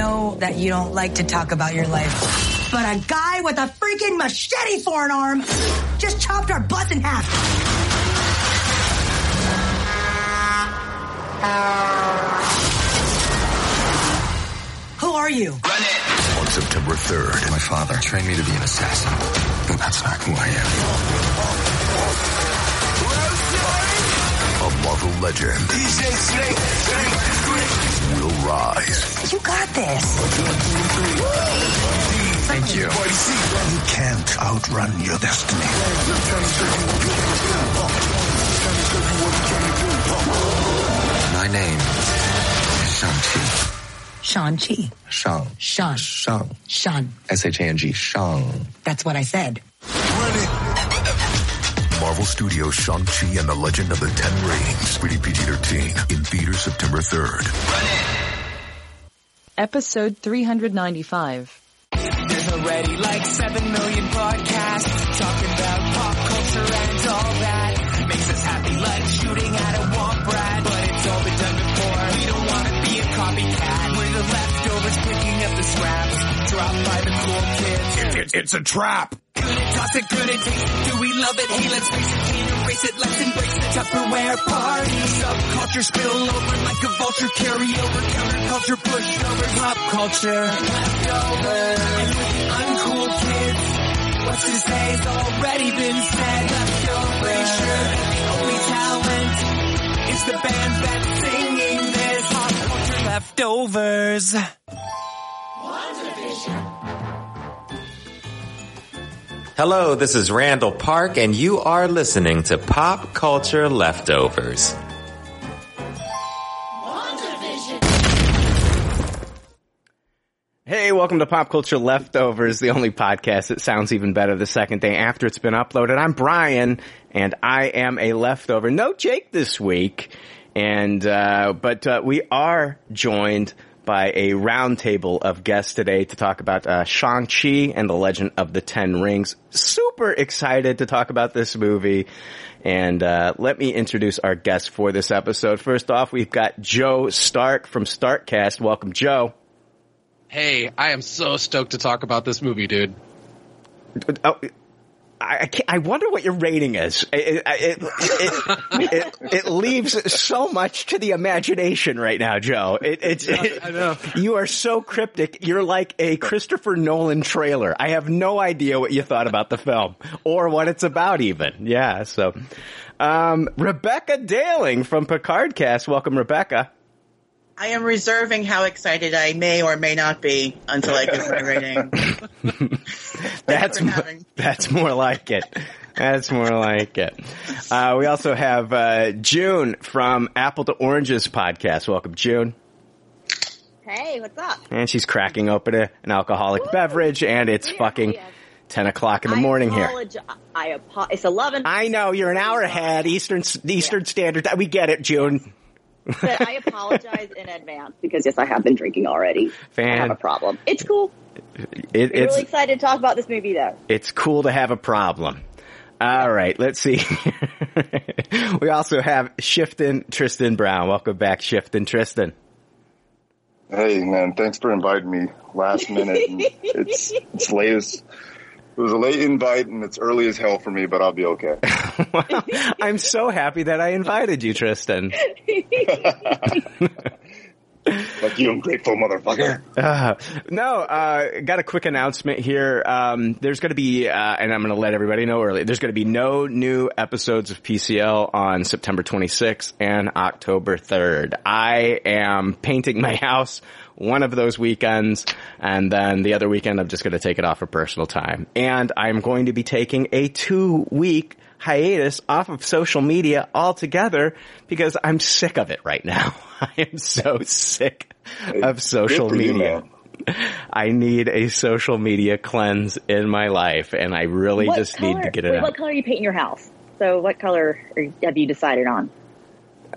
know that you don't like to talk about your life, but a guy with a freaking machete for an arm just chopped our butts in half. Who are you? On September 3rd, My father trained me to be an assassin, but that's not who I am. a Marvel legend will rise. You got this. Thank you. You can't outrun your destiny. My name is Shang-Chi. Shang-Chi. Shang. Shang. Shang. Shang. S-H-A-N-G. Shang. That's what I said. Marvel Studios Shang-Chi and the Legend of the Ten Rings. Rated PG-13. In theaters September 3rd. Episode 395. There's already like 7 million podcasts talking about pop culture and all that. Makes us happy like shooting at a womp rat. But it's all been done before. We don't want to be a copycat. We're the leftovers picking up the scraps dropped by the cool it's a trap. Good at toss it, good at taste it. Do we love it? Hey, let's face it, can't erase it. Let's embrace the Tupperware party. Subculture spill over like a vulture. Carry over counterculture, pushover, pop culture. Leftovers. And with the uncool kids, what's to say's already been said. Leftovers. Sure, the only talent is the band that's singing this. Pop culture leftovers. Hello, this is Randall Park, and you are listening to Pop Culture Leftovers. Hey, welcome to Pop Culture Leftovers, the only podcast that sounds even better the second day after it's been uploaded. I'm Brian, and I am a leftover. No Jake this week, and uh, but uh, we are joined by a roundtable of guests today to talk about uh, Shang Chi and the Legend of the Ten Rings. Super excited to talk about this movie. And uh, let me introduce our guests for this episode. First off, we've got Joe Stark from Starkcast. Welcome, Joe. Hey, I am so stoked to talk about this movie, dude. Oh, I, I, wonder what your rating is. It, it, it, it, it leaves so much to the imagination right now, Joe. It, it's, I know. you are so cryptic. You're like a Christopher Nolan trailer. I have no idea what you thought about the film or what it's about even. Yeah, so. Um, Rebecca Daling from Picardcast. Welcome, Rebecca. I am reserving how excited I may or may not be until I give my rating. That's for more, that's more like it. That's more like it. Uh, we also have uh, June from Apple to Oranges podcast. Welcome, June. Hey, what's up? And she's cracking open a, an alcoholic beverage, and it's fucking ten o'clock in the morning here. I apo- It's eleven. I know you're an hour ahead, Eastern Eastern Standard. We get it, June. But I apologize in advance because yes, I have been drinking already. I have a problem. It's cool. it, I'm it's really excited to talk about this movie though. it's cool to have a problem. All right, let's see. we also have Shifton Tristan Brown. Welcome back, Shifton Tristan. Hey man, thanks for inviting me last minute. It's it's late as it was a late invite and it's early as hell for me, but I'll be okay. Wow. I'm so happy that I invited you, Tristan. Like you ungrateful motherfucker. Uh, no, uh, got a quick announcement here. Um, there's going to be, uh, and I'm going to let everybody know early. There's going to be no new episodes of PCL on September 26th and October 3rd. I am painting my house one of those weekends, and then the other weekend I'm just going to take it off for personal time. And I'm going to be taking a two week hiatus off of social media altogether because I'm sick of it right now. I am so sick of social Good you, media. I need a social media cleanse in my life, and I really what just color, need to get it wait, out. What color are you painting your house? So, what color are, have you decided on?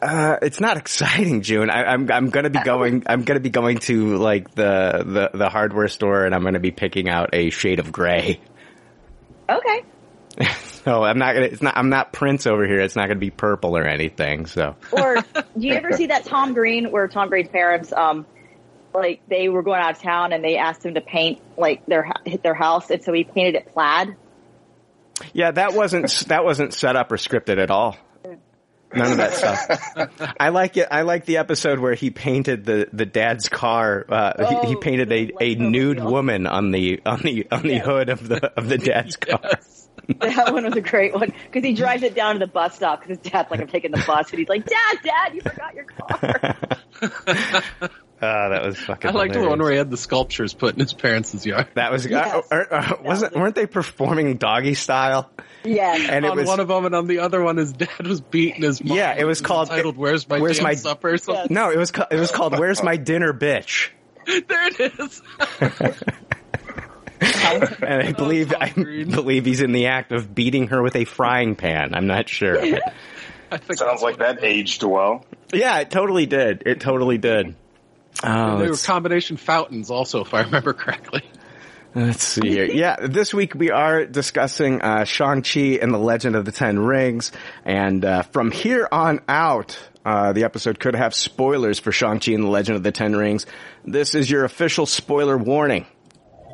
Uh, it's not exciting, June. I, I'm I'm gonna be going. I'm gonna be going to like the the the hardware store, and I'm gonna be picking out a shade of gray. Okay. So I'm not gonna. It's not. I'm not Prince over here. It's not gonna be purple or anything. So Or do you ever see that Tom Green where Tom Green's parents um like they were going out of town and they asked him to paint like their hit their house, and so he painted it plaid. Yeah, that wasn't that wasn't set up or scripted at all. None of that stuff. I like it. I like the episode where he painted the, the dad's car. Uh, he, he Oh, painted a, a nude woman on the on the on the hood of the of the dad's car. That one was a great one because he drives it down to the bus stop because his dad's like, "I'm taking the bus," and he's like, "Dad, Dad, you forgot your car." Ah, that was fucking. I liked the one where he had the sculptures put in his parents' yard. That was, uh, uh, uh, wasn't weren't they performing doggy style? Yeah, And it on was- one of them, and on the other one, his dad was beating his mom. Yeah, it was called titled "Where's My Where's My Supper?" or something. No, it was ca- it was called "Where's My Dinner, Bitch." there it is. And I oh, believe I believe he's in the act of beating her with a frying pan. I'm not sure. but- Sounds like that aged well. yeah, it totally did. It totally did. Oh, they were combination fountains, also, if I remember correctly. Let's see here. Yeah, this week we are discussing uh, Shang-Chi and the Legend of the Ten Rings. And uh, from here on out, uh, the episode could have spoilers for Shang-Chi and the Legend of the Ten Rings. This is your official spoiler warning.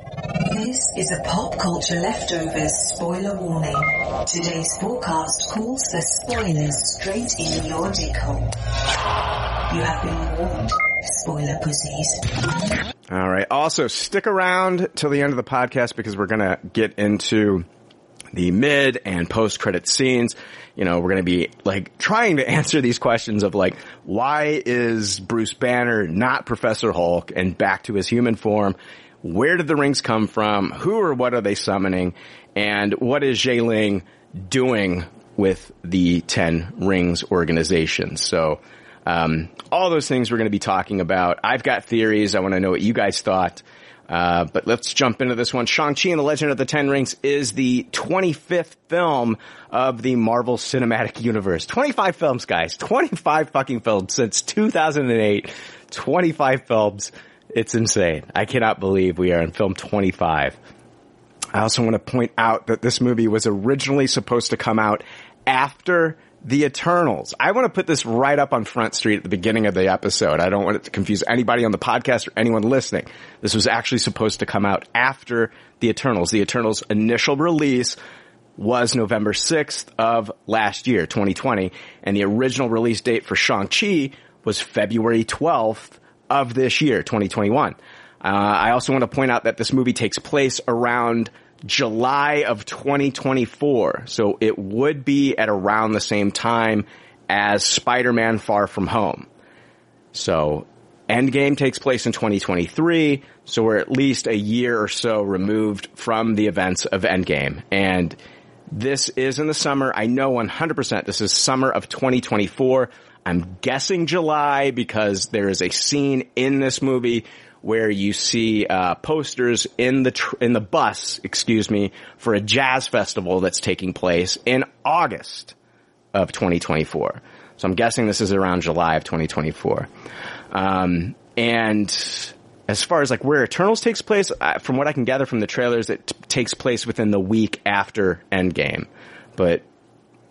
This is a pop culture leftovers spoiler warning. Today's forecast calls for spoilers straight in your dick hole. You have been warned, spoiler pussies. All right. Also, stick around till the end of the podcast because we're going to get into the mid and post credit scenes. You know, we're going to be like trying to answer these questions of like, why is Bruce Banner not Professor Hulk and back to his human form? Where did the rings come from? Who or what are they summoning? And what is Xialing doing with the Ten Rings organization? So, um, all those things we're going to be talking about. I've got theories. I want to know what you guys thought. Uh, but let's jump into this one. Shang-Chi and the Legend of the Ten Rings is the 25th film of the Marvel Cinematic Universe. 25 films, guys. 25 fucking films since 2008. 25 films. It's insane. I cannot believe we are in film 25. I also want to point out that this movie was originally supposed to come out after The Eternals. I want to put this right up on Front Street at the beginning of the episode. I don't want it to confuse anybody on the podcast or anyone listening. This was actually supposed to come out after The Eternals. The Eternals initial release was November 6th of last year, 2020, and the original release date for Shang-Chi was February 12th of this year, 2021. Uh, I also want to point out that this movie takes place around July of 2024, so it would be at around the same time as Spider-Man Far From Home. So Endgame takes place in 2023, so we're at least a year or so removed from the events of Endgame. And this is in the summer. I know 100% this is summer of 2024. I'm guessing July because there is a scene in this movie where you see uh, posters in the tr- in the bus, excuse me, for a jazz festival that's taking place in August of 2024. So I'm guessing this is around July of 2024. Um, and as far as like where Eternals takes place, from what I can gather from the trailers, it t- takes place within the week after Endgame. But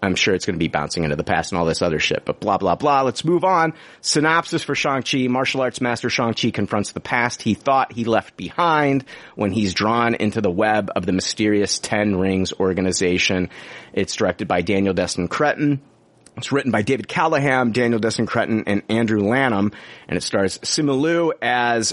I'm sure it's going to be bouncing into the past and all this other shit, but blah, blah, blah. Let's move on. Synopsis for Shang-Chi. Martial arts master Shang-Chi confronts the past he thought he left behind when he's drawn into the web of the mysterious Ten Rings organization. It's directed by Daniel Destin Cretton. It's written by David Callaham, Daniel Destin Cretton, and Andrew Lanham, and it stars Simu Liu as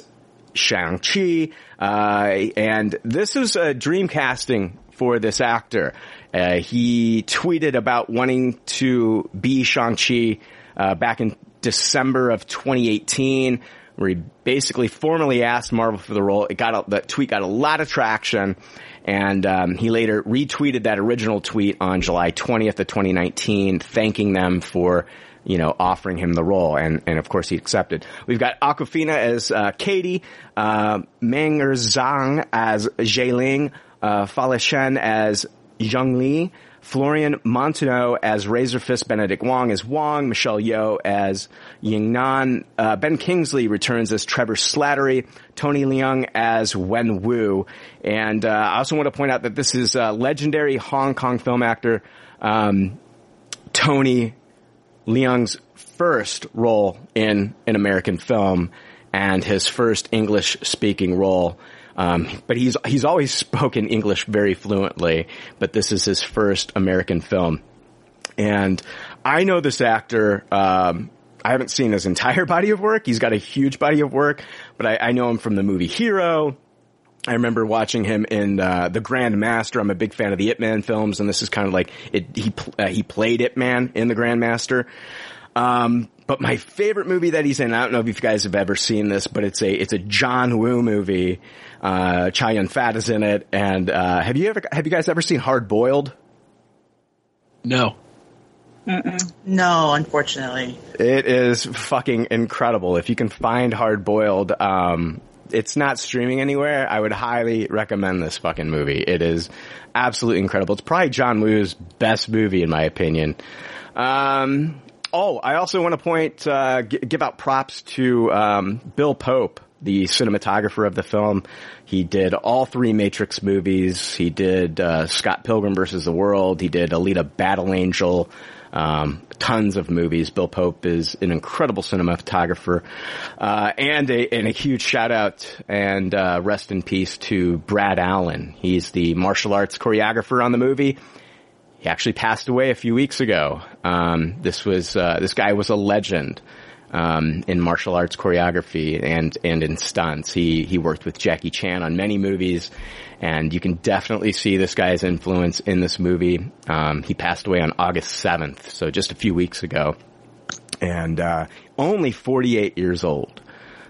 Shang-Chi, uh, and this is a dream casting for this actor. Uh, he tweeted about wanting to be Shang-Chi, uh, back in December of 2018, where he basically formally asked Marvel for the role. It got a, that tweet got a lot of traction, and um, he later retweeted that original tweet on July 20th of 2019, thanking them for you know, offering him the role, and and of course he accepted. We've got Awkwafina as uh, Katie, uh, Meng'er Zhang as Ling, uh, Fala Chen as Zheng Li, Florian Munteanu as Razorfist, Benedict Wong as Wong, Michelle Yeoh as Yingnan, uh, Ben Kingsley returns as Trevor Slattery, Tony Leung as Wen Wu, and uh, I also want to point out that this is uh, legendary Hong Kong film actor um, Tony Leung's first role in an American film. and his first English speaking role. Um, but he's he's always spoken English very fluently, but this is his first American film. And I know this actor. Um, I haven't seen his entire body of work. He's got a huge body of work, but I, I know him from the movie Hero. I remember watching him in uh, The Grand Master. I'm a big fan of the Ip Man films, and this is kind of like it, he uh, he played Ip Man in The Grand Master. Um, but my favorite movie that he's in, I don't know if you guys have ever seen this, but it's a it's a John Woo movie. Uh, Chow Yun Fat is in it, and uh, have you ever have you guys ever seen Hard Boiled? No. Mm-mm. No, unfortunately. It is fucking incredible. If you can find Hard Boiled, um, it's not streaming anywhere. I would highly recommend this fucking movie. It is absolutely incredible. It's probably John Woo's best movie in my opinion. Um, oh, I also want to point, uh, g- give out props to, um, Bill Pope, the cinematographer of the film. He did all three Matrix movies. He did, uh, Scott Pilgrim versus the World. He did Alita Battle Angel um, tons of movies. Bill Pope is an incredible cinematographer, uh, and a and a huge shout out and uh, rest in peace to Brad Allen. He's the martial arts choreographer on the movie. He actually passed away a few weeks ago. Um, this was uh, this guy was a legend. Um, in martial arts choreography and and in stunts, he he worked with Jackie Chan on many movies, and you can definitely see this guy's influence in this movie. Um, he passed away on August seventh, so just a few weeks ago, and uh, only forty eight years old.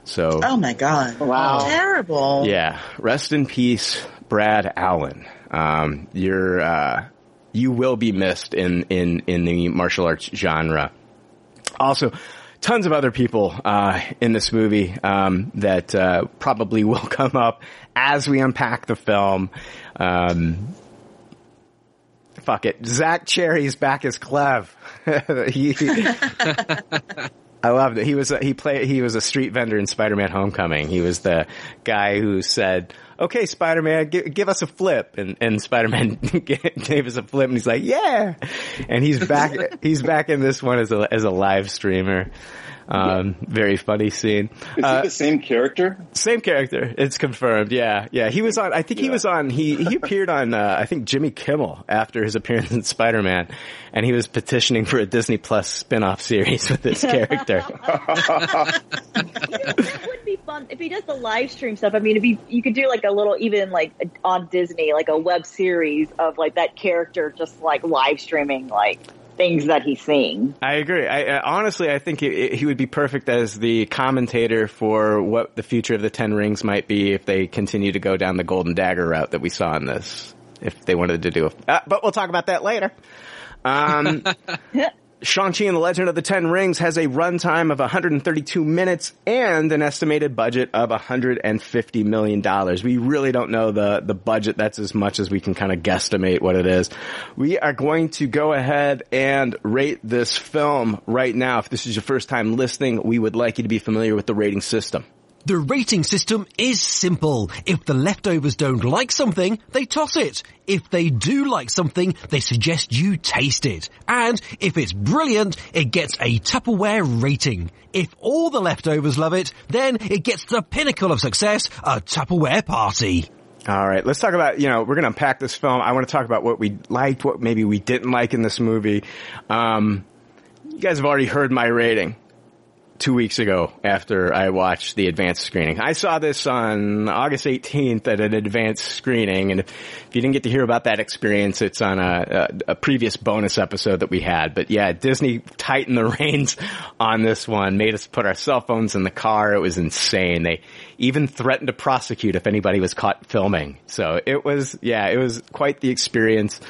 So Oh my god! Wow. terrible. yeah, rest in peace, Brad Allen. Um, you're uh, you will be missed in in in the martial arts genre. Also, tons of other people uh, in this movie um, that uh, probably will come up as we unpack the film. Um, fuck it, Zach Cherry's back as Klev. he, I loved it. He was a, he played he was a street vendor in Spider-Man: Homecoming. He was the guy who said, "Okay, Spider-Man, give, give us a flip," and and Spider-Man gave us a flip, and he's like, "Yeah," and he's back. he's back in this one as a as a live streamer. Um, very funny scene. Is Uh, he the same character? same character. It's confirmed. Yeah, yeah. He was on. I think he was on. He he appeared on. Uh, I think Jimmy Kimmel after his appearance in Spider Man, and he was petitioning for a Disney Plus spin off series with this character. that would be fun if he does the live stream stuff. I mean, if he, you could do like a little, even like on Disney, like a web series of like that character just like live streaming like things that he's seeing. I agree. I, uh, honestly, I think he, he would be perfect as the commentator for what the future of the Ten Rings might be if they continue to go down the Golden Dagger route that we saw in this. If they wanted to do, a, uh, but we'll talk about that later. Um, Shang-Chi and the Legend of the Ten Rings has a runtime of 132 minutes and an estimated budget of 150 million dollars. We really don't know the the budget. That's as much as we can kind of guesstimate what it is. We are going to go ahead and rate this film right now. If this is your first time listening, we would like you to be familiar with the rating system. The rating system is simple. If the leftovers don't like something, they toss it. If they do like something, they suggest you taste it. And if it's brilliant, it gets a Tupperware rating. If all the leftovers love it, then it gets the pinnacle of success, a Tupperware party. All right, let's talk about, you know, we're going to unpack this film. I want to talk about what we liked, what maybe we didn't like in this movie. Um, you guys have already heard my rating two weeks ago after I watched the advanced screening. I saw this on August 18th at an advanced screening, and if, you didn't get to hear about that experience, it's on a, a, a previous bonus episode that we had. But yeah, Disney tightened the reins on this one, made us put our cell phones in the car. It was insane. They even threatened to prosecute if anybody was caught filming. So it was, yeah, it was quite the experience.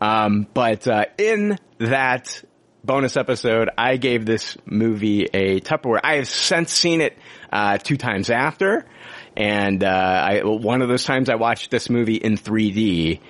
Um, but uh, in that bonus episode, I gave this movie a Tupperware. I have since seen it uh, two times after, and uh, I, one of those times I watched this movie in 3D.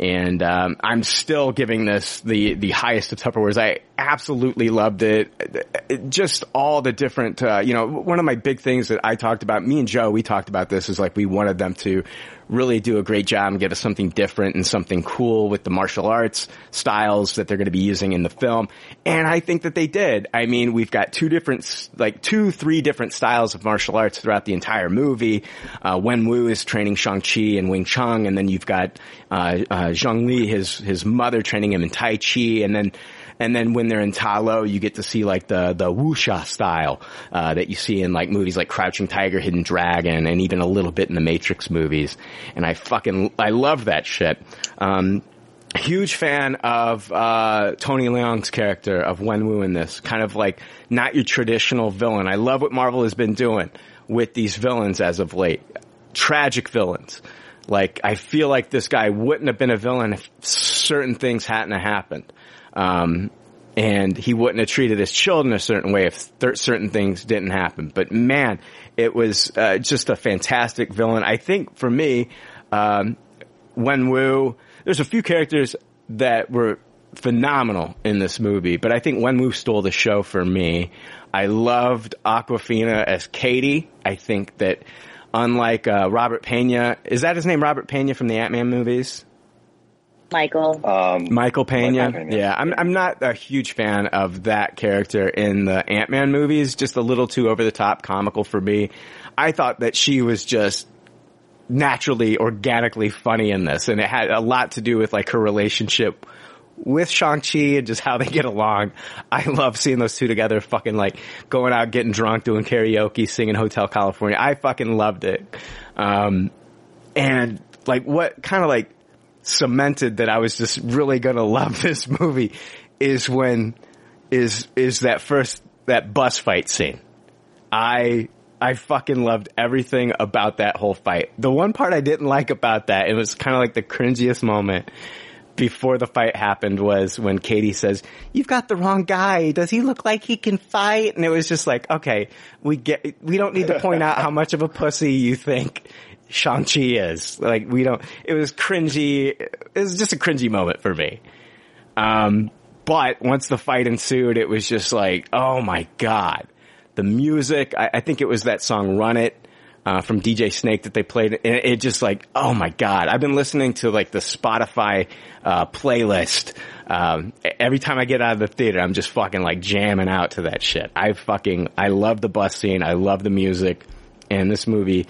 And um, I'm still giving this the the highest of Tupperwares. I absolutely loved it. Just all the different, uh, you know, one of my big things that I talked about. Me and Joe, we talked about this is like we wanted them to really do a great job and get us something different and something cool with the martial arts styles that they're going to be using in the film. And I think that they did. I mean, we've got two different, like two, three different styles of martial arts throughout the entire movie. Uh, Wen Wu is training Shang-Chi and Wing Chun, and then you've got, uh, uh, Zhang Li, his, his mother training him in Tai Chi, and then and then when they're in Ta Lo, you get to see like the, the wuxia style, uh, that you see in like movies like Crouching Tiger, Hidden Dragon, and even a little bit in the Matrix movies. And I fucking, I love that shit. Um, huge fan of, uh, Tony Leung's character of Wen Wu in this. Kind of like not your traditional villain. I love what Marvel has been doing with these villains as of late. Tragic villains. Like, I feel like this guy wouldn't have been a villain if certain things hadn't happened. Um, and he wouldn't have treated his children a certain way if th- certain things didn't happen. But man, it was uh, just a fantastic villain. I think for me, um, Wen Wu, there's a few characters that were phenomenal in this movie, but I think Wen Wu stole the show for me. I loved Awkwafina as Katie. I think that unlike uh, Robert Pena, is that his name? Robert Pena from the Ant Man movies. Michael. Um, Michael Pena. Michael Pena. Yeah, I'm I'm not a huge fan of that character in the Ant Man movies. Just a little too over the top comical for me. I thought that she was just naturally, organically funny in this, and it had a lot to do with like her relationship with Shang-Chi and just how they get along. I love seeing those two together, fucking like going out, getting drunk, doing karaoke, singing Hotel California. I fucking loved it. Um, and like what kind of like cemented that I was just really gonna love this movie is when is is that first that bus fight scene. I I fucking loved everything about that whole fight. The one part I didn't like about that, it was kind of like the cringiest moment before the fight happened was when Katie says, "You've got the wrong guy. Does he look like he can fight?" And it was just like, okay, we get, we don't need to point out how much of a pussy you think Shang-Chi is. Like, we don't, it was cringy. It was just a cringy moment for me. Um, but once the fight ensued, it was just like, oh my god. The music, I, I think it was that song Run It, uh, from DJ Snake that they played. And it, it just like, oh my god. I've been listening to like the Spotify, uh, playlist. Um, every time I get out of the theater, I'm just fucking like jamming out to that shit. I fucking, I love the bus scene. I love the music. And this movie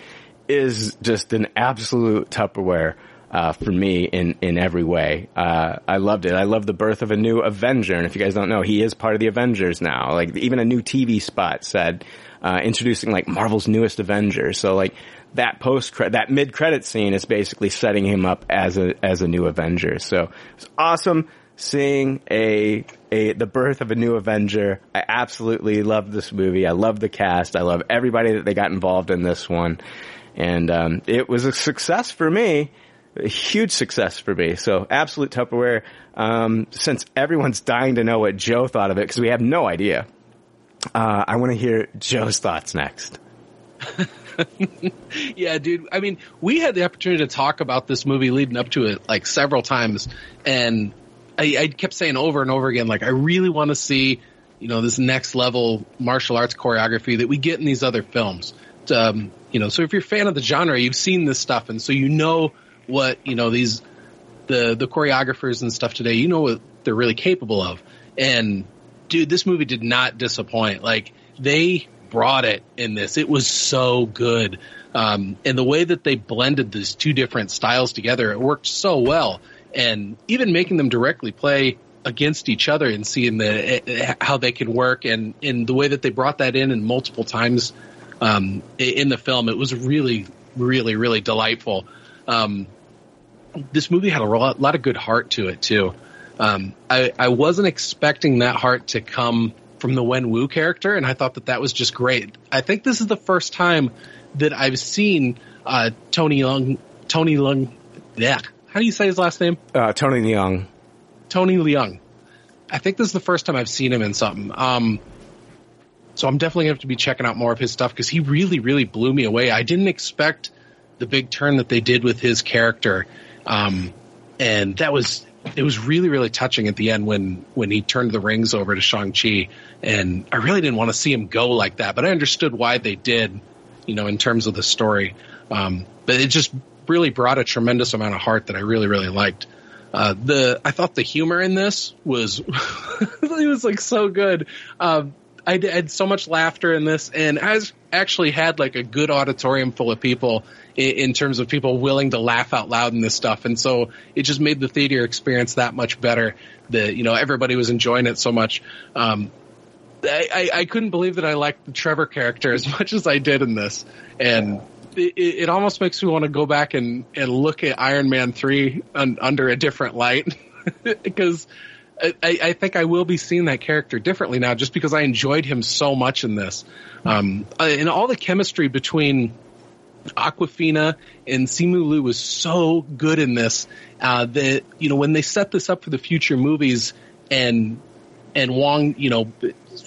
is just an absolute Tupperware uh, for me in in every way. Uh, I loved it. I love the birth of a new Avenger, and if you guys don't know, he is part of the Avengers now. Like even a new TV spot said uh, introducing like Marvel's newest Avenger. So like that post that mid credit scene is basically setting him up as a as a new Avenger. So it's awesome seeing a a the birth of a new Avenger. I absolutely love this movie. I love the cast. I love everybody that they got involved in this one, and um, it was a success for me. A huge success for me. So absolute Tupperware. Um, since everyone's dying to know what Joe thought of it, because we have no idea. Uh, I want to hear Joe's thoughts next. yeah, dude. I mean, we had the opportunity to talk about this movie leading up to it like several times, and I, I kept saying over and over again, like, I really want to see, you know, this next level martial arts choreography that we get in these other films. Um, you know, so if you're a fan of the genre, you've seen this stuff, and so you know what you know these the the choreographers and stuff today. You know what they're really capable of, and dude, this movie did not disappoint. Like they brought it in this. It was so good. Um, and the way that they blended these two different styles together, it worked so well. And even making them directly play against each other and seeing the how they can work and in the way that they brought that in and multiple times um, in the film, it was really, really, really delightful. Um, this movie had a lot, lot of good heart to it too. Um, I, I wasn't expecting that heart to come from the Wen Wu character, and I thought that that was just great. I think this is the first time that I've seen uh, Tony Leung. Tony Leung. Yeah, how do you say his last name? Uh, Tony Leung. Tony Leung. I think this is the first time I've seen him in something. Um, so I'm definitely going to have to be checking out more of his stuff because he really, really blew me away. I didn't expect the big turn that they did with his character, um, and that was it was really, really touching at the end when when he turned the rings over to Shang Chi, and I really didn't want to see him go like that, but I understood why they did, you know, in terms of the story. Um, but it just really brought a tremendous amount of heart that I really really liked. Uh, the I thought the humor in this was it was like so good. Um, I had so much laughter in this, and has actually had like a good auditorium full of people in, in terms of people willing to laugh out loud in this stuff, and so it just made the theater experience that much better. That you know everybody was enjoying it so much. Um, I, I, I couldn't believe that I liked the Trevor character as much as I did in this, and it, it almost makes me want to go back and, and look at Iron Man three un, under a different light because I, I think I will be seeing that character differently now, just because I enjoyed him so much in this, um, uh, and all the chemistry between Awkwafina and Simu Liu was so good in this uh, that you know when they set this up for the future movies and and Wong, you know,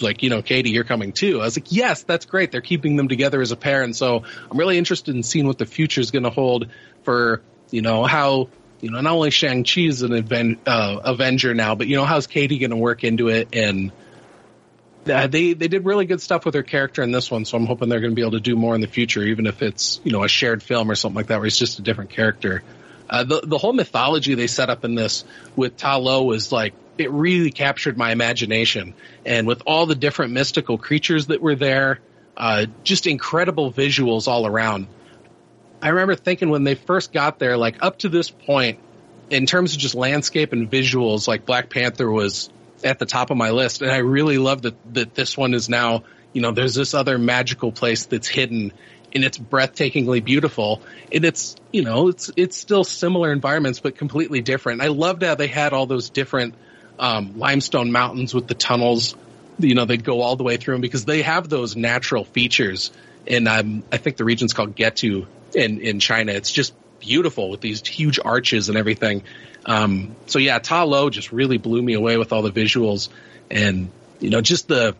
like, you know, Katie, you're coming too. I was like, yes, that's great. They're keeping them together as a pair. And so I'm really interested in seeing what the future is going to hold for, you know, how, you know, not only Shang-Chi is an aven- uh, Avenger now, but, you know, how's Katie going to work into it? And uh, they, they did really good stuff with her character in this one. So I'm hoping they're going to be able to do more in the future, even if it's, you know, a shared film or something like that, where it's just a different character. Uh, the the whole mythology they set up in this with Ta Lo was like it really captured my imagination, and with all the different mystical creatures that were there, uh, just incredible visuals all around. I remember thinking when they first got there, like up to this point, in terms of just landscape and visuals, like Black Panther was at the top of my list, and I really love that that this one is now. You know, there's this other magical place that's hidden and it's breathtakingly beautiful. And it's, you know, it's, it's still similar environments, but completely different. I loved how they had all those different, um, limestone mountains with the tunnels. You know, they'd go all the way through them because they have those natural features. And, um, I think the region's called Getu in, in China. It's just beautiful with these huge arches and everything. Um, so yeah, Ta Lo just really blew me away with all the visuals and, you know, just the,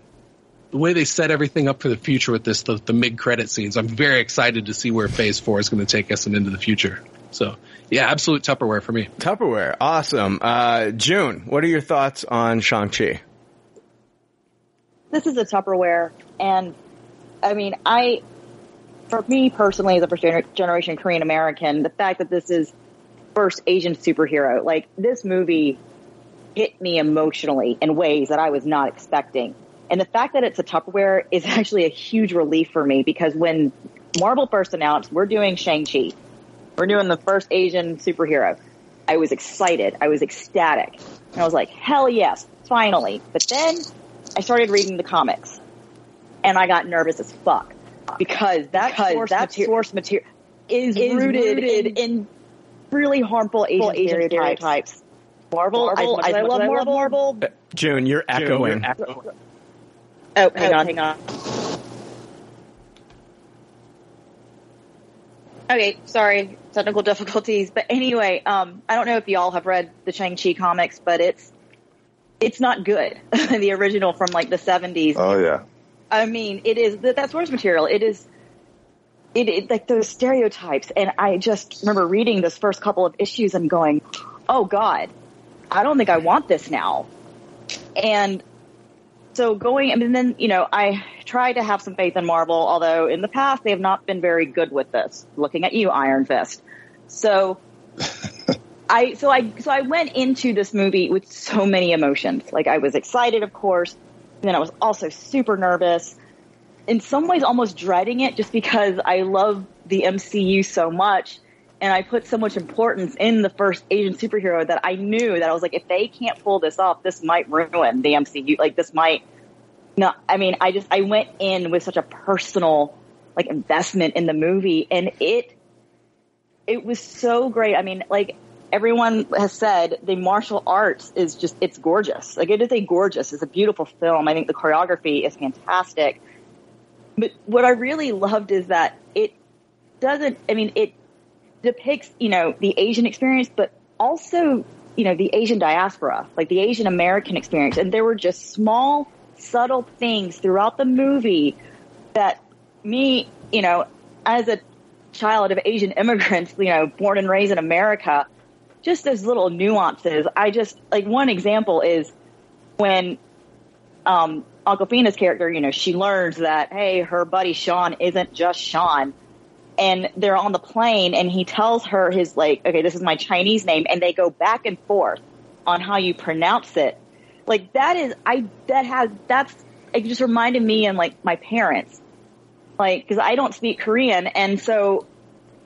the way they set everything up for the future with this, the, the mid credit scenes, I'm very excited to see where phase four is going to take us and into the future. So yeah, absolute Tupperware for me. Tupperware. Awesome. Uh, June, what are your thoughts on Shang-Chi? This is a Tupperware, and I mean, I, for me personally, as a first generation Korean American, the fact that this is first Asian superhero, like this movie hit me emotionally in ways that I was not expecting. And the fact that it's a Tupperware is actually a huge relief for me because when Marvel first announced we're doing Shang-Chi, we're doing the first Asian superhero, I was excited. I was ecstatic. And I was like, hell yes, finally. But then I started reading the comics and I got nervous as fuck because that, Because source, that material source material is, rooted, in, in really harmful Asian, Asian stereotypes. Marvel, Marvel, as much as I, love Marvel, Marvel June, you're echoing. Oh, hang on, hang on. Okay, sorry, technical difficulties. But anyway, um, I don't know if you all have read the Shang-Chi comics, but it's it's not good. the original from like the seventies. Oh yeah. I mean, it is that that source material. It is it, it like those stereotypes, and I just remember reading this first couple of issues and going, "Oh God, I don't think I want this now." And so going, and then you know, I try to have some faith in Marvel, although in the past they have not been very good with this. Looking at you, Iron Fist. So. I so I so I went into this movie with so many emotions. Like I was excited, of course, and then I was also super nervous. In some ways, almost dreading it, just because I love the MCU so much, and I put so much importance in the first Asian superhero that I knew that I was like, if they can't pull this off, this might ruin the MCU. Like this might not. I mean, I just I went in with such a personal like investment in the movie, and it it was so great. I mean, like everyone has said, the martial arts is just, it's gorgeous. Like it is a gorgeous, it's a beautiful film. I think the choreography is fantastic. But what I really loved is that it doesn't, I mean, it depicts, you know, the Asian experience, but also, you know, the Asian diaspora, like the Asian American experience. And there were just small, subtle things throughout the movie that me, you know, as a child of Asian immigrants, you know, born and raised in America, just those little nuances. I just like one example is when um Awkwafina's character, you know, she learns that hey, her buddy Sean isn't just Sean, and they're on the plane and he tells her his like, okay, this is my Chinese name. And they go back and forth on how you pronounce it. Like that is, I, that has, that's, it just reminded me and like my parents, like, cause I don't speak Korean. And so,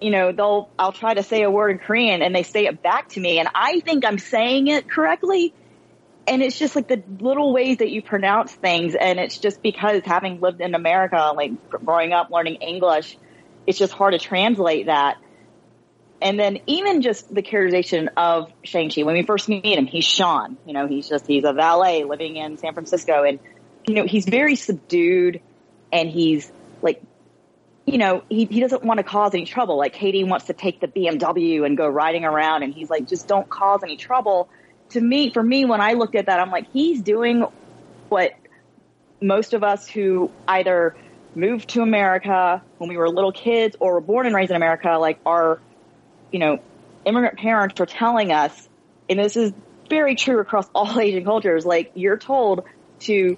you know, they'll, I'll try to say a word in Korean and they say it back to me and I think I'm saying it correctly. And it's just like the little ways that you pronounce things. And it's just because having lived in America, like growing up learning English, it's just hard to translate that. And then even just the characterization of Shang-Chi, when we first meet him, he's Sean, you know, he's just, he's a valet living in San Francisco and, you know, he's very subdued and he's you know, he, he doesn't want to cause any trouble. Like Katie wants to take the BMW and go riding around and he's like, just don't cause any trouble. To me, for me, when I looked at that, I'm like, he's doing what most of us who either moved to America when we were little kids or were born and raised in America, like our, you know, immigrant parents are telling us, and this is very true across all Asian cultures, like you're told to,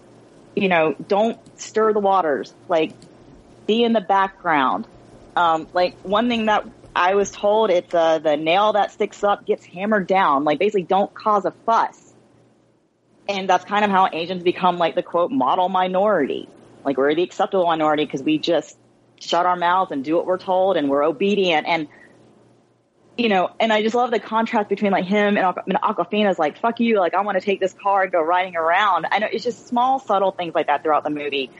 you know, don't stir the waters, like be in the background. Um, like one thing that I was told, it's uh, the nail that sticks up gets hammered down. Like basically don't cause a fuss. And that's kind of how Asians become like the quote model minority. Like we're the acceptable minority because we just shut our mouths and do what we're told and we're obedient. And, you know, and I just love the contrast between like him and, and Awkwafina's like, fuck you. Like I want to take this car and go riding around. I know it's just small, subtle things like that throughout the movie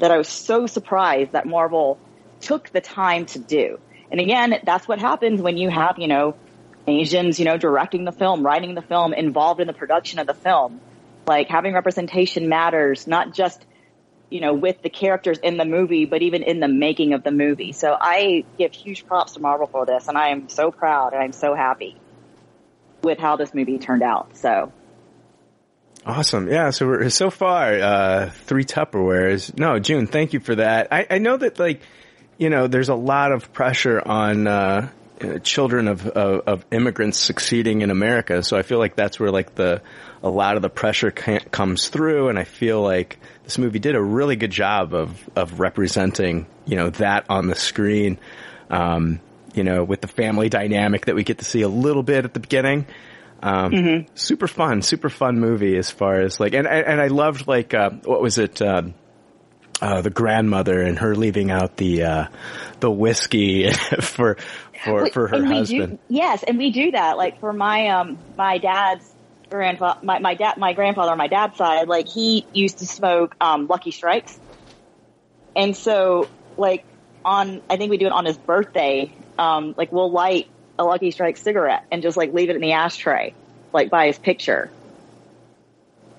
that I was so surprised that Marvel took the time to do. And again, that's what happens when you have, you know, Asians, you know, directing the film, writing the film, involved in the production of the film. Like having representation matters, not just you know, with the characters in the movie, but even in the making of the movie. So I give huge props to Marvel for this, and I am so proud and I'm so happy with how this movie turned out. So. Awesome. Yeah. So we're so far, uh, three Tupperwares. No, June, thank you for that. I, I know that like, you know, there's a lot of pressure on, uh, children of, of, of immigrants succeeding in America. So I feel like that's where like the a lot of the pressure comes through, and I feel like this movie did a really good job of of representing you know that on the screen. Um, you know, with the family dynamic that we get to see a little bit at the beginning. Um, mm-hmm. super fun, super fun movie as far as like, and, and I loved like, uh, what was it, um, uh, the grandmother and her leaving out the, uh, the whiskey for, for, for her husband. Do, yes. And we do that. Like for my, um, my dad's grandfather, my, my dad, my grandfather on my dad's side, like he used to smoke, um, Lucky Strikes. And so like on, I think we do it on his birthday. Um, like we'll light a Lucky Strike cigarette and just like leave it in the ashtray, like by his picture.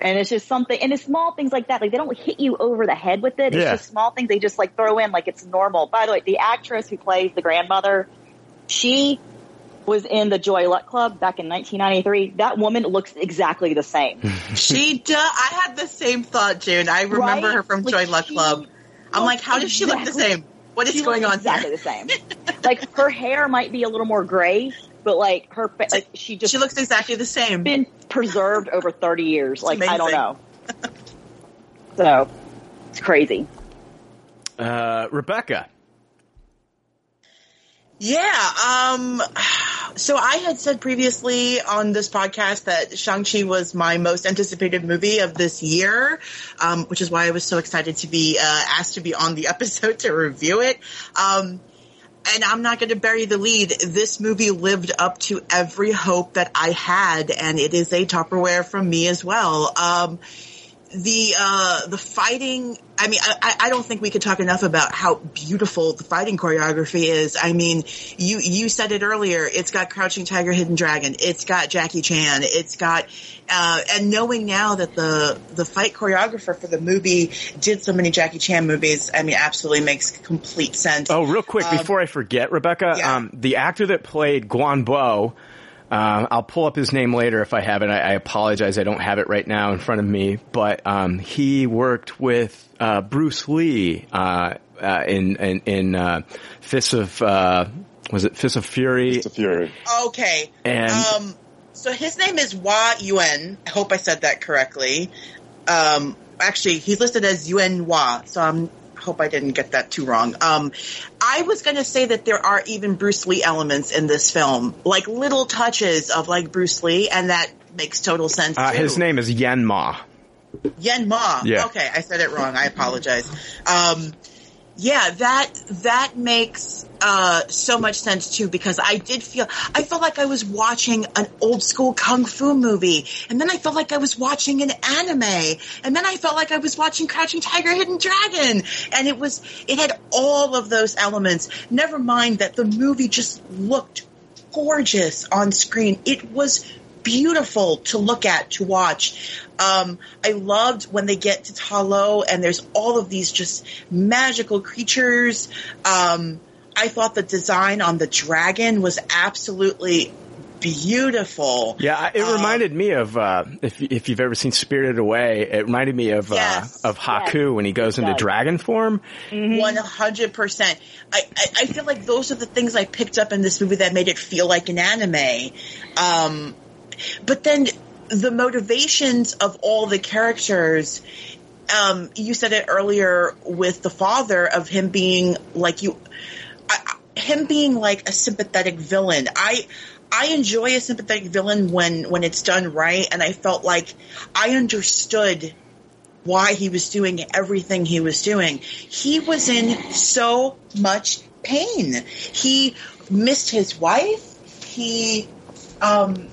And it's just something, and it's small things like that. Like they don't hit you over the head with it. It's Yeah. just small things they just like throw in like it's normal. By the way, the actress who plays the grandmother, she was in the Joy Luck Club back in 1993. That woman looks exactly the same. She does. I had the same thought, June. I remember Right? her from Like, Joy Luck Club. I'm like, how does she look the same? What is going on exactly here? the same. like her hair might be a little more gray, but like her, fa- like she just She looks exactly the same. been preserved over 30 years. Like I don't know. so it's crazy. Uh, Rebecca. Yeah. Um, so I had said previously on this podcast that Shang-Chi was my most anticipated movie of this year, um, which is why I was so excited to be uh, asked to be on the episode to review it. Um, and I'm not going to bury the lead. This movie lived up to every hope that I had, and it is a Tupperware from me as well. Um, the uh, the fighting. I mean, I, I don't think we could talk enough about how beautiful the fighting choreography is. I mean, you you said it earlier. It's got Crouching Tiger, Hidden Dragon. It's got Jackie Chan. It's got uh, and knowing now that the the fight choreographer for the movie did so many Jackie Chan movies. I mean, absolutely makes complete sense. Oh, real quick Um, before I forget, Rebecca, um, the actor that played Guan Bo, uh, I'll pull up his name later if I have it. I, I apologize, I don't have it right now in front of me. But um, he worked with uh, Bruce Lee uh, uh, in in, in uh, Fists of uh, was it Fists of Fury? Fists of Fury. Okay. And- um, so his name is Hua Yuan. I hope I said that correctly. Um, actually, he's listed as Yuan Hua, so I'm hope I didn't get that too wrong. Um, I was going to say that there are even Bruce Lee elements in this film, like little touches of like Bruce Lee, and that makes total sense. Uh, his name is Yen Ma. Yen Ma. Yeah. Okay, I said it wrong. I apologize. Um, yeah, that that makes uh, so much sense too because I did feel I felt like I was watching an old school kung fu movie, and then I felt like I was watching an anime, and then I felt like I was watching Crouching Tiger, Hidden Dragon, and it was it had all of those elements. Never mind that the movie just looked gorgeous on screen. It was beautiful to look at, to watch. Um, I loved when they get to Talo and there's all of these just magical creatures. Um, I thought the design on the dragon was absolutely beautiful. Yeah, it Um, reminded me of uh, if if you've ever seen Spirited Away. It reminded me of Yes. uh, of Haku when he goes into does. dragon form. One hundred percent. I I I feel like those are the things I picked up in this movie that made it feel like an anime. Um, but then the motivations of all the characters. Um, you said it earlier with the father of him being like you, I, him being like a sympathetic villain. I I enjoy a sympathetic villain when when it's done right, and I felt like I understood why he was doing everything he was doing. He was in so much pain. He missed his wife. He um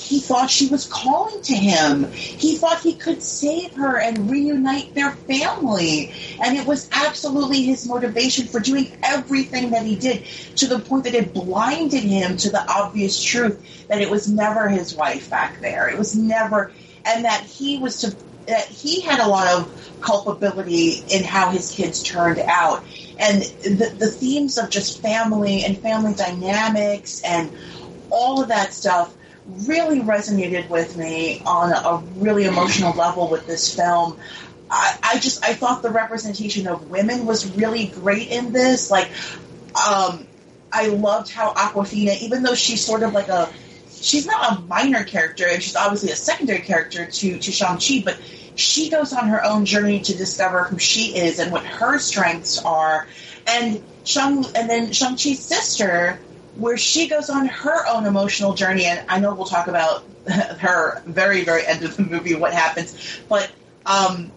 he thought she was calling to him. He thought he could save her and reunite their family. And it was absolutely his motivation for doing everything that he did to the point that it blinded him to the obvious truth that it was never his wife back there. It was never, and that he was to, that he had a lot of culpability in how his kids turned out. And the, the themes of just family and family dynamics and all of that stuff really resonated with me on a really emotional level with this film. I, I just I thought the representation of women was really great in this. Like, um, I loved how Awkwafina, even though she's sort of like a she's not a minor character and she's obviously a secondary character to to Shang Chi, but she goes on her own journey to discover who she is and what her strengths are. And Shang and then Shang Chi's sister where she goes on her own emotional journey, and I know we'll talk about her very, very end of the movie, what happens, but um,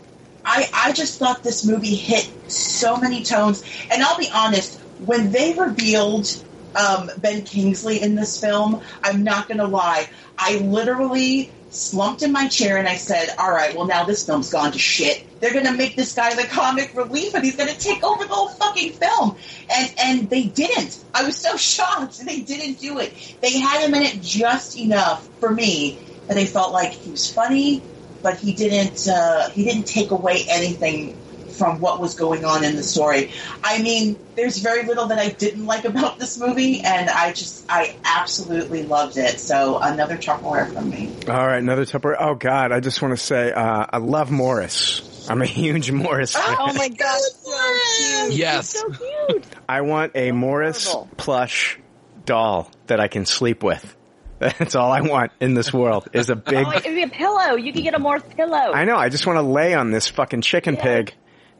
I, I just thought this movie hit so many tones, and I'll be honest, when they revealed um, Ben Kingsley in this film, I'm not going to lie, I literally slumped in my chair and I said, all right, well now this film's gone to shit. They're going to make this guy the comic relief and he's going to take over the whole fucking film. And, and they didn't. I was so shocked they didn't do it. They had him in it just enough for me that I felt like he was funny, but he didn't, uh, he didn't take away anything from what was going on in the story. I mean, there's very little that I didn't like about this movie, and I just, I absolutely loved it. So another Tupperware from me. All right, another Tupperware. Oh God, I just want to say uh, I love Morris. I'm a huge Morris fan. Oh my god, so cute. Yes. so cute. I want a Morris plush doll that I can sleep with. That's all I want in this world is a big. Oh, it'd be a pillow. You could get a Morris pillow. I know. I just want to lay on this fucking chicken pig,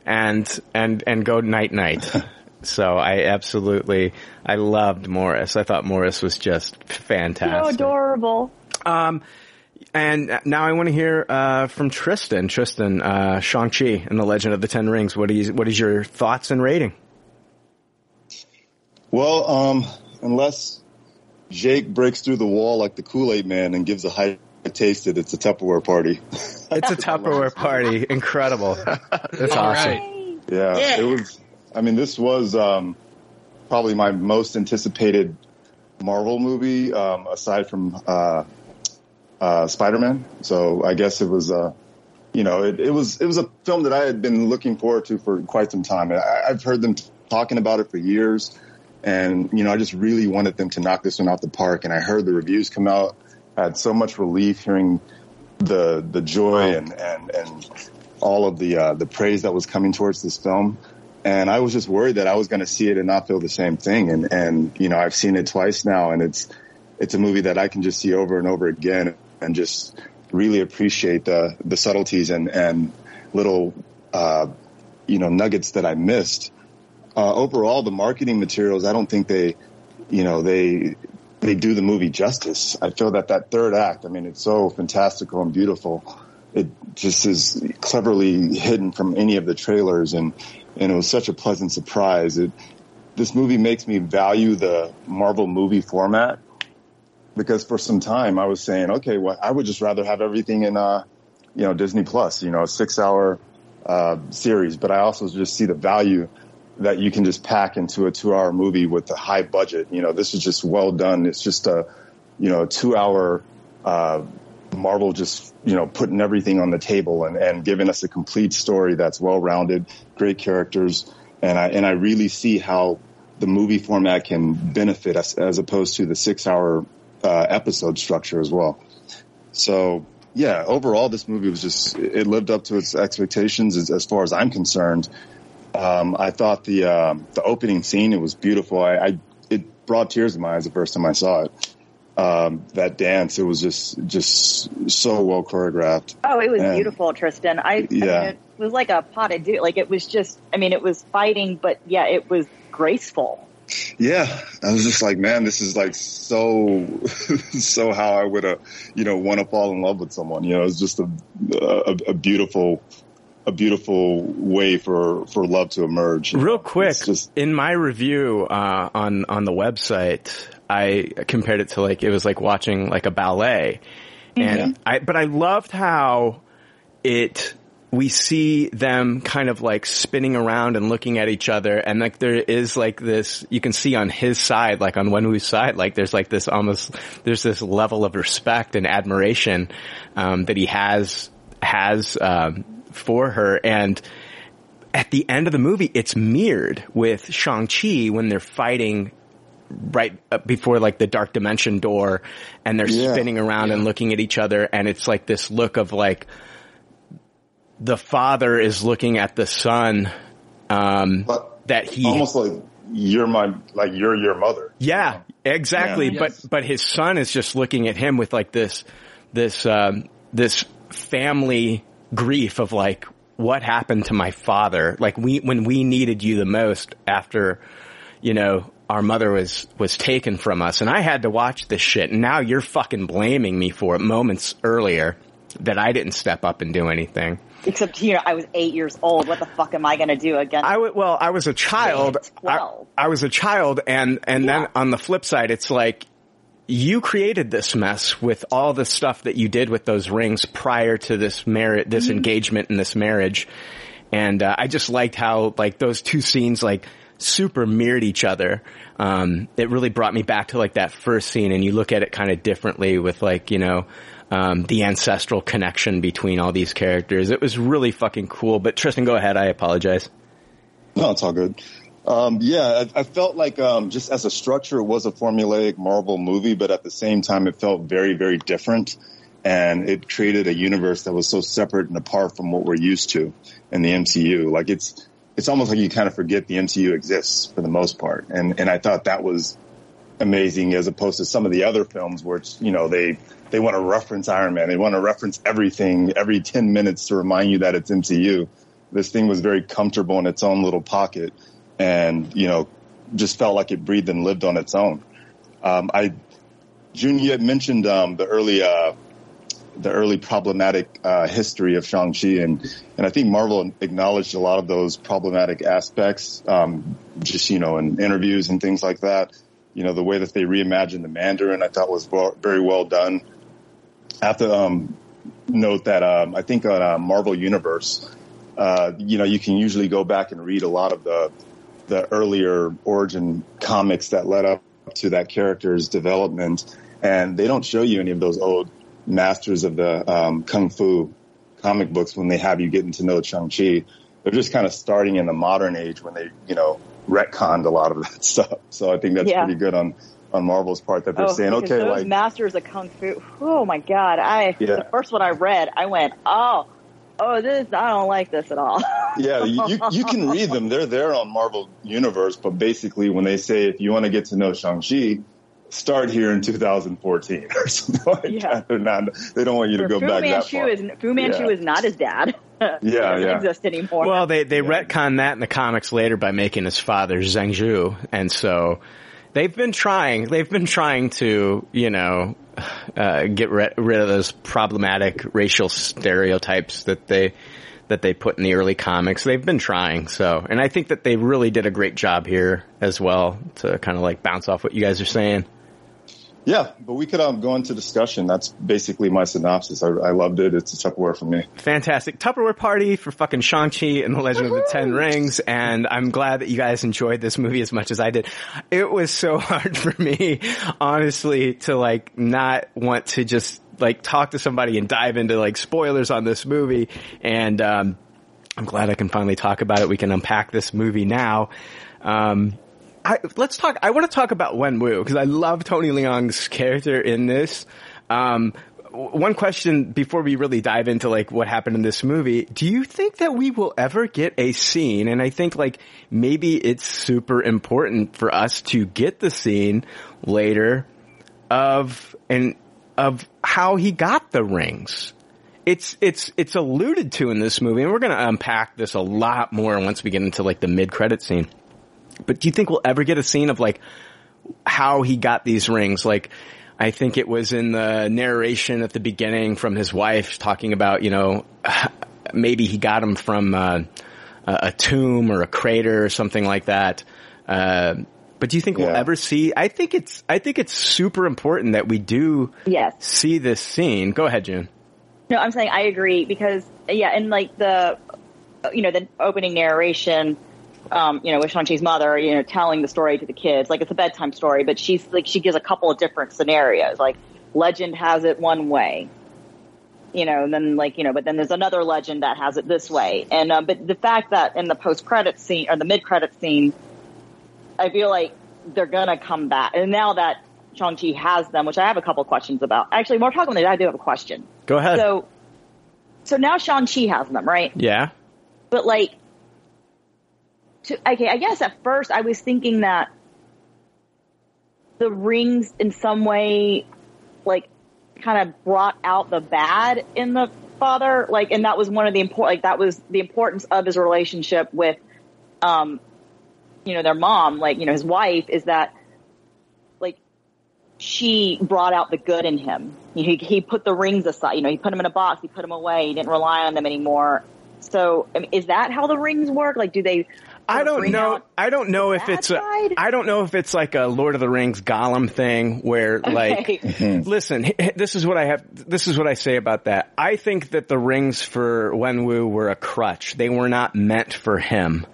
and and and go night night. so I absolutely I loved Morris. I thought Morris was just so fantastic. adorable. Um, and now I want to hear uh, from Tristan. Tristan, uh, Shang Chi and the Legend of the Ten Rings. What is what is your thoughts and rating? Well, um, unless Jake breaks through the wall like the Kool Aid Man and gives a high taste it, it's a Tupperware party. It's a Tupperware party. Incredible. That's All awesome. right. Yeah, Yeah. it was. I mean, this was um, probably my most anticipated Marvel movie, um, aside from uh, uh, Spider-Man. So I guess it was, uh, you know, it, it was it was a film that I had been looking forward to for quite some time. I, I've heard them talking about it for years, and you know, I just really wanted them to knock this one out the park. And I heard the reviews come out. I had so much relief hearing the the joy and and and all of the uh, the praise that was coming towards this film. And I was just worried that I was going to see it and not feel the same thing. And and you know I've seen it twice now, and it's it's a movie that I can just see over and over again and just really appreciate the the subtleties and and little uh, you know, nuggets that I missed. Uh, overall, the marketing materials, I don't think they, you know, they, they do the movie justice. I feel that that third act, I mean, it's so fantastical and beautiful. It just is cleverly hidden from any of the trailers and, and it was such a pleasant surprise. It, this movie makes me value the Marvel movie format because for some time I was saying, okay, well, I would just rather have everything in, uh, you know, Disney Plus, you know, a six hour, uh, series, but I also just see the value that you can just pack into a two hour movie with a high budget. You know, this is just well done. It's just a, you know, a two hour, uh, Marvel just, you know, putting everything on the table and, and giving us a complete story that's well rounded, great characters. And I, and I really see how the movie format can benefit us as opposed to the six hour, uh, episode structure as well. So yeah, overall, this movie was just, it lived up to its expectations as, as far as I'm concerned. Um, I thought the, uh, the opening scene, it was beautiful. I, I, it brought tears to my eyes the first time I saw it um, that dance. It was just just so well choreographed. Oh, it was And- beautiful, Tristan. I, I Yeah. mean, it was like a pas de deux. Like it was just. I mean, it was fighting, but yeah, it was graceful. Yeah, I was just like, man, this is like so so how I would have you know want to fall in love with someone. You know, it's just a, a a beautiful a beautiful way for for love to emerge. Real quick, in my review uh, on on the website, I compared it to like it was like watching like a ballet, and I but I loved how it we see them kind of like spinning around and looking at each other, and like there is like this you can see on his side, like on Wenwu's side, like there's like this almost there's this level of respect and admiration um, that he has has um, for her and at the end of the movie, it's mirrored with Shang-Chi when they're fighting right before like the dark dimension door and they're Yeah. spinning around and looking at each other and it's like this look of like the father is looking at the son um that he almost like you're my like you're your mother. yeah, exactly. Yeah. But but his son is just looking at him with like this this um, this family grief of like what happened to my father? Like we when we needed you the most after you know our mother was was taken from us, and I had to watch this shit. And now you're fucking blaming me for it moments earlier that I didn't step up and do anything. Except you know, I was eight years old. What the fuck am I going to do again? I w- well, I was a child. I, I was a child, and and then on the flip side, it's like you created this mess with all the stuff that you did with those rings prior to this marriage, this engagement and this marriage. And uh, I just liked how like those two scenes like super mirrored each other. Um, it really brought me back to like that first scene, and you look at it kind of differently with like you know. Um, the ancestral connection between all these characters. It was really fucking cool. But Tristan, go ahead. I apologize. No, it's all good. Um, yeah, I, I felt like um, just as a structure, it was a formulaic Marvel movie, but at the same time, it felt very, very different, and it created a universe that was so separate and apart from what we're used to in the MCU. Like it's it's almost like you kind of forget the MCU exists for the most part, and and I thought that was amazing as opposed to some of the other films where it's, you know they they want to reference Iron Man, they want to reference everything every ten minutes to remind you that it's MCU. This thing was very comfortable in its own little pocket, and you know just felt like it breathed and lived on its own. Um, I, had mentioned um, the early uh, the early problematic uh, history of Shang Chi, and and I think Marvel acknowledged a lot of those problematic aspects, um, just you know, in interviews and things like that. You know, the way that they reimagined the Mandarin, I thought was well, very well done. I have to um, note that um, I think on uh, Marvel Universe, uh, you know, you can usually go back and read a lot of the the earlier origin comics that led up to that character's development, and they don't show you any of those old masters of the um, kung fu comic books when they have you getting to know Shang Chi. They're just kind of starting in the modern age when they, you know, retconned a lot of that stuff. So I think that's Yeah. pretty good on on Marvel's part that they're oh, saying, okay, those like masters of kung fu. Oh my god! I Yeah. the first one I read, I went, oh, oh, this I don't like this at all. yeah, you, you, you can read them. They're there on Marvel Universe, but basically when they say if you want to get to know Shang-Chi, start here in 2014 or something like Yeah. that. They're not, they don't want you to go Fu back that Manchu far. is Fu Manchu Yeah. is not his dad. Yeah, doesn't yeah. exist anymore. Well, they they retcon that in the comics later by making his father Zheng Zu, and so they've been trying. They've been trying to, you know, uh, get rid, rid of those problematic racial stereotypes that they that they put in the early comics. They've been trying. So, and I think that they really did a great job here as well to kind of like bounce off what you guys are saying. Yeah, but we could um, go into discussion. That's basically my synopsis. I, I loved it. It's a Tupperware for me. Fantastic Tupperware party for fucking Shang-Chi and the Legend of the Ten Rings. And I'm glad that you guys enjoyed this movie as much as I did. It was so hard for me, honestly, to like not want to just like talk to somebody and dive into like spoilers on this movie. And, um, I'm glad I can finally talk about it. We can unpack this movie now. Um, I, let's talk. I want to talk about Wen Wu because I love Tony Leung's character in this. Um, one question before we really dive into like what happened in this movie: Do you think that we will ever get a scene? And I think like maybe it's super important for us to get the scene later of and of how he got the rings it's it's it's alluded to in this movie, and we're to unpack this a lot more once we get into like the mid credit scene. But do you think we'll ever get a scene of like how he got these rings? Like, I think it was in the narration at the beginning from his wife talking about, you know, maybe he got them from uh, a a tomb or a crater or something like that. Uh, but do you think we'll ever see? I think it's I think it's super important that we do yes. see this scene. Go ahead, June. No, I'm saying I agree because yeah, and like the you know the opening narration, um, you know, with Shang Chi's mother, you know, telling the story to the kids, like it's a bedtime story, but she's like she gives a couple of different scenarios. Like legend has it one way, you know, and then like you know, but then there's another legend that has it this way. And uh, but the fact that in the post credit scene or the mid credit scene, I feel like they're gonna come back. And now that Shang Chi has them, which I have a couple questions about. Actually, more talking about that, I do have a question. Go ahead. So, so now Shang Chi has them, right? yeah. But like, to, okay, I guess at first I was thinking that the rings in some way, like, kind of brought out the bad in the father, like, and that was one of the important, like, that was the importance of his relationship with, um, you know, their mom, like, you know, his wife, is that, like, she brought out the good in him. He, he put the rings aside, you know, he put them in a box, he put them away, he didn't rely on them anymore. So, I mean, is that how the rings work? Like, do they? I don't know. I don't know if it's a, side? I don't know if it's like a Lord of the Rings Gollum thing where like, Okay. listen, h- h- this is what I have, this is what I say about that. I think that the rings for Wenwu were a crutch. They were not meant for him.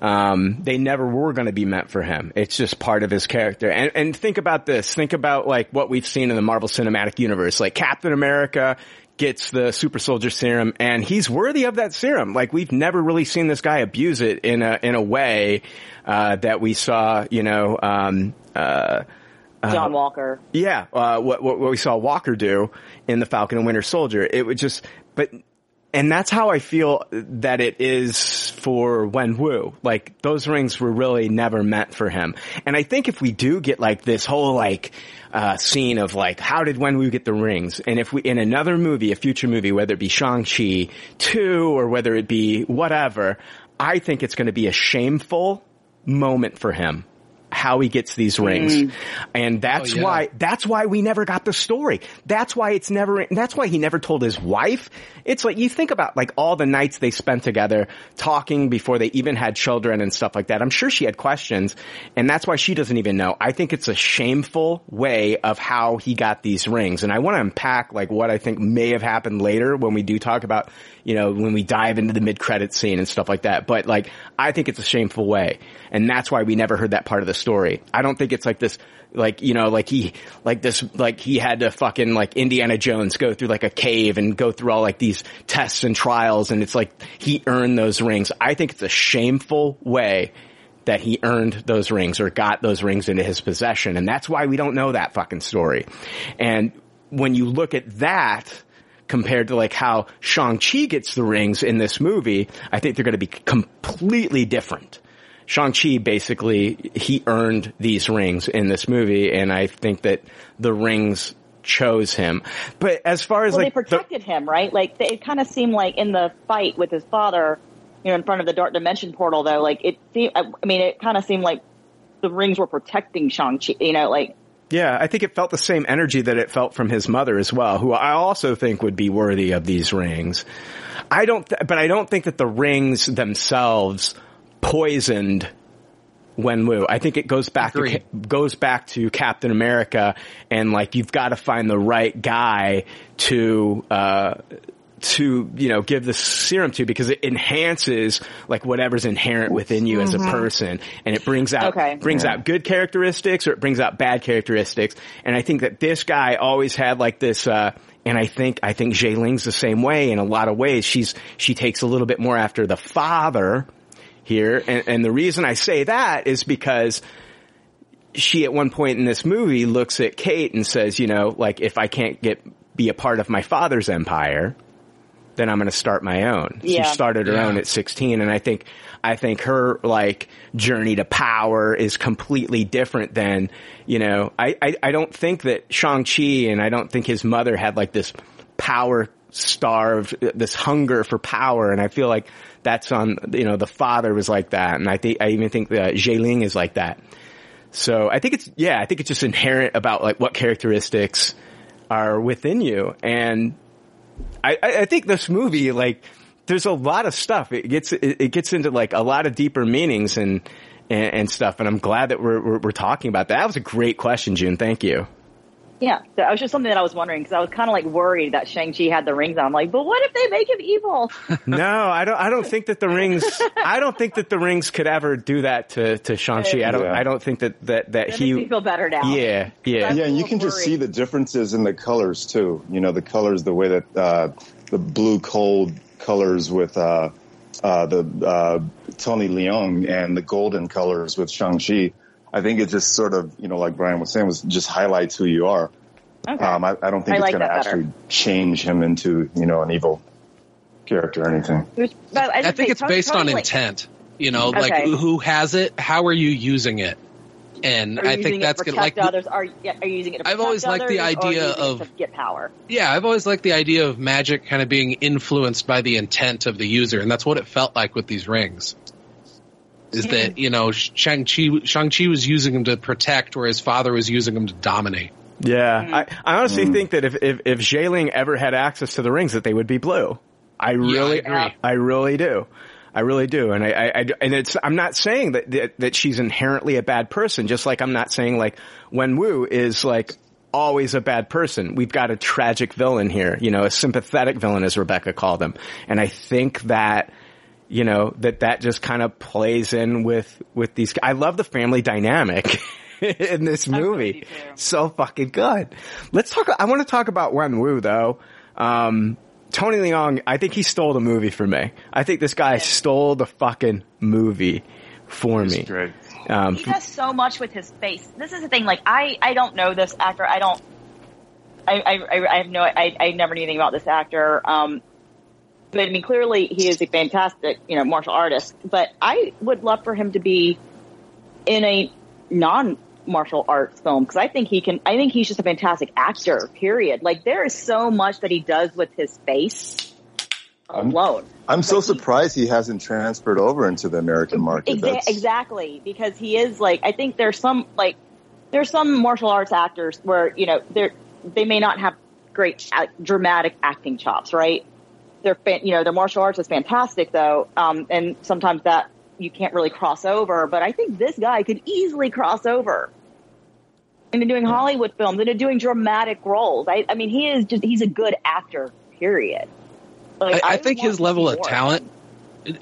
Um, they never were going to be meant for him. It's just part of his character. And, and think about this. Think about like what we've seen in the Marvel Cinematic Universe. Like Captain America gets the super soldier serum and he's worthy of that serum. Like we've never really seen this guy abuse it in a, in a way, uh, that we saw, you know, um, uh, John Walker. yeah, uh, what, what what we saw Walker do in the Falcon and Winter Soldier. It would just, but, and that's how I feel that it is for Wen Wu. Like those rings were really never meant for him. And I think if we do get like this whole like uh, scene of like how did Wen Wu get the rings, and if we in another movie, a future movie, whether it be Shang Chi two or whether it be whatever, I think it's going to be a shameful moment for him how he gets these rings. Mm. And that's Oh, yeah. why, that's why we never got the story. That's why it's never, that's why he never told his wife. It's like, you think about like all the nights they spent together talking before they even had children and stuff like that. I'm sure she had questions and that's why she doesn't even know. I think it's a shameful way of how he got these rings. And I want to unpack like what I think may have happened later when we do talk about, you know, when we dive into the mid credit scene and stuff like that. But like, I think it's a shameful way. And that's why we never heard that part of the story. I don't think it's like this, like, you know, like he, like this, like he had to fucking like Indiana Jones go through like a cave and go through all like these tests and trials and it's like he earned those rings. I think it's a shameful way that he earned those rings or got those rings into his possession. And that's why we don't know that fucking story. And when you look at that, compared to like how Shang-Chi gets the rings in this movie, I think they're going to be completely different. Shang-Chi basically, he earned these rings in this movie and I think that the rings chose him. But as far as well, like they the- protected him, right? Like they, it kind of seemed like in the fight with his father, you know, in front of the dark dimension portal, though, like it seemed. I mean, it kind of seemed like the rings were protecting Shang Chi. You know, like Yeah, I think it felt the same energy that it felt from his mother as well, who I also think would be worthy of these rings. I don't, th- but I don't think that the rings themselves poisoned Wenwu. I think it goes back to Agreed. Ca- goes back to Captain America, and like you've got to find the right guy to. uh to you know give the serum to because it enhances like whatever's inherent within you as a Mhm. person and it brings out Okay. brings Yeah. out good characteristics or it brings out bad characteristics. And I think that this guy always had like this, uh, and I think, I think Xialing's the same way in a lot of ways. She's, she takes a little bit more after the father here. And, and the reason I say that is because she at one point in this movie looks at Kate and says, you know, like if I can't get, be a part of my father's empire, then I'm going to start my own. Yeah. She started her Yeah. own at 16 and I think, I think her like journey to power is completely different than, you know, I, I, I don't think that Shang-Chi and I don't think his mother had like this power starved, this hunger for power. And I feel like that's on, you know, the father was like that. And I think, I even think that Xialing is like that. So I think it's, yeah, I think it's just inherent about like what characteristics are within you. And I, I think this movie, like, there's a lot of stuff. It gets, it, it gets into like a lot of deeper meanings and, and, and stuff. And I'm glad that we're, we're, we're talking about that. That was a great question, June. Thank you. Yeah, So that was just something that I was wondering because I was kind of like worried that Shang Chi had the rings on. I'm like, but what if they make him evil? no, I don't. I don't think that the rings. I don't think that the rings could ever do that to to Shang Chi. I don't. Yeah. I don't think that that that That he. makes me feel better now. Yeah, yeah, yeah, you can just see the differences in the colors too. You know, the colors, the way that uh, the blue cold colors with uh, uh, the uh, Tony Leung and the golden colors with Shang Chi. I think it just sort of, you know, like Brian was saying, was just highlights who you are. Okay. Um, I, I don't think I it's like going to that better. actually change him into, you know, an evil character or anything. But I, I just think it's Tony- based on like- intent. You know, Okay. like who has it? How are you using it? And I think it that's to good. protect Like, others. Are, yeah, are you using it to I've always liked the others, or idea of- get power. yeah, I've always liked the idea of magic kind of being influenced by the intent of the user, and that's what it felt like with these rings. Is that you know Shang Chi Shang Chi was using him to protect, where his father was using him to dominate. Yeah, Mm-hmm. I, I honestly think that if if if Xialing ever had access to the rings, that they would be blue. I really, agree. I really do. I really do, and I, I, I- and it's. I'm not saying that, that that she's inherently a bad person. Just like I'm not saying like Wen Wu is like always a bad person. We've got a tragic villain here, you know, a sympathetic villain, as Rebecca called him, and I think that you know that that just kind of plays in with with these. I love the family dynamic in this movie. So fucking good. Let's talk. I want to talk about Wen Wu though. Um, Tony Leung, I think he stole the movie for me. I think this guy stole the fucking movie for me. Great. Um, He does so much with his face. This is the thing. Like I, I don't know this actor. I don't. I, I, I have no. I, I never knew anything about this actor. Um, but I mean, clearly he is a fantastic, you know, martial artist. But I would love for him to be in a non martial arts film because I think he can. I think he's just a fantastic actor. Period. Like there is so much that he does with his face alone. I'm so surprised he hasn't transferred over into the American market. Exa- exactly, because he is like I think there's some like there's some martial arts actors where you know they're they may not have great act, dramatic acting chops, right? They're fan, you know their martial arts is fantastic though, um, and sometimes that you can't really cross over. But I think this guy could easily cross over into doing Hollywood films, into doing dramatic roles. I, I mean, he is just he's a good actor. Period. Like, I, I think his level of talent.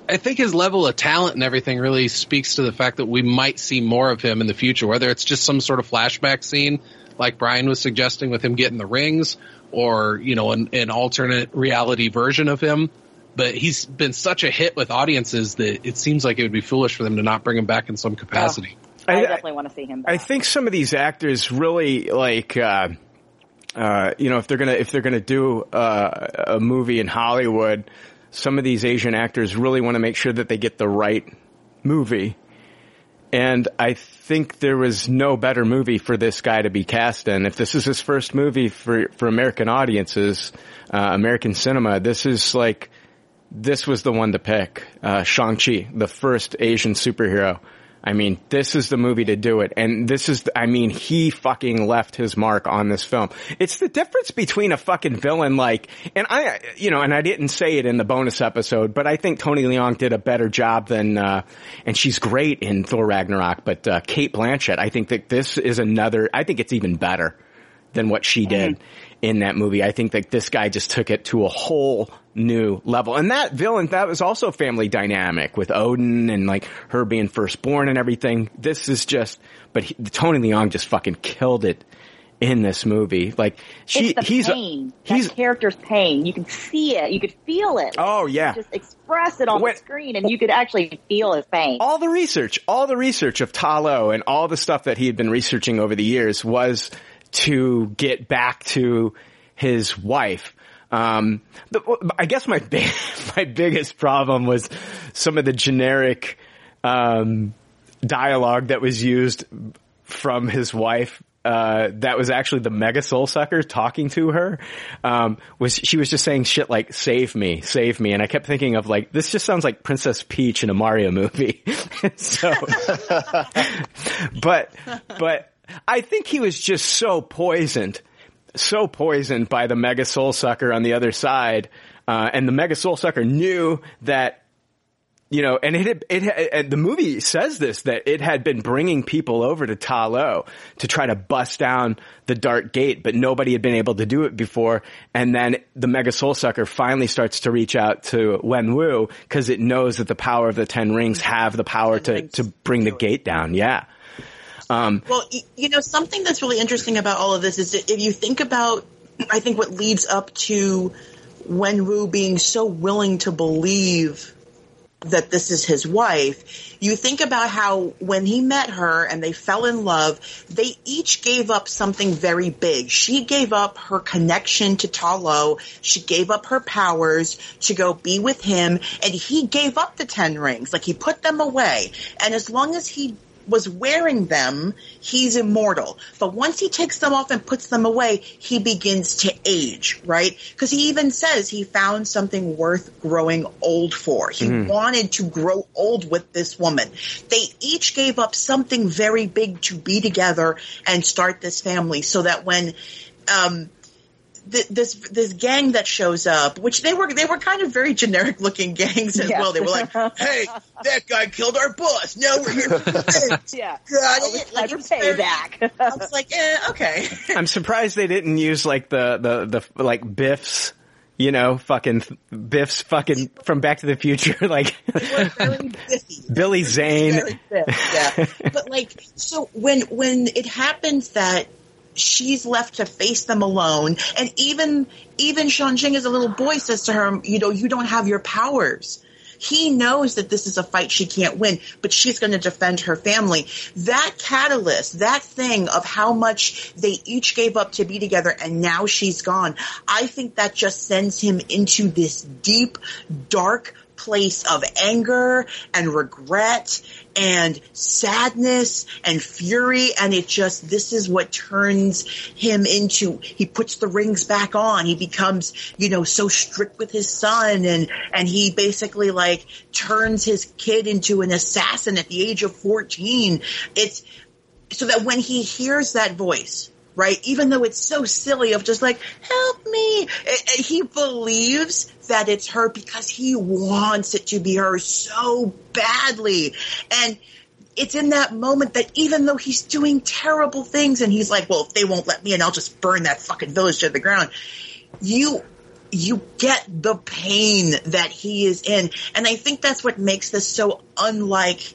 I think his level of talent and everything really speaks to the fact that we might see more of him in the future, whether it's just some sort of flashback scene, like Brian was suggesting with him getting the rings, or you know, an, an alternate reality version of him. But he's been such a hit with audiences that it seems like it would be foolish for them to not bring him back in some capacity. I, definitely want to see him. I think some of these actors really like, uh, uh, you know, if they're gonna if they're gonna do uh, a movie in Hollywood, some of these Asian actors really want to make sure that they get the right movie. And I think there was no better movie for this guy to be cast in. If this is his first movie for, for American audiences, uh, American cinema, this is like, this was the one to pick. Uh, Shang-Chi, the first Asian superhero. I mean, this is the movie to do it. And this is, I mean, he fucking left his mark on this film. It's the difference between a fucking villain like, and I, you know, and I didn't say it in the bonus episode, but I think Tony Leung did a better job than, uh, and she's great in Thor Ragnarok, but, uh, Cate Blanchett, I think that this is another, I think it's even better than what she did in that movie. I think that this guy just took it to a whole new level. And that villain, that was also family dynamic with Odin and like her being firstborn and everything. This is just, but he, Tony Leung just fucking killed it in this movie. Like she, he's, pain. he's, that character's pain. You can see it. You could feel it. Oh, yeah. Just express it on When- the screen, and you could actually feel his pain. all the research, all the research of Talo and all the stuff that he had been researching over the years was to get back to his wife. Um, the, I guess my big, my biggest problem was some of the generic, um, dialogue that was used from his wife. Uh, that was actually the mega soul sucker talking to her. Um, was she was just saying shit like "save me, save me," and I kept thinking of like this just sounds like Princess Peach in a Mario movie. so, but but I think he was just so poisoned, so poisoned by the mega soul sucker on the other side, uh, and the mega soul sucker knew that you know, and it had, it the movie says this that it had been bringing people over to Ta Lo to try to bust down the Dark Gate, but nobody had been able to do it before. And then the Mega Soul Sucker finally starts to reach out to Wen Wu because it knows that the power of the Ten Rings have the power to to bring the gate down. Yeah. Um, Well, you know, something that's really interesting about all of this is that if you think about, I think what leads up to Wen Wu being so willing to believe that this is his wife, you think about how when he met her and they fell in love, they each gave up something very big. She gave up her connection to Talo. She gave up her powers to go be with him and he gave up the ten rings. Like he put them away. And as long as he was wearing them, he's immortal. But once he takes them off and puts them away, he begins to age, right? Because he even says he found something worth growing old for. He Mhm. wanted to grow old with this woman. They each gave up something very big to be together and start this family so that when, um, th- this this gang that shows up, which they were they were kind of very generic looking gangs as Yeah. well. They were like, "Hey, that guy killed our boss. Now we're here for yeah, Got it. Like it's for very- payback. I was like, "Eh, okay." I'm surprised they didn't use like the, the, the, like Biff's, you know, fucking Biff's fucking from Back to the Future, like Billy Zane. Very yeah. but like, so when when it happens that she's left to face them alone, and even even Shang-Chi as a little boy says to her, you know, you don't have your powers. He knows that this is a fight she can't win, but she's going to defend her family. That catalyst, that thing of how much they each gave up to be together and now she's gone, I think that just sends him into this deep, dark place of anger and regret and sadness and fury and it just this is what turns him into he puts the rings back on. He becomes you know so strict with his son and and he basically like turns his kid into an assassin at the age of 14 it's so that when he hears that voice right? Even though it's so silly of just like help me. He believes that it's her because he wants it to be her so badly. And it's in that moment that even though he's doing terrible things and he's like well if they won't let me in i'll just burn that fucking village to the ground you you get the pain that he is in. And i think that's what makes this so unlike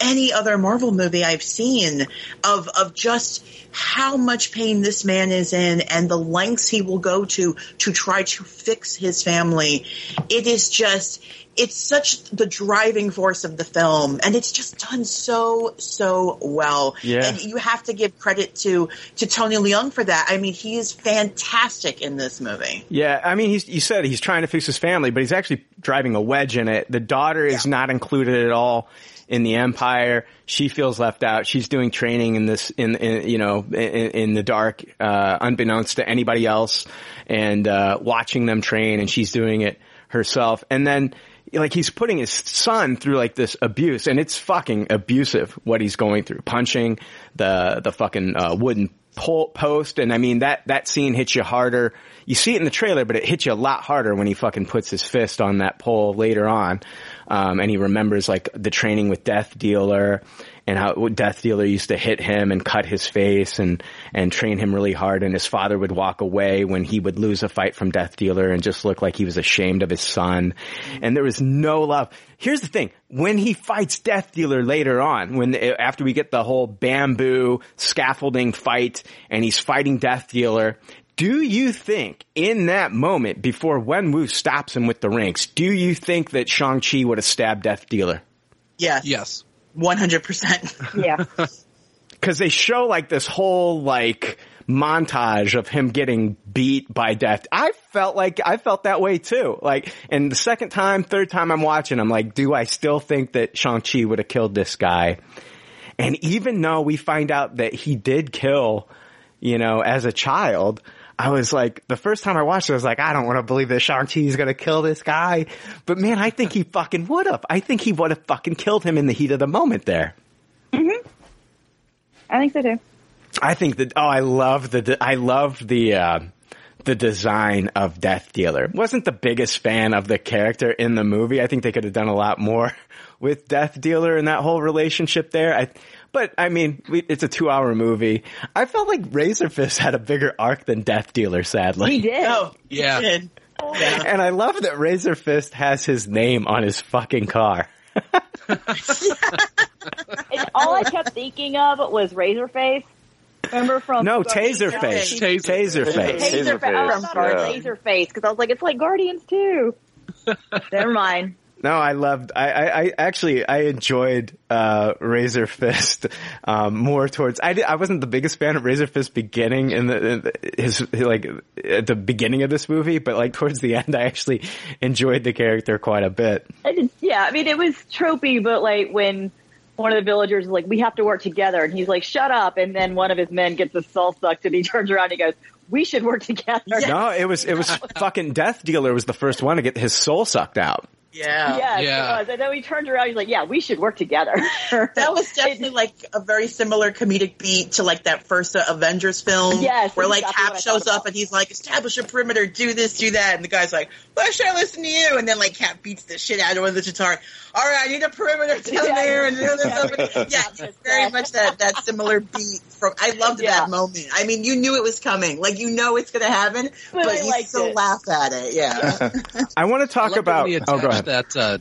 any other Marvel movie I've seen of of just how much pain this man is in and the lengths he will go to to try to fix his family. It is just it's such the driving force of the film and it's just done so so well. Yeah. And you have to give credit to to Tony Leung for that. I mean, he is fantastic in this movie. Yeah, I mean, he's, you said he's trying to fix his family, but he's actually driving a wedge in it. The daughter is not included at all in the Empire. She feels left out. She's doing training in this, in, in you know, in, in the dark, uh, unbeknownst to anybody else and, uh, watching them train and she's doing it herself. And then, like he's putting his son through like this abuse and it's fucking abusive what he's going through. Punching the, the fucking, uh, wooden pole, post. And I mean, that, that scene hits you harder. You see it in the trailer, but it hits you a lot harder when he fucking puts his fist on that pole later on. Um, and he remembers like the training with Death Dealer and how Death Dealer used to hit him and cut his face and, and train him really hard. And his father would walk away when he would lose a fight from Death Dealer and just look like he was ashamed of his son. And there was no love. Here's the thing. When he fights Death Dealer later on, when, after we get the whole bamboo scaffolding fight and he's fighting Death Dealer, do you think in that moment before Wen Wu stops him with the rings, do you think that Shang-Chi would have stabbed Death Dealer? Yes. Yes. 100%. Yeah. Cause they show like this whole like montage of him getting beat by death. I felt like, I felt that way too. Like, and the second time, third time I'm watching, I'm like, do I still think that Shang-Chi would have killed this guy? And even though we find out that he did kill, you know, as a child, I was like, the first time I watched it, I was like, I don't want to believe that Shang-Chi is going to kill this guy. But man, I think he fucking would have. I think he would have fucking killed him in the heat of the moment there. Mm-hmm. I think so too. I think that, oh, I love the, I love the, uh, the design of Death Dealer. Wasn't the biggest fan of the character in the movie. I think they could have done a lot more with Death Dealer and that whole relationship there. I, but I mean, we, it's a two-hour movie. I felt like Razor Fist had a bigger arc than Death Dealer. Sadly, He did. Oh, Yeah. he did. and I love that Razor Fist has his name on his fucking car. And all I kept thinking of was Razorface. Remember from No, Guardians of the Taserface. Galaxy? Taserface. Taserface. Oh, I'm sorry, yeah. Taserface. Because I was like, it's like Guardians too. Never mind. No, I loved. I, I, I actually I enjoyed uh, Razor Fist um, more towards. I, I wasn't the biggest fan of Razor Fist beginning in the, in the his like at the beginning of this movie, but like towards the end, I actually enjoyed the character quite a bit. I did, yeah, I mean, it was tropey, but like when one of the villagers is like, we have to work together, and he's like, shut up, and then one of his men gets his soul sucked, and he turns around and he goes, we should work together. No, it was it was fucking Death Dealer was the first one to get his soul sucked out. Yeah. Yes, Yeah. it was. And then he turned around, he's like, yeah, we should work together. That was definitely like a very similar comedic beat to like that first uh, Avengers film. Yes, Where like exactly Cap shows up and he's like, establish a perimeter, do this, do that. And the guy's like, why should I listen to you? And then like Cap beats the shit out of him with the guitar. All right, I need a perimeter down Yeah, there. And yeah. yeah, yeah, it's very much that, that similar beat from, I loved Yeah. that moment. I mean, you knew it was coming. Like you know it's going to happen, But but, you still it. laugh at it. Yeah. I want to talk loved it about. Oh, go attached ahead. That, uh,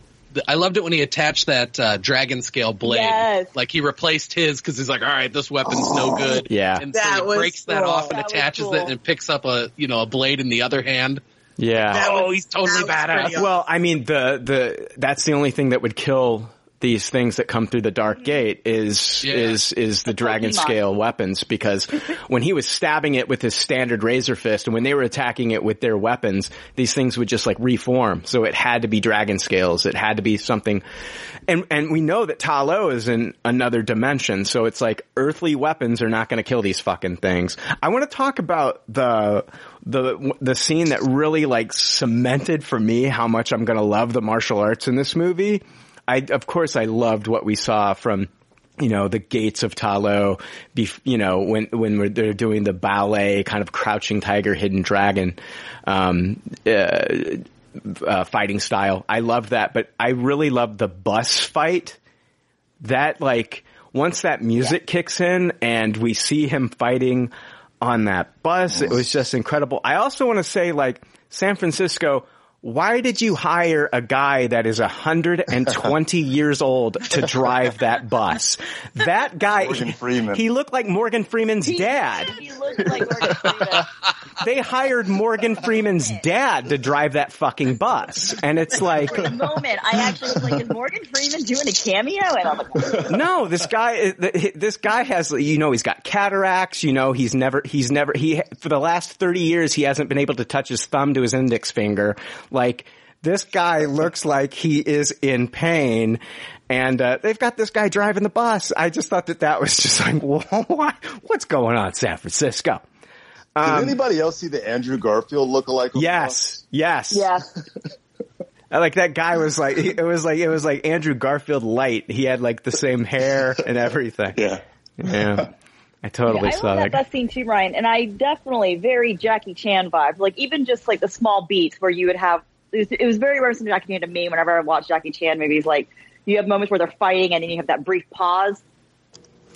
I loved it when he attached that uh, dragon scale blade. Yes. Like he replaced his because he's like, all right, this weapon's no good. Yeah. And so That he was breaks that off and That attaches cool. it and picks up a you know a blade in the other hand. Yeah. That oh, he's totally badass. Well, I mean, the the that's the only thing that would kill these things that come through the dark gate is Yeah. is is the dragon Pokemon. scale weapons because when he was stabbing it with his standard razor fist and when they were attacking it with their weapons these things would just like reform so it had to be dragon scales it had to be something and and we know that Talo is in another dimension so it's like earthly weapons are not going to kill these fucking things i want to talk about the the the scene that really like cemented for me how much I'm going to love the martial arts in this movie. I of course I loved what we saw from you know the gates of Talo, bef- you know when when we're, they're doing the ballet kind of crouching tiger, hidden dragon. Um, uh, uh, fighting style. I love that, but I really love the bus fight. That like once that music kicks in and we see him fighting on that bus, it was just incredible. I also want to say like San Francisco. Why did you hire a guy that is 120 years old to drive that bus? That guy, Morgan Freeman. he looked like Morgan Freeman's dad. He looked like Morgan Freeman. They hired Morgan Freeman's dad to drive that fucking bus. And it's like, For a moment, I actually was like, is Morgan Freeman doing a cameo? And I'm like, no, this guy, this guy has, you know, he's got cataracts, you know, he's never, he's never, he, for the last 30 years, he hasn't been able to touch his thumb to his index finger. Like, this guy looks like he is in pain. And uh, they've got this guy driving the bus. I just thought that that was just like, what? what's going on, San Francisco? Did Um, anybody else see the Andrew Garfield lookalike? Yes, yes. Yeah. Like that guy was like, it was like, it was like Andrew Garfield light. He had like the same hair and everything. Yeah. Yeah. I totally I saw love that. that scene too, Ryan, and I definitely very Jackie Chan vibe. Like even just like the small beats where you would have. It was, it was very reminiscent of Jackie Chan to me. Whenever I watch Jackie Chan movies, like you have moments where they're fighting, and then you have that brief pause.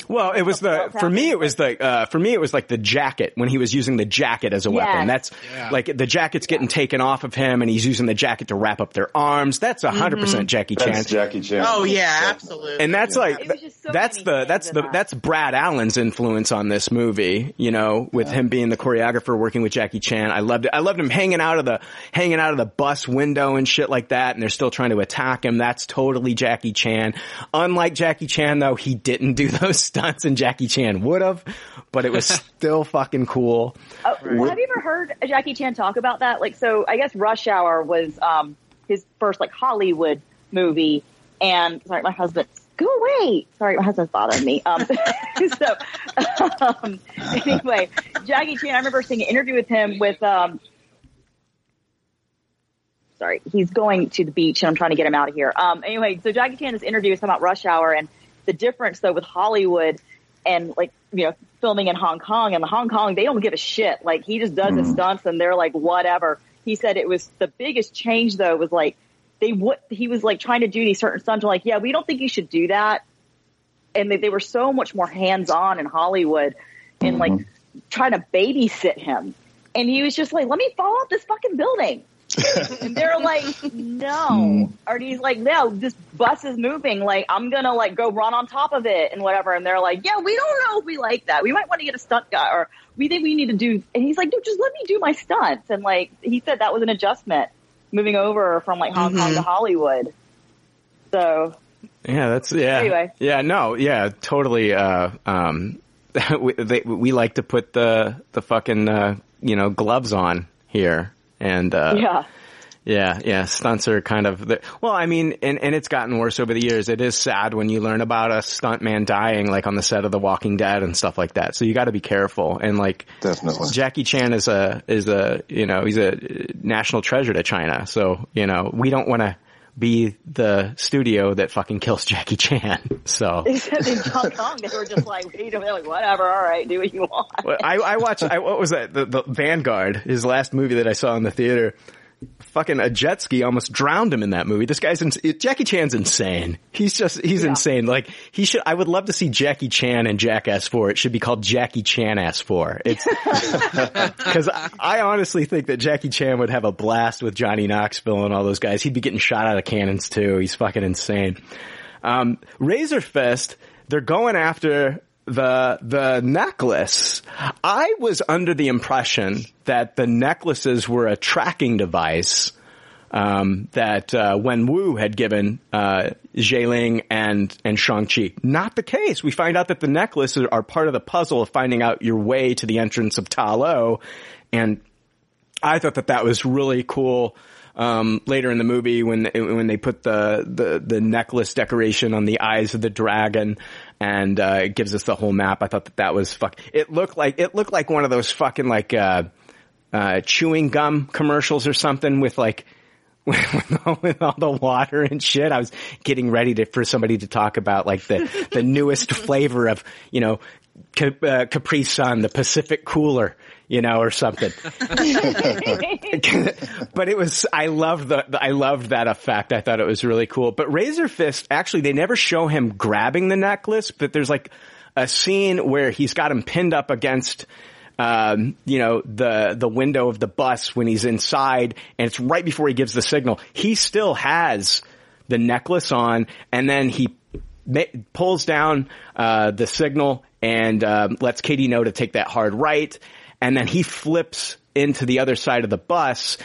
Well, it was the for me it was the uh, for me it was like the jacket when he was using the jacket as a weapon. That's Yeah. like the jacket's getting taken off of him, and he's using the jacket to wrap up their arms. That's a 100 percent Jackie Chan. That's Jackie Chan. Oh yeah, absolutely. and that's like It was just so that's the that's the that. that's Brad Allan's influence on this movie. You know, with him being the choreographer, working with Jackie Chan. I loved it. I loved him hanging out of the hanging out of the bus window and shit like that. And they're still trying to attack him. That's totally Jackie Chan. Unlike Jackie Chan, though, he didn't do those stunts, and Jackie Chan would have. But it was still fucking cool. Oh, Have you ever heard Jackie Chan talk about that? Like, so I guess Rush Hour was um, his first like Hollywood movie, and sorry, my husband. Go away! Sorry, my husband's bothering me. Um, so um, anyway, Jackie Chan. I remember seeing an interview with him with. Um, sorry, he's going to the beach, and I'm trying to get him out of here. Um, anyway, so Jackie Chan is interview is about Rush Hour and the difference though with Hollywood and like you know filming in Hong Kong and the Hong Kong they don't give a shit. Like he just does his mm-hmm. stunts and they're like whatever. He said it was the biggest change though was like they would he was like trying to do these certain stunts. Like yeah we don't think you should do that. And they, they were so much more hands on in Hollywood and like mm-hmm. trying to babysit him. And he was just like let me fall off this fucking building and they're like, no. Or he's like, no, this bus is moving. Like, I'm gonna like go run on top of it and whatever. And they're like, yeah, we don't know if we like that. We might want to get a stunt guy or we think we need to do. And he's like, dude, just let me do my stunts. And like, he said that was an adjustment moving over from like Hong Kong to Hollywood. So Yeah, that's yeah. Anyway. Yeah, no, yeah, totally. Uh, um, we, they, we like to put the the fucking uh, you know gloves on here, and uh, yeah. yeah, yeah, stunts are kind of the, well. I mean, and and it's gotten worse over the years. It is sad when you learn about a stuntman dying, like on the set of The Walking Dead and stuff like that. So you got to be careful. And like, Definitely. Jackie Chan is a is a you know he's a national treasure to China. So you know we don't want to be the studio that fucking kills Jackie Chan. So Except in Hong Kong, they were just like, wait a minute, like, whatever, all right, do what you want. Well, I, I watched. I, what was that? The, the Vanguard, his last movie that I saw in the theater. Fucking a jet ski almost drowned him in that movie. This guy's ins- Jackie Chan's insane. He's just he's insane. Like he should. I would love to see Jackie Chan and Jackass Four. It should be called Jackie Chan Ass Four. It's because I, I honestly think that Jackie Chan would have a blast with Johnny Knoxville and all those guys. He'd be getting shot out of cannons too. He's fucking insane. Um, Razor Fist, they're going after the the necklace. I was under the impression that the necklaces were a tracking device um, that uh, Wen Wu had given uh, Ling and and Shang Chi. Not the case. We find out that the necklaces are part of the puzzle of finding out your way to the entrance of Ta Lo, and I thought that that was really cool. Um, later in the movie, when when they put the, the the necklace decoration on the eyes of the dragon, and uh, it gives us the whole map, I thought that that was fuck. It looked like it looked like one of those fucking like uh, uh, chewing gum commercials or something with like with all, with all the water and shit. I was getting ready to, for somebody to talk about like the, the newest flavor of, you know, uh, Capri Sun, the Pacific Cooler, you know, or something. but it was, I loved the, I loved that effect. I thought it was really cool. But Razor Fist, actually, they never show him grabbing the necklace, but there's like a scene where he's got him pinned up against, um, you know, the, the window of the bus when he's inside and it's right before he gives the signal. He still has the necklace on and then he ma- pulls down, uh, the signal and, um, lets Katie know to take that hard right. And then he flips into the other side of the bus.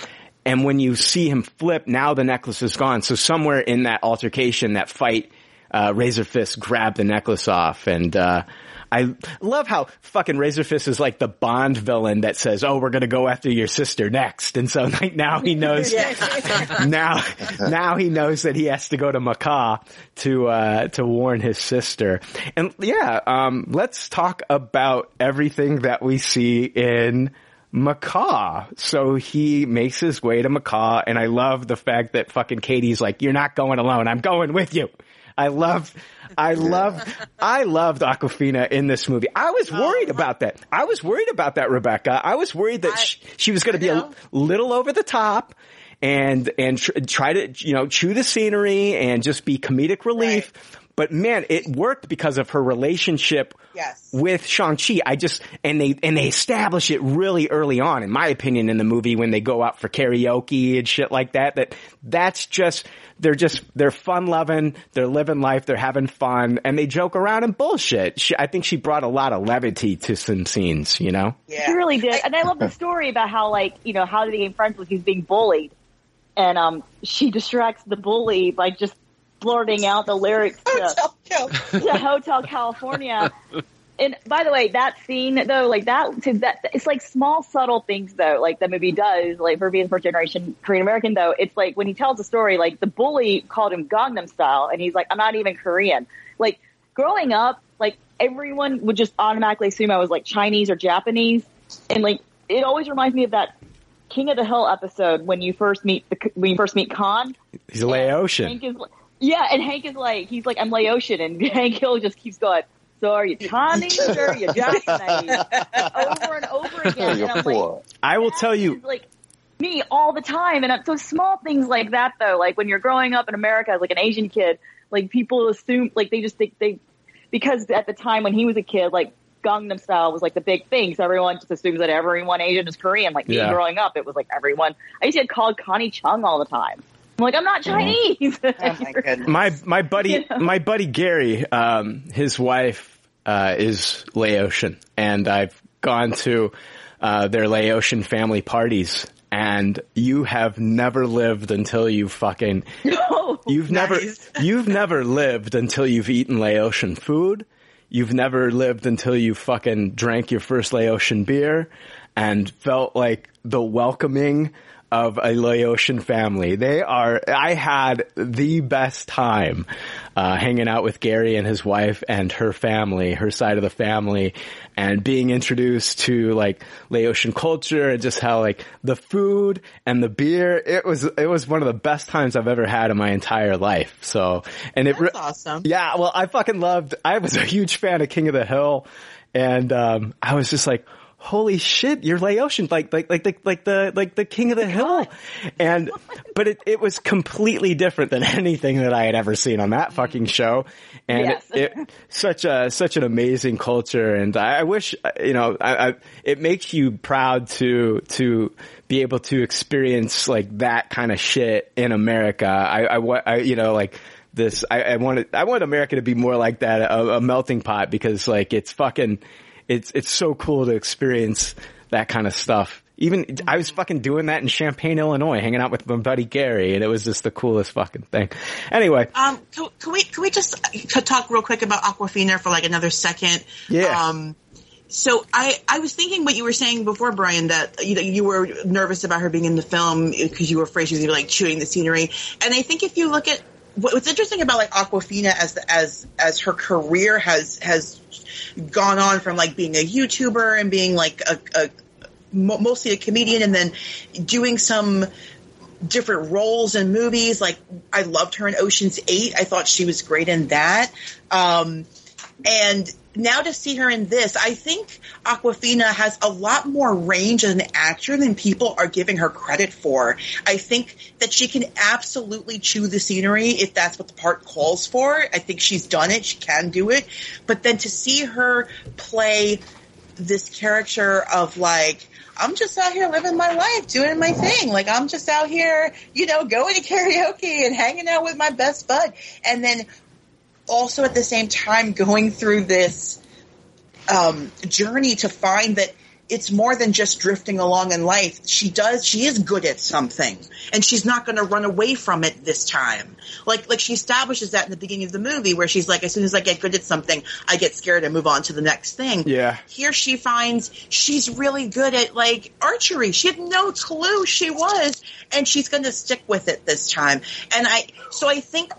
And when you see him flip, now the necklace is gone. So somewhere in that altercation, that fight, uh, Razor Fist grabbed the necklace off and, uh, I love how fucking Razorfist is like the Bond villain that says, "Oh, we're gonna go after your sister next," and so like now he knows. now, now he knows that he has to go to Macau to uh, to warn his sister. And yeah, um, let's talk about everything that we see in Macau. So he makes his way to Macau, and I love the fact that fucking Katie's like, "You're not going alone. I'm going with you." I love, I love, I loved Awkwafina in this movie. I was worried about that. I was worried about that, Rebecca. I was worried that she, she was going to be a little over the top and, and tr- try to, you know, chew the scenery and just be comedic relief. But man, it worked because of her relationship Yes. with Shang-Chi. I just, and they, and they establish it really early on, in my opinion, in the movie when they go out for karaoke and shit like that, that that's just, they're just, they're fun loving, they're living life, they're having fun, and they joke around and bullshit. She, I think she brought a lot of levity to some scenes, you know? Yeah. She really did. And I love the story about how, like, you know, how they became friends was he's being bullied. And um, she distracts the bully by just blurting out the lyrics to, to Hotel California. And by the way, that scene though, like that, to that, it's like small, subtle things though, like the movie does, like for being first generation Korean American though, it's like when he tells the story, like the bully called him Gangnam style and he's like, I'm not even Korean. Like growing up, like everyone would just automatically assume I was like Chinese or Japanese. And like, it always reminds me of that King of the Hill episode when you first meet the, when you first meet Khan. He's Laotian. Hank is, yeah, and Hank is like, he's like, I'm Laotian, and Hank Hill just keeps going, so are you Chinese or are you Japanese? over and over again. And I'm like, I will tell you, like me all the time. And so small things like that though, like when you're growing up in America as like an Asian kid, like people assume, like they just think they, because at the time when he was a kid, like Gangnam Style was like the big thing. So everyone just assumes that everyone Asian is Korean. Like me Yeah. growing up, it was like everyone. I used to get called Connie Chung all the time. I'm like, I'm not Chinese. my my buddy You know? my buddy Gary, um, his wife uh, is Laotian, and I've gone to uh, their Laotian family parties. And you have never lived until you fucking no, you've never you've never lived until you've eaten Laotian food. You've never lived until you fucking drank your first Laotian beer and felt like the welcoming of a Laotian family. They are, I had the best time, uh, hanging out with Gary and his wife and her family, her side of the family, and being introduced to like Laotian culture and just how like the food and the beer, it was, it was one of the best times I've ever had in my entire life. So, and it, That's awesome. yeah, well, I fucking loved. I was a huge fan of King of the Hill, and um, I was just like, "Holy shit, you're Laotian, like like like the like the like the King of the Hill," and but it it was completely different than anything that I had ever seen on that fucking show, and Yes. it, it such a such an amazing culture, and I, I wish you know, I, I it makes you proud to to be able to experience like that kind of shit in America. I I, I you know like this. I, I wanted I want America to be more like that, a, a melting pot, because like it's fucking, it's it's so cool to experience that kind of stuff. Even I was fucking doing that in Champaign, Illinois, hanging out with my buddy Gary, and it was just the coolest fucking thing. Anyway, Um, can, can we can we just uh, talk real quick about Awkwafina for like another second? Yeah. Um, so I I was thinking what you were saying before, Brian, that you know, you were nervous about her being in the film because you were afraid she was gonna be like chewing the scenery. And I think if you look at what's interesting about like Awkwafina as as as her career has has gone on from like being a YouTuber and being like a, a mostly a comedian and then doing some different roles in movies. Like I loved her in Ocean's Eight. I thought she was great in that. Um, and now to see her in this, I think Awkwafina has a lot more range as an actor than people are giving her credit for. I think that she can absolutely chew the scenery if that's what the part calls for. I think she's done it. She can do it. But then to see her play this character of like, I'm just out here living my life, doing my thing. Like I'm just out here, you know, going to karaoke and hanging out with my best bud. And then also at the same time going through this um, journey to find that it's more than just drifting along in life. She does, she is good at something and she's not going to run away from it this time. Like, like she establishes that in the beginning of the movie where she's like, as soon as I get good at something, I get scared and move on to the next thing. Yeah. Here she finds she's really good at like archery. She had no clue she was and she's going to stick with it this time. And I, so I think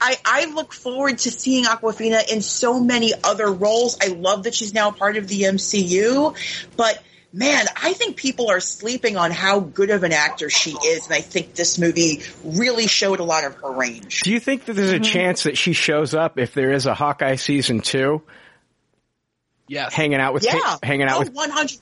I, I look forward to seeing Awkwafina in so many other roles. I love that she's now part of the MCU, but man, I think people are sleeping on how good of an actor she is, and I think this movie really showed a lot of her range. Do you think that there's a mm-hmm. chance that she shows up if there is a Hawkeye season two? Yes. Hanging out with Yeah, Kate, hanging out oh, with 100.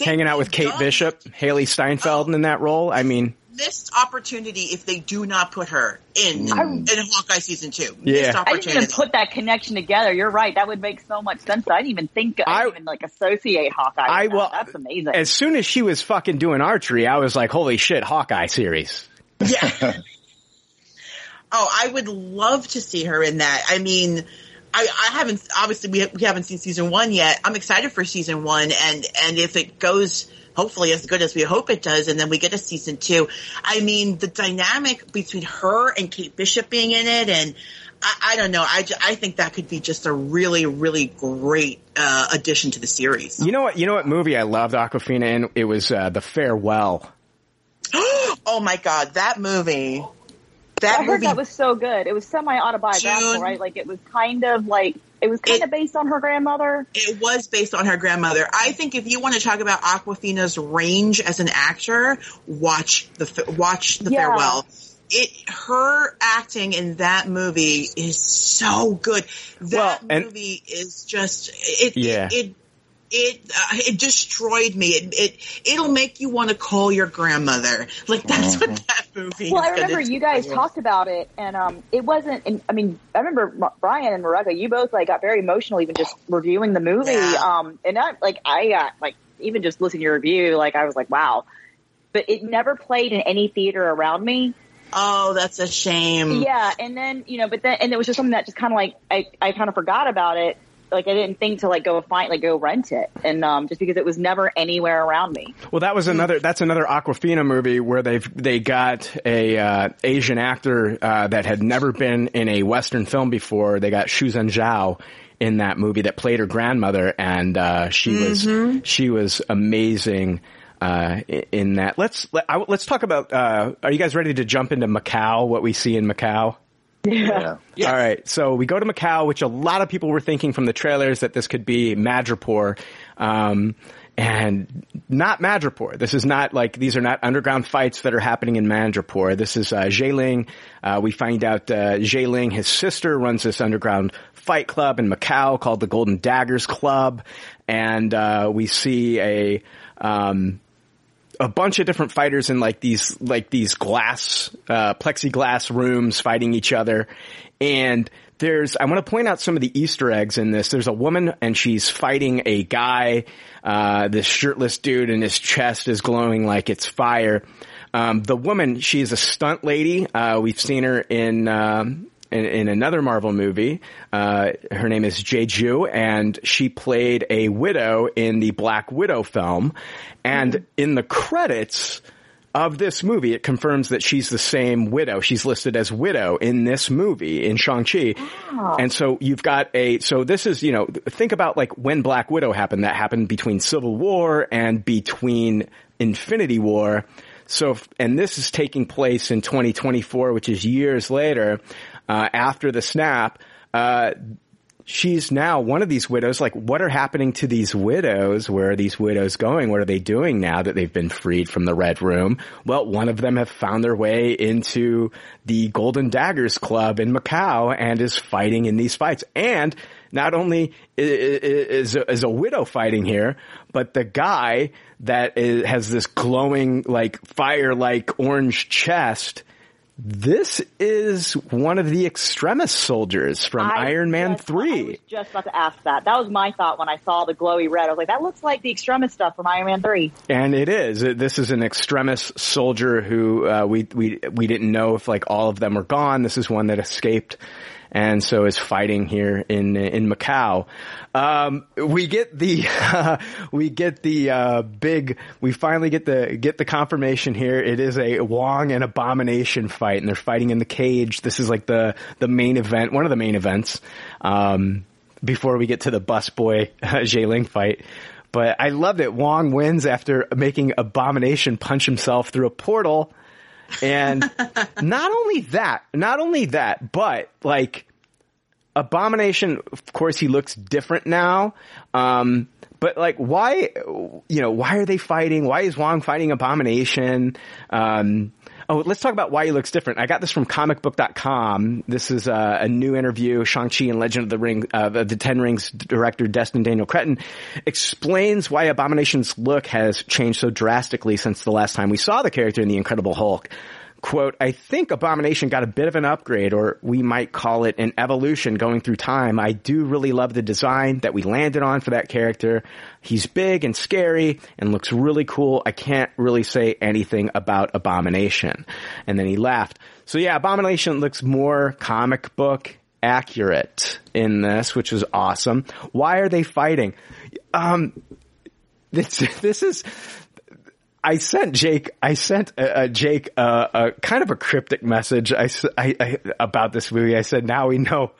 hanging out with Kate Bishop, Hailee Steinfeld oh. in that role. I mean, Missed opportunity if they do not put her in Mm. in Hawkeye season two. Yeah. Missed I didn't even put that connection together. You're right. That would make so much sense. I didn't even think. I didn't even like associate Hawkeye. with I that. well, That's amazing. as soon as she was fucking doing archery, I was like, holy shit, Hawkeye series. Yeah. oh, I would love to see her in that. I mean, I, I haven't obviously we, we haven't seen season one yet. I'm excited for season one, and and if it goes hopefully as good as we hope it does, and then we get a season two. I mean, the dynamic between her and Kate Bishop being in it, and I, I don't know. I, I think that could be just a really really great uh, addition to the series. You know what? You know what movie I loved Awkwafina in? It was uh, The Farewell. oh my god, that movie! That I heard movie that was so good. It was semi autobiographical, June. right? Like it was kind of like it was kind of based on her grandmother. It was based on her grandmother. I think if you want to talk about Awkwafina's range as an actor, watch the watch the Yeah. farewell. It her acting in that movie is so good. That and- movie is just it. Yeah. It it uh, it destroyed me. It it it'll make you want to call your grandmother. Like that's what that movie. Well, I is gonna remember you guys do. talked about it, and um, it wasn't. And I mean, I remember Brian and Mareka, you both like got very emotional even just reviewing the movie. Um, and I like I got like even just listening to your review, like I was like, wow. But it never played in any theater around me. Oh, that's a shame. Yeah, and then you know, but then and it was just something that just kind of like I I kind of forgot about it. Like I didn't think to like go find like go rent it, and um, just because it was never anywhere around me. Well, that was another. That's another Awkwafina movie where they've they got a uh, Asian actor uh, that had never been in a Western film before. They got Shu Zhen Zhao in that movie that played her grandmother, and uh, she Mm-hmm. was she was amazing. Uh, in that, let's let, I, let's talk about. Uh, are you guys ready to jump into Macau? What we see in Macau? Yeah. All right. So we go to Macau, which a lot of people were thinking from the trailers that this could be Madripoor. Um, and not Madripoor. This is not like, these are not underground fights that are happening in Madripoor. This is, uh, Ling. Uh, we find out, uh, Ling, his sister, runs this underground fight club in Macau called the Golden Daggers Club. And, uh, we see a, um, a bunch of different fighters in like these like these glass uh plexiglass rooms fighting each other. And there's I want to point out some of the easter eggs in this. There's a woman and she's fighting a guy uh this shirtless dude and his chest is glowing like it's fire. Um the woman she's a stunt lady. Uh we've seen her in um in, in another Marvel movie. Uh, her name is Jeju, and she played a widow in the Black Widow film. And in the credits of this movie, it confirms that she's the same widow. She's listed as widow in this movie in Shang-Chi. And so you've got a, so this is, you know, think about like when Black Widow happened. That happened between Civil War and between Infinity War. So, and this is taking place in 2024, which is years later, uh, after the snap. Uh, she's now one of these widows. Like, what are happening to these widows? Where are these widows going? What are they doing now that they've been freed from the Red Room? Well, one of them have found their way into the Golden Daggers Club in Macau and is fighting in these fights. And not only is is a widow fighting here, but the guy that is, has this glowing, like fire, like orange chest. This is one of the extremis soldiers from I Iron Man just- 3. Just about to ask that. That was my thought when I saw the glowy red. I was like, that looks like the extremis stuff from Iron Man Three. And it is. This is an extremis soldier who uh, we we we didn't know if like all of them were gone. This is one that escaped, and so is fighting here in in Macau. Um, we get the we get the uh, big. We finally get the get the confirmation here. It is a Wong and Abomination fight, and they're fighting in the cage. This is like the the main event, one of the main events. Um, before we get to the busboy uh, Ling fight. But I love that Wong wins after making Abomination punch himself through a portal. And not only that, not only that, but like Abomination, of course, he looks different now. Um, but like, why, you know, why are they fighting? Why is Wong fighting Abomination? Um, Oh, let's talk about why he looks different. I got this from comicbook.com. This is uh, a new interview. Shang-Chi and Legend of the Ring, uh, the Ten Rings director Destin Daniel Cretton explains why Abomination's look has changed so drastically since the last time we saw the character in The Incredible Hulk quote, I think Abomination got a bit of an upgrade, or we might call it an evolution going through time. I do really love the design that we landed on for that character. He's big and scary and looks really cool. I can't really say anything about Abomination. And then he laughed. So yeah, Abomination looks more comic book accurate in this, which is awesome. Why are they fighting? Um, this, this is, I sent Jake, I sent uh, uh, Jake uh, a kind of a cryptic message I, I, I, about this movie. I said, now we know,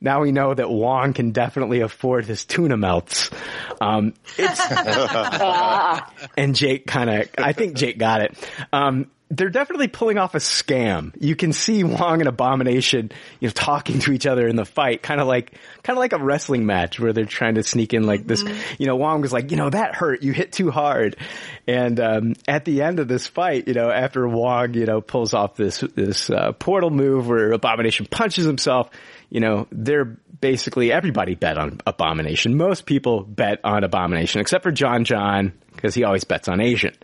now we know that Wong can definitely afford his tuna melts. Um, and Jake kind of, I think Jake got it. Um, they're definitely pulling off a scam. You can see Wong and Abomination, you know, talking to each other in the fight, kind of like, kind of like a wrestling match where they're trying to sneak in like this. Mm-hmm. You know, Wong was like, you know, that hurt. You hit too hard. And um, at the end of this fight, you know, after Wong, you know, pulls off this this uh, portal move where Abomination punches himself, you know, they're basically everybody bet on Abomination. Most people bet on Abomination except for John John because he always bets on Asian.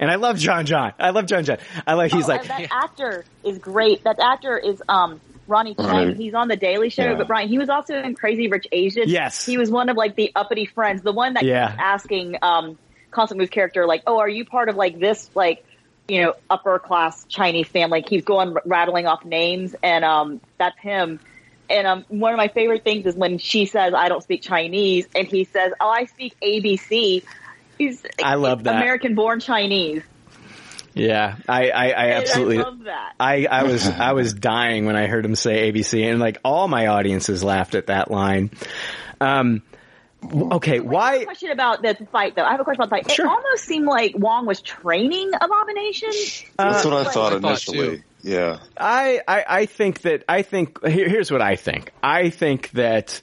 And I love John John. I love John John. I like. He's oh, like that actor is great. That actor is um Ronny Chieng. He's on the Daily Show, yeah. but Brian, he was also in Crazy Rich Asians. Yes, he was one of like the uppity friends, the one that yeah. keeps asking um Constance Wu's character like, "Oh, are you part of like this like?" You know, upper class Chinese family keeps going rattling off names, and um, that's him. And um, one of my favorite things is when she says, "I don't speak Chinese," and he says, "Oh, I speak ABC." He's I love that American born Chinese. Yeah, I, I, I absolutely I love that. I, I was I was dying when I heard him say ABC, and like all my audiences laughed at that line. Um, okay, why? question about the fight though. I have a question about the fight. Sure. It almost seemed like Wong was training Abomination. That's what I Like- thought I thought initially. Yeah. I, I, I think that I think here, here's what I think. I think that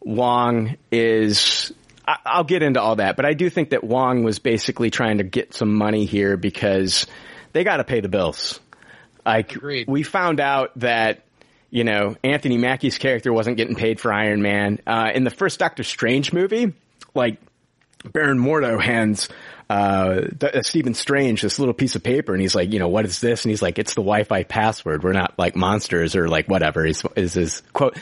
Wong is. I, I'll get into all that, but I do think that Wong was basically trying to get some money here because they got to pay the bills. Like Agreed. we found out that you know Anthony Mackie's character wasn't getting paid for Iron Man uh, in the first Doctor Strange movie. Like Baron Mordo hands uh, th- uh, Stephen Strange this little piece of paper, and he's like, you know, what is this? And he's like, it's the Wi-Fi password. We're not like monsters or like whatever. Is is his quote?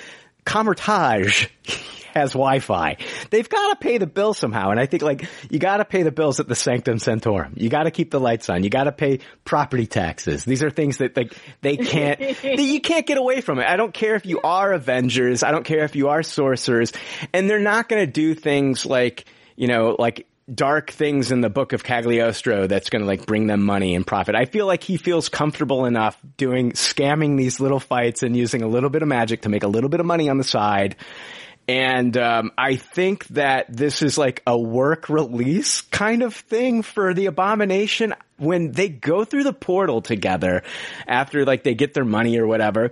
Kamar-Taj has Wi-Fi. They've got to pay the bill somehow, and I think like you got to pay the bills at the Sanctum Sanctorum. You got to keep the lights on. You got to pay property taxes. These are things that like they can't. that you can't get away from it. I don't care if you are Avengers. I don't care if you are sorcerers, and they're not going to do things like you know like dark things in the book of Cagliostro that's going to like bring them money and profit. I feel like he feels comfortable enough doing scamming these little fights and using a little bit of magic to make a little bit of money on the side. And um, I think that this is like a work release kind of thing for the abomination when they go through the portal together after like they get their money or whatever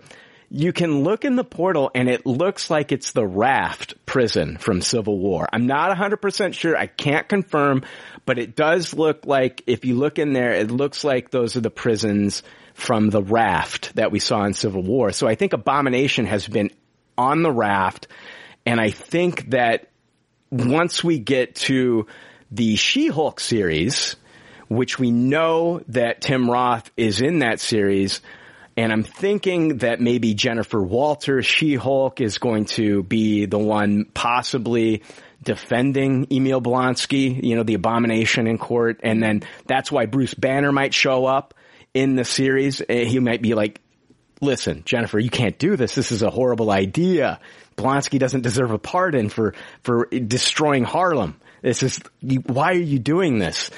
you can look in the portal and it looks like it's the raft prison from Civil War. I'm not 100% sure. I can't confirm, but it does look like if you look in there, it looks like those are the prisons from the raft that we saw in Civil War. So I think Abomination has been on the raft and I think that once we get to the She-Hulk series, which we know that Tim Roth is in that series, and I'm thinking that maybe Jennifer Walter, She-Hulk, is going to be the one possibly defending Emil Blonsky, you know, the abomination in court. And then that's why Bruce Banner might show up in the series. Uh, He might be like listen, Jennifer, you can't do this. This is a horrible idea. Blonsky doesn't deserve a pardon for, for destroying Harlem. This is, why are you doing this?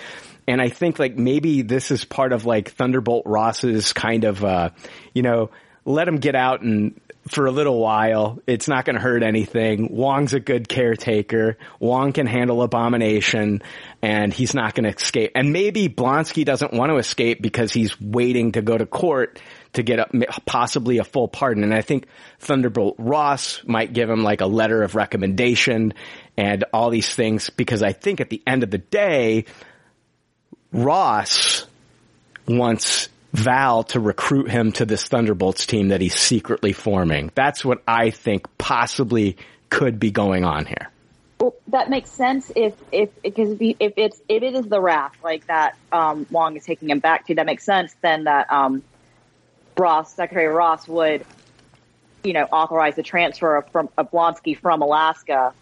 And I think like maybe this is part of like Thunderbolt Ross's kind of, uh, you know, let him get out and for a little while. It's not going to hurt anything. Wong's a good caretaker. Wong can handle abomination and he's not going to escape. And maybe Blonsky doesn't want to escape because he's waiting to go to court to get a, possibly a full pardon. And I think Thunderbolt Ross might give him like a letter of recommendation and all these things because I think at the end of the day, Ross wants Val to recruit him to this Thunderbolts team that he's secretly forming. That's what I think possibly could be going on here. Well, that makes sense if if because if, if it's if it is the raft like that um, Wong is taking him back to, that makes sense. Then that um, Ross, Secretary Ross, would you know authorize the transfer of, from of Blonsky from Alaska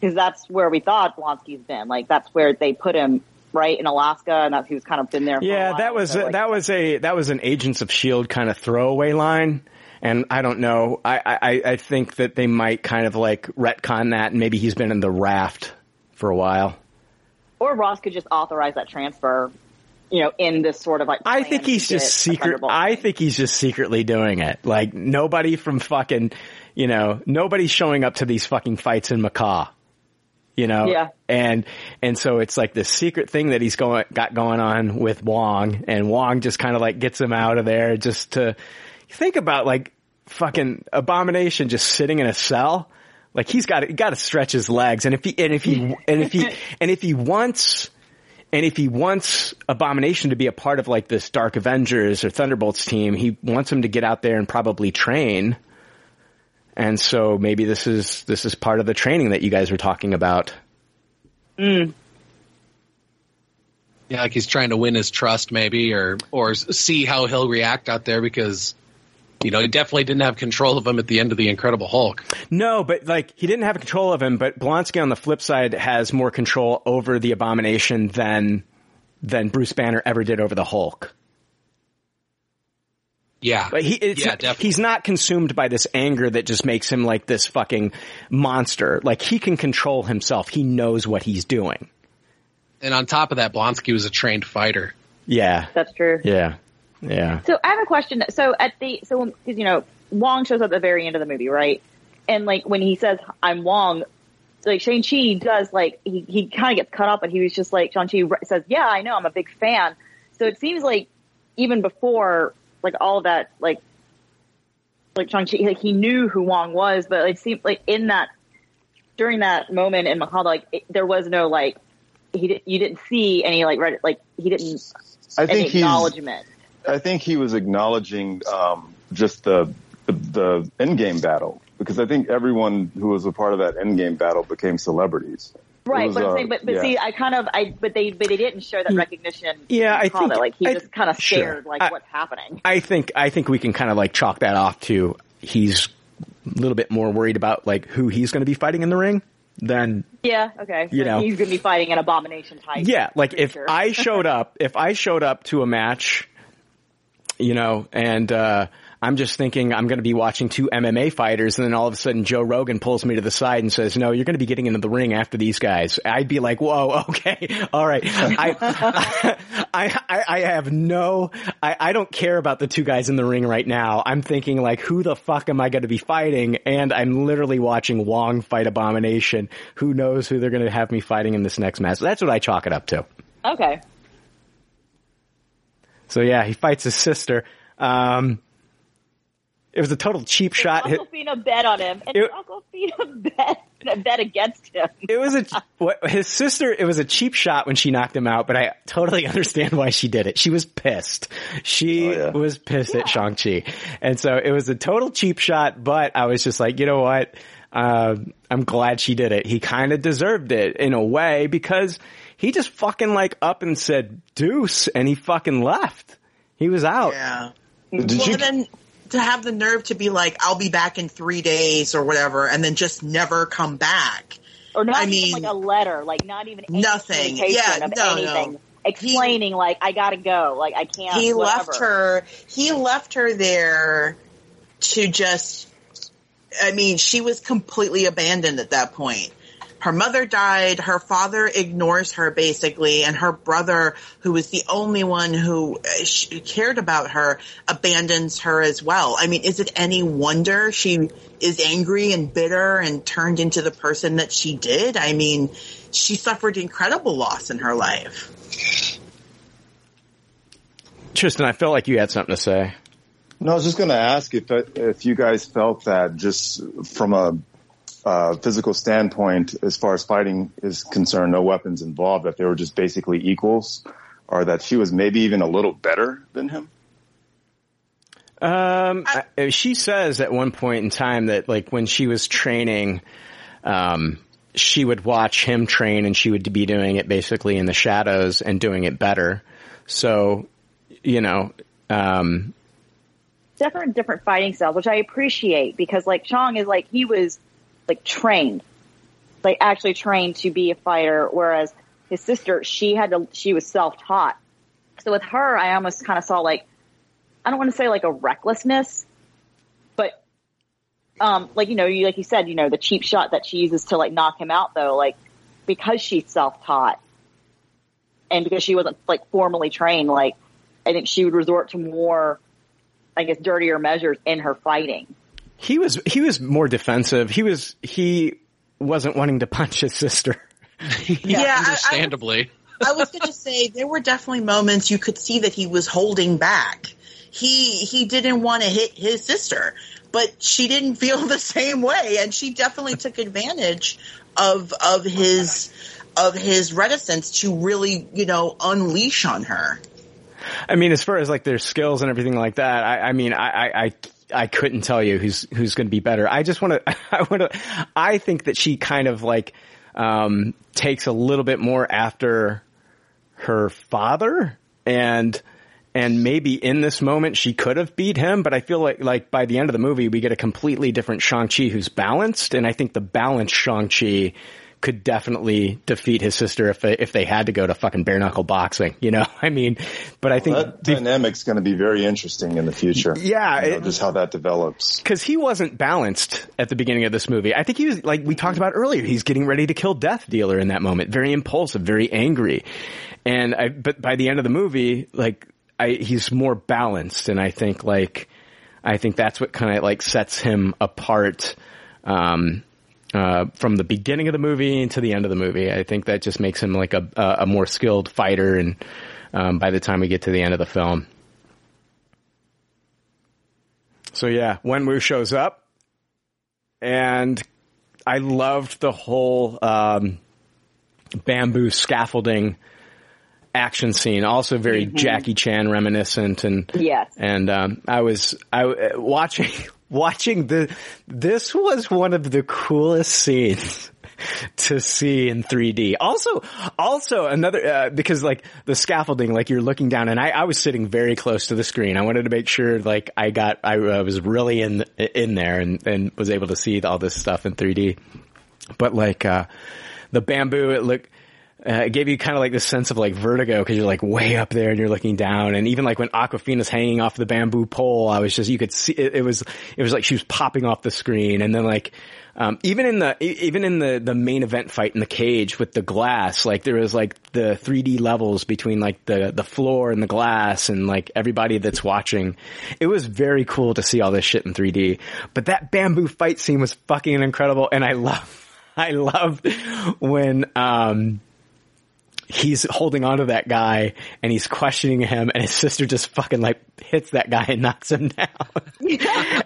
because that's where we thought Blonsky's been. Like that's where they put him right in Alaska, and that's who's kind of been there. For Yeah, that was So, like, that was a that was an Agents of Shield kind of throwaway line, and I don't know. I, I I think that they might kind of like retcon that, and maybe he's been in the raft for a while. or Ross could just authorize that transfer. You know, in this sort of like. I think he's just secret. I think he's just secretly doing it. Like nobody from fucking, you know, nobody's showing up to these fucking fights in Macau. You know, Yeah. and and so it's like this secret thing that he's going got going on with Wong, and Wong just kind of like gets him out of there just to think about like fucking abomination just sitting in a cell. Like he's got he got to stretch his legs, and if he and if he and if he and if he wants and if he wants Abomination to be a part of like this Dark Avengers or Thunderbolts team, he wants him to get out there and probably train. And so maybe this is this is part of the training that you guys were talking about. Mm. Yeah, like he's trying to win his trust, maybe, or or see how he'll react out there because, you know, he definitely didn't have control of him at the end of the Incredible Hulk. No, but like he didn't have control of him, but Blonsky on the flip side has more control over the Abomination than than Bruce Banner ever did over the Hulk. Yeah, But he, it's yeah, not- definitely. he's not consumed by this anger that just makes him like this fucking monster. Like he can control himself. He knows what he's doing. And on top of that, Blonsky was a trained fighter. Yeah. That's true. Yeah. Yeah. So I have a question. So at the so because you know Wong shows up at the very end of the movie, right? And like when he says I'm Wong, like Shang Chi does like he he kind of gets cut off, but he was just like Shang Chi says, "Yeah, I know, I'm a big fan." So it seems like even before like all that, like like Shang Chi, like he knew who Wong was, but it seemed like in that during that moment in Mahal, like it, there was no like he you didn't see any like right like he didn't I any think he's- acknowledgement. I think he was acknowledging um, just the, the the endgame battle because I think everyone who was a part of that endgame battle became celebrities. Right, was, but I'm uh, saying, but, but yeah. see, I kind of, I, but they, but they didn't show that recognition. Yeah, I in Colin. think- like he I- just kind of sure. scared, like I- what's happening. I think I think we can kind of like chalk that off to he's a little bit more worried about like who he's going to be fighting in the ring than Yeah, okay. So You know. he's gonna be fighting an abomination type. yeah. Like if. I showed up, if I showed up to a match, you know, and uh I'm just thinking I'm going to be watching two MMA fighters, and then all of a sudden Joe Rogan pulls me to the side and says, "No, you're going to be getting into the ring after these guys." I'd be like, "Whoa, okay, all right." I, I, I, I have no, I, I don't care about the two guys in the ring right now. I'm thinking like, who the fuck am I going to be fighting? And I'm literally watching Wong fight Abomination. Who knows who they're going to have me fighting in this next match? That's what I chalk it up to. Okay. So yeah, he fights his sister. Um, it was a total cheap shot. Hit- Awkwafina bet on him, and It- Awkwafina bet bet against him. It was a what his sister. It was a cheap shot when she knocked him out, but I totally understand why she did it. She was pissed. She was pissed at Shang Chi, and so it was a total cheap shot. But I was just like, you know what? Um, I'm glad she did it. He kind of deserved it in a way because he just fucking like up and said deuce, and he fucking left. He was out. Yeah. Did well, you- then to have the nerve to be like, "I'll be back in three days" or whatever, and then just never come back. Or not I even mean, like a letter, like not even nothing. communication Yeah, of no, anything. no. explaining like I gotta go, like I can't. he whatever. left her he left her there to just i mean she was completely abandoned at that point her mother died. Her father ignores her basically and her brother who was the only one who uh, cared about her abandons her as well. I mean is it any wonder she is angry and bitter and turned into the person that she did? I mean she suffered incredible loss in her life. Tristan, I felt like you had something to say. No, I was just going to ask if if you guys felt that just from a uh, physical standpoint, as far as fighting is concerned, no weapons involved, that they were just basically equals, or that she was maybe even a little better than him. Um, I- she says at one point in time that like when she was training, um, she would watch him train and she would be doing it basically in the shadows and doing it better. So, you know, um, different different fighting styles, which I appreciate because like Chong is like he was like trained, like actually trained to be a fighter, whereas his sister she had to she was self taught. So with her, I almost kind of saw like I don't want to say like a recklessness, but um like you know you like you said you know the cheap shot that she uses to like knock him out though like because she's self taught and because she wasn't like formally trained like I think she would resort to more I guess dirtier measures in her fighting. He was, he was more defensive. He was, he wasn't wanting to punch his sister. Yeah, I- I- understandably. I was going to say there were definitely moments you could see that he was holding back. He he didn't want to hit his sister, but she didn't feel the same way, and she definitely took advantage of of his of his reticence to really you know unleash on her. I mean, as far as like their skills and everything like that, I, I mean, I, I, I, couldn't tell you who's who's going to be better. I just want to, I want to, I think that she kind of like um, takes a little bit more after her father, and and maybe in this moment she could have beat him, but I feel like like by the end of the movie we get a completely different Shang Chi who's balanced, and I think the balanced Shang Chi could definitely defeat his sister if they, if they had to go to fucking bare knuckle boxing, you know? I mean, but I think that dynamic's going to be very interesting in the future. Yeah, You know, it- just how that develops. because he wasn't balanced at the beginning of this movie. I think he was like we talked about earlier. He's getting ready to kill Death Dealer in that moment, very impulsive, very angry, and I. But by the end of the movie, like I, he's more balanced, and I think like I think that's what kind of like sets him apart. Um, uh, from the beginning of the movie to the end of the movie, I think that just makes him like a a, a more skilled fighter, and um, by the time we get to the end of the film, so yeah, Wenwu shows up, and I loved the whole um, bamboo scaffolding action scene. Also very Jackie Chan reminiscent, and Yes. and um, I was I uh, watching watching the. This was one of the coolest scenes to see in 3D. Also, also another uh, because like the scaffolding, like you're looking down, and I, I was sitting very close to the screen. I wanted to make sure like I got I, I was really in in there and and was able to see all this stuff in 3D. But like uh, the bamboo, it looked. Uh, it gave you kind of like this sense of like vertigo because you're like way up there and you're looking down. And even like when Awkwafina's hanging off the bamboo pole, I was just, you could see, it, it was, it was like she was popping off the screen. And then like, um, even in the, even in the, the main event fight in the cage with the glass, like there was like the 3D levels between like the, the floor and the glass and like everybody that's watching. It was very cool to see all this shit in 3D. But that bamboo fight scene was fucking incredible. And I love, I love when, um, he's holding on to that guy and he's questioning him and his sister just fucking like hits that guy and knocks him down.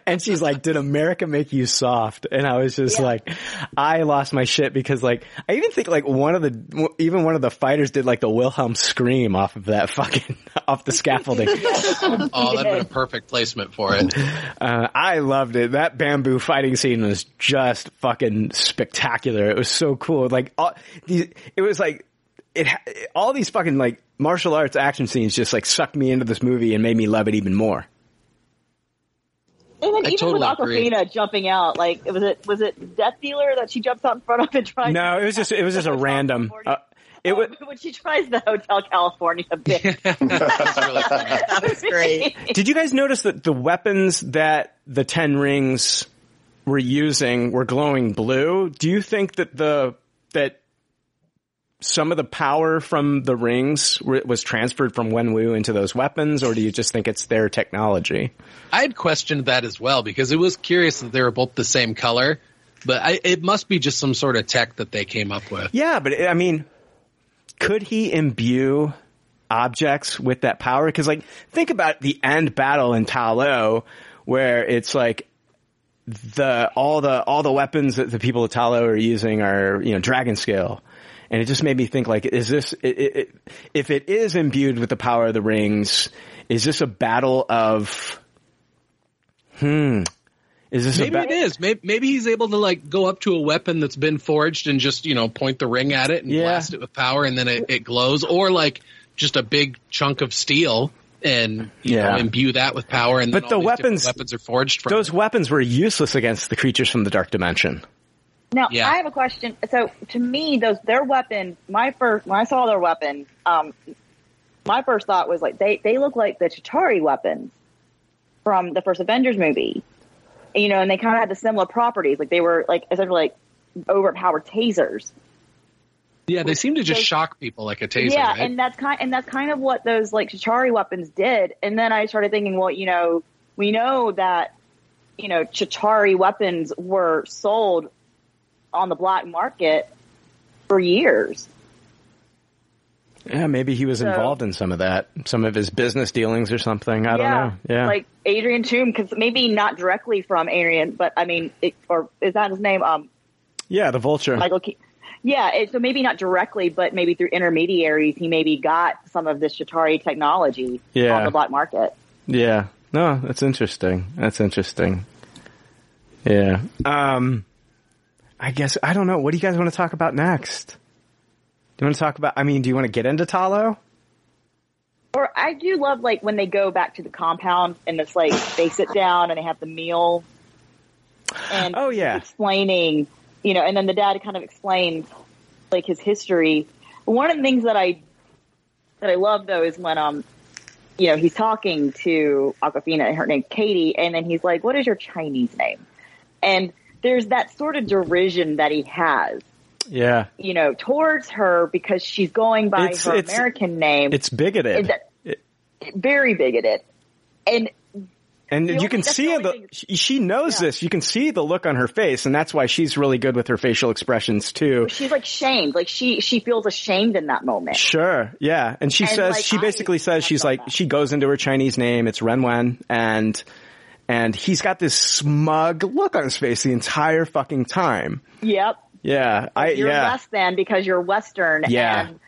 and she's like, did America make you soft? And I was just like, I lost my shit because like, I even think like one of the, even one of the fighters did like the Wilhelm scream off of that fucking, off the scaffolding. Oh, that'd been a perfect placement for it. Uh, I loved it. That bamboo fighting scene was just fucking spectacular. It was so cool. Like, all, these, it was like, it, ha- all these fucking like martial arts action scenes just like sucked me into this movie and made me love it even more. And then I even totally with agree. Awkwafina jumping out, like was it was it Death Dealer that she jumps out in front of and tries? No, it was just, it was just a random, uh, It was, when she tries the Hotel California bit. that was great. Did you guys notice that the weapons that the Ten Rings were using were glowing blue? Do you think that the that some of the power from the rings was transferred from Wenwu into those weapons, or do you just think it's their technology? I had questioned that as well because it was curious that they were both the same color, but I, it must be just some sort of tech that they came up with. Yeah, but I mean, could he imbue objects with that power? Because, like, think about the end battle in Ta Lo, where it's like the all the all the weapons that the people of Ta Lo are using are you know dragon scale, and it just made me think like, is this it, it, it, if it is imbued with the power of the rings? Is this a battle of hmm? Is this a Maybe ba- it is. Maybe, maybe he's able to like go up to a weapon that's been forged and just you know point the ring at it and blast it with power, and then it, it glows, or like just a big chunk of steel and you Yeah. know imbue that with power. And But the weapons- weapons are forged from. Those weapons were useless against the creatures from the dark dimension. Now, Yeah. I have a question. So, to me, those their weapon. My first, when I saw their weapon, um, my first thought was like they they look like the Chitauri weapons from the first Avengers movie. You know, and they kind of had the similar properties. Like they were like essentially like overpowered tasers. Yeah, they seem to just shock people like a taser. yeah, right? and that's kind and that's kind of what those like Chitauri weapons did. And then I started thinking, well, you know, we know that you know Chitauri weapons were sold on the black market for years. Yeah, maybe he was So- involved in some of that, some of his business dealings or something. I don't know. Yeah. like Adrian Toomes, because maybe not directly from Adrian, but I mean, it, or is that his name? Um, yeah, the vulture. Michael. Ke- yeah, it, so maybe not directly, but maybe through intermediaries, he maybe got some of this Chitauri technology Yeah. on the black market. Yeah. No, that's interesting. That's interesting. Yeah. Um, I guess, I don't know. What do you guys want to talk about next? Do you want to talk about, I mean, do you want to get into Ta Lo? Or I do love like when they go back to the compound and it's like they sit down and they have the meal. And oh yeah, explaining, you know, and then the dad kind of explains like his history. One of the things that I that I love though is when um you know he's talking to Awkwafina and her name Katie, and then he's like, "What is your Chinese name?" And there's that sort of derision that he has, Yeah. you know, towards her because she's going by It's- her it's- American name. It's bigoted. It- very bigoted. And And you only- can see the the, she, knows this. You can see the look on her face, and that's why she's really good with her facial expressions too. she's like shamed. Like she she feels ashamed in that moment. Sure, yeah. And she And, says, like, she I basically says, she's like, she goes into her Chinese name, it's Ren Wen, and, and he's got this smug look on his face the entire fucking time. Yep. Yeah, I, you're yeah. less than because you're Western. Yeah. And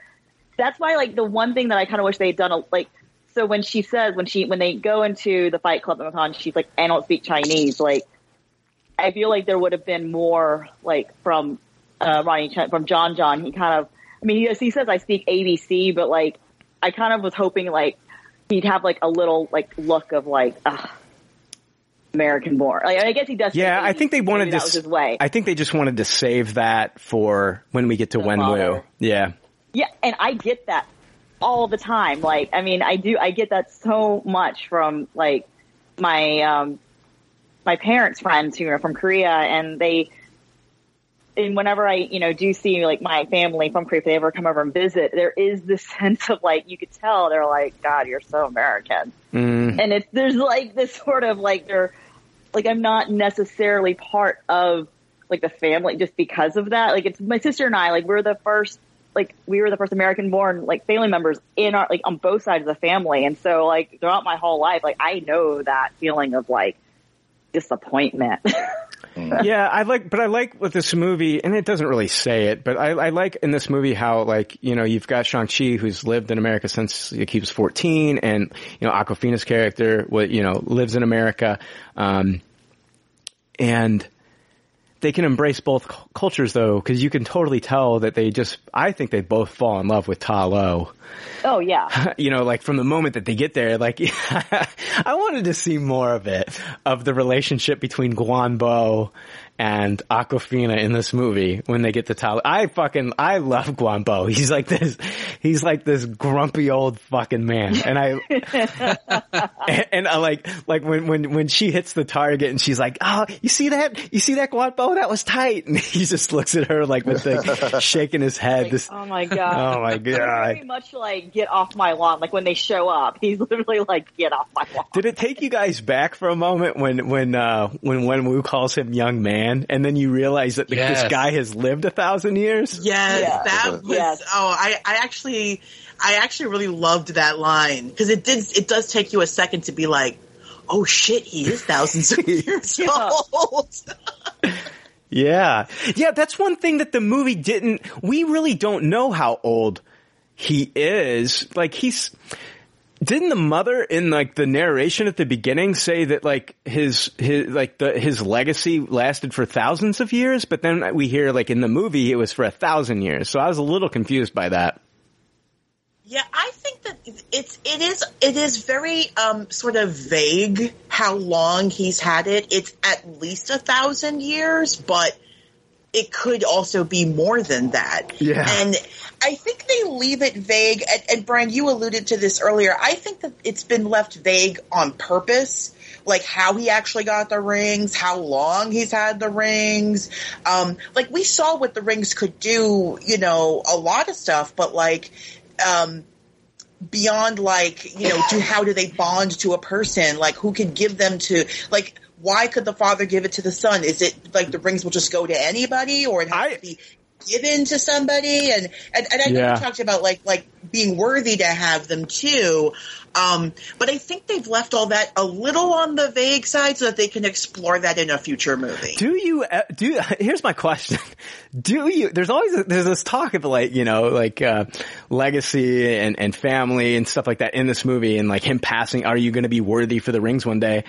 that's why like the one thing that I kind of wish they had done a, like so when she says when she when they go into the fight club at Macau, she's like I don't speak Chinese. Like I feel like there would have been more like from uh, Ronny Chieng, from Jon Jon. He kind of I mean he, he says I speak ABC, but like I kind of was hoping like he'd have like a little like look of like ugh, American born. Like I guess he does. Yeah, I think they wanted to. His way. I think they just wanted to save that for when we get to Wenwu. father. Yeah, Yeah, and I get that all the time. Like, I mean, I do, I get that so much from like my, um, my parents' friends who are from Korea and they, and whenever I, you know, do see like my family from Korea, if they ever come over and visit, there is this sense of like, you could tell they're like, God, you're so American. Mm. And it's, there's like this sort of like, they're, like, I'm not necessarily part of like the family just because of that. Like, it's my sister and I, like, we're the first, like, we were the first American born, like, family members in our, like, on both sides of the family. And so, like, throughout my whole life, like, I know that feeling of like disappointment. yeah, I like, but I like with this movie, and it doesn't really say it, but I, I like in this movie how like you know you've got Shang-Chi who's lived in America since he was fourteen, and you know Awkwafina's character, what you know, lives in America, um, and they can embrace both cu- cultures though, because you can totally tell that they just, I think they both fall in love with Ta Lo. Oh yeah. you know, like from the moment that they get there, like I wanted to see more of it, of the relationship between Guang Bo and Awkwafina in this movie when they get to Ta Lo. I fucking, I love Guang Bo. He's like this, he's like this grumpy old fucking man. And I, and, and I like, like when, when, when she hits the target and she's like, oh, you see that? You see that Guang Bo? That was tight. And he just looks at her like with the shaking his head. This, Oh my god. oh my Very god. much like get off my lawn. Like when they show up, he's literally like get off my lawn. Did it take you guys back for a moment when when uh when Wenwu calls him young man, and then you realize that Yes. this guy has lived a thousand years? Yes, Yeah. that was. Oh, I, I actually, I actually really loved that line because it did. It does take you a second to be like, "Oh shit, he is thousands of years old." Yeah, yeah. That's one thing that the movie didn't. We really don't know how old he is. Like he's. Didn't the mother in like the narration at the beginning say that like his his like the his legacy lasted for thousands of years? But then we hear like in the movie it was for a thousand years. So I was a little confused by that. Yeah, I think that it's it is it is very um sort of vague how long he's had it. It's at least a thousand years, but it could also be more than that. Yeah. And I think they leave it vague. And, and Brian, you alluded to this earlier. I think that it's been left vague on purpose. Like how he actually got the rings, how long he's had the rings. Um, like we saw what the rings could do, you know, a lot of stuff, but like, um, beyond like you know to how do they bond to a person like who could give them to like why could the father give it to the son is it like the rings will just go to anybody or it has to be given to somebody and and, and i know Yeah. you talked about like like being worthy to have them too um but i think they've left all that a little on the vague side so that they can explore that in a future movie Do you uh, do? Here's my question: Do you? There's always there's this talk of like you know like uh, legacy and and family and stuff like that in this movie, and like him passing. Are you going to be worthy for the rings one day?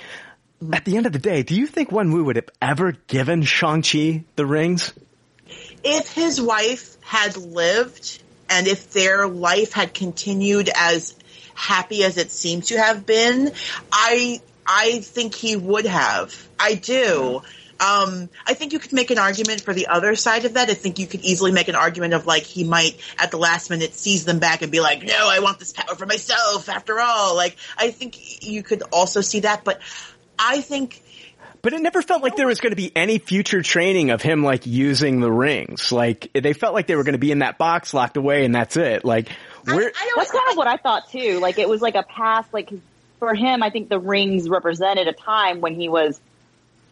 At the end of the day, do you think Wen Wu would have ever given Shang-Chi the rings? If his wife had lived and if their life had continued as happy as it seems to have been, I I think he would have. I do. Um, I think you could make an argument for the other side of that. I think you could easily make an argument of like he might at the last minute seize them back and be like, "No, I want this power for myself." After all, like I think you could also see that, but I think But it never felt like there was going to be any future training of him like using the rings. Like they felt like they were going to be in that box locked away and that's it. Like we're That's kind of what I thought too. Like it was like a past, like 'cause for him, I think the rings represented a time when he was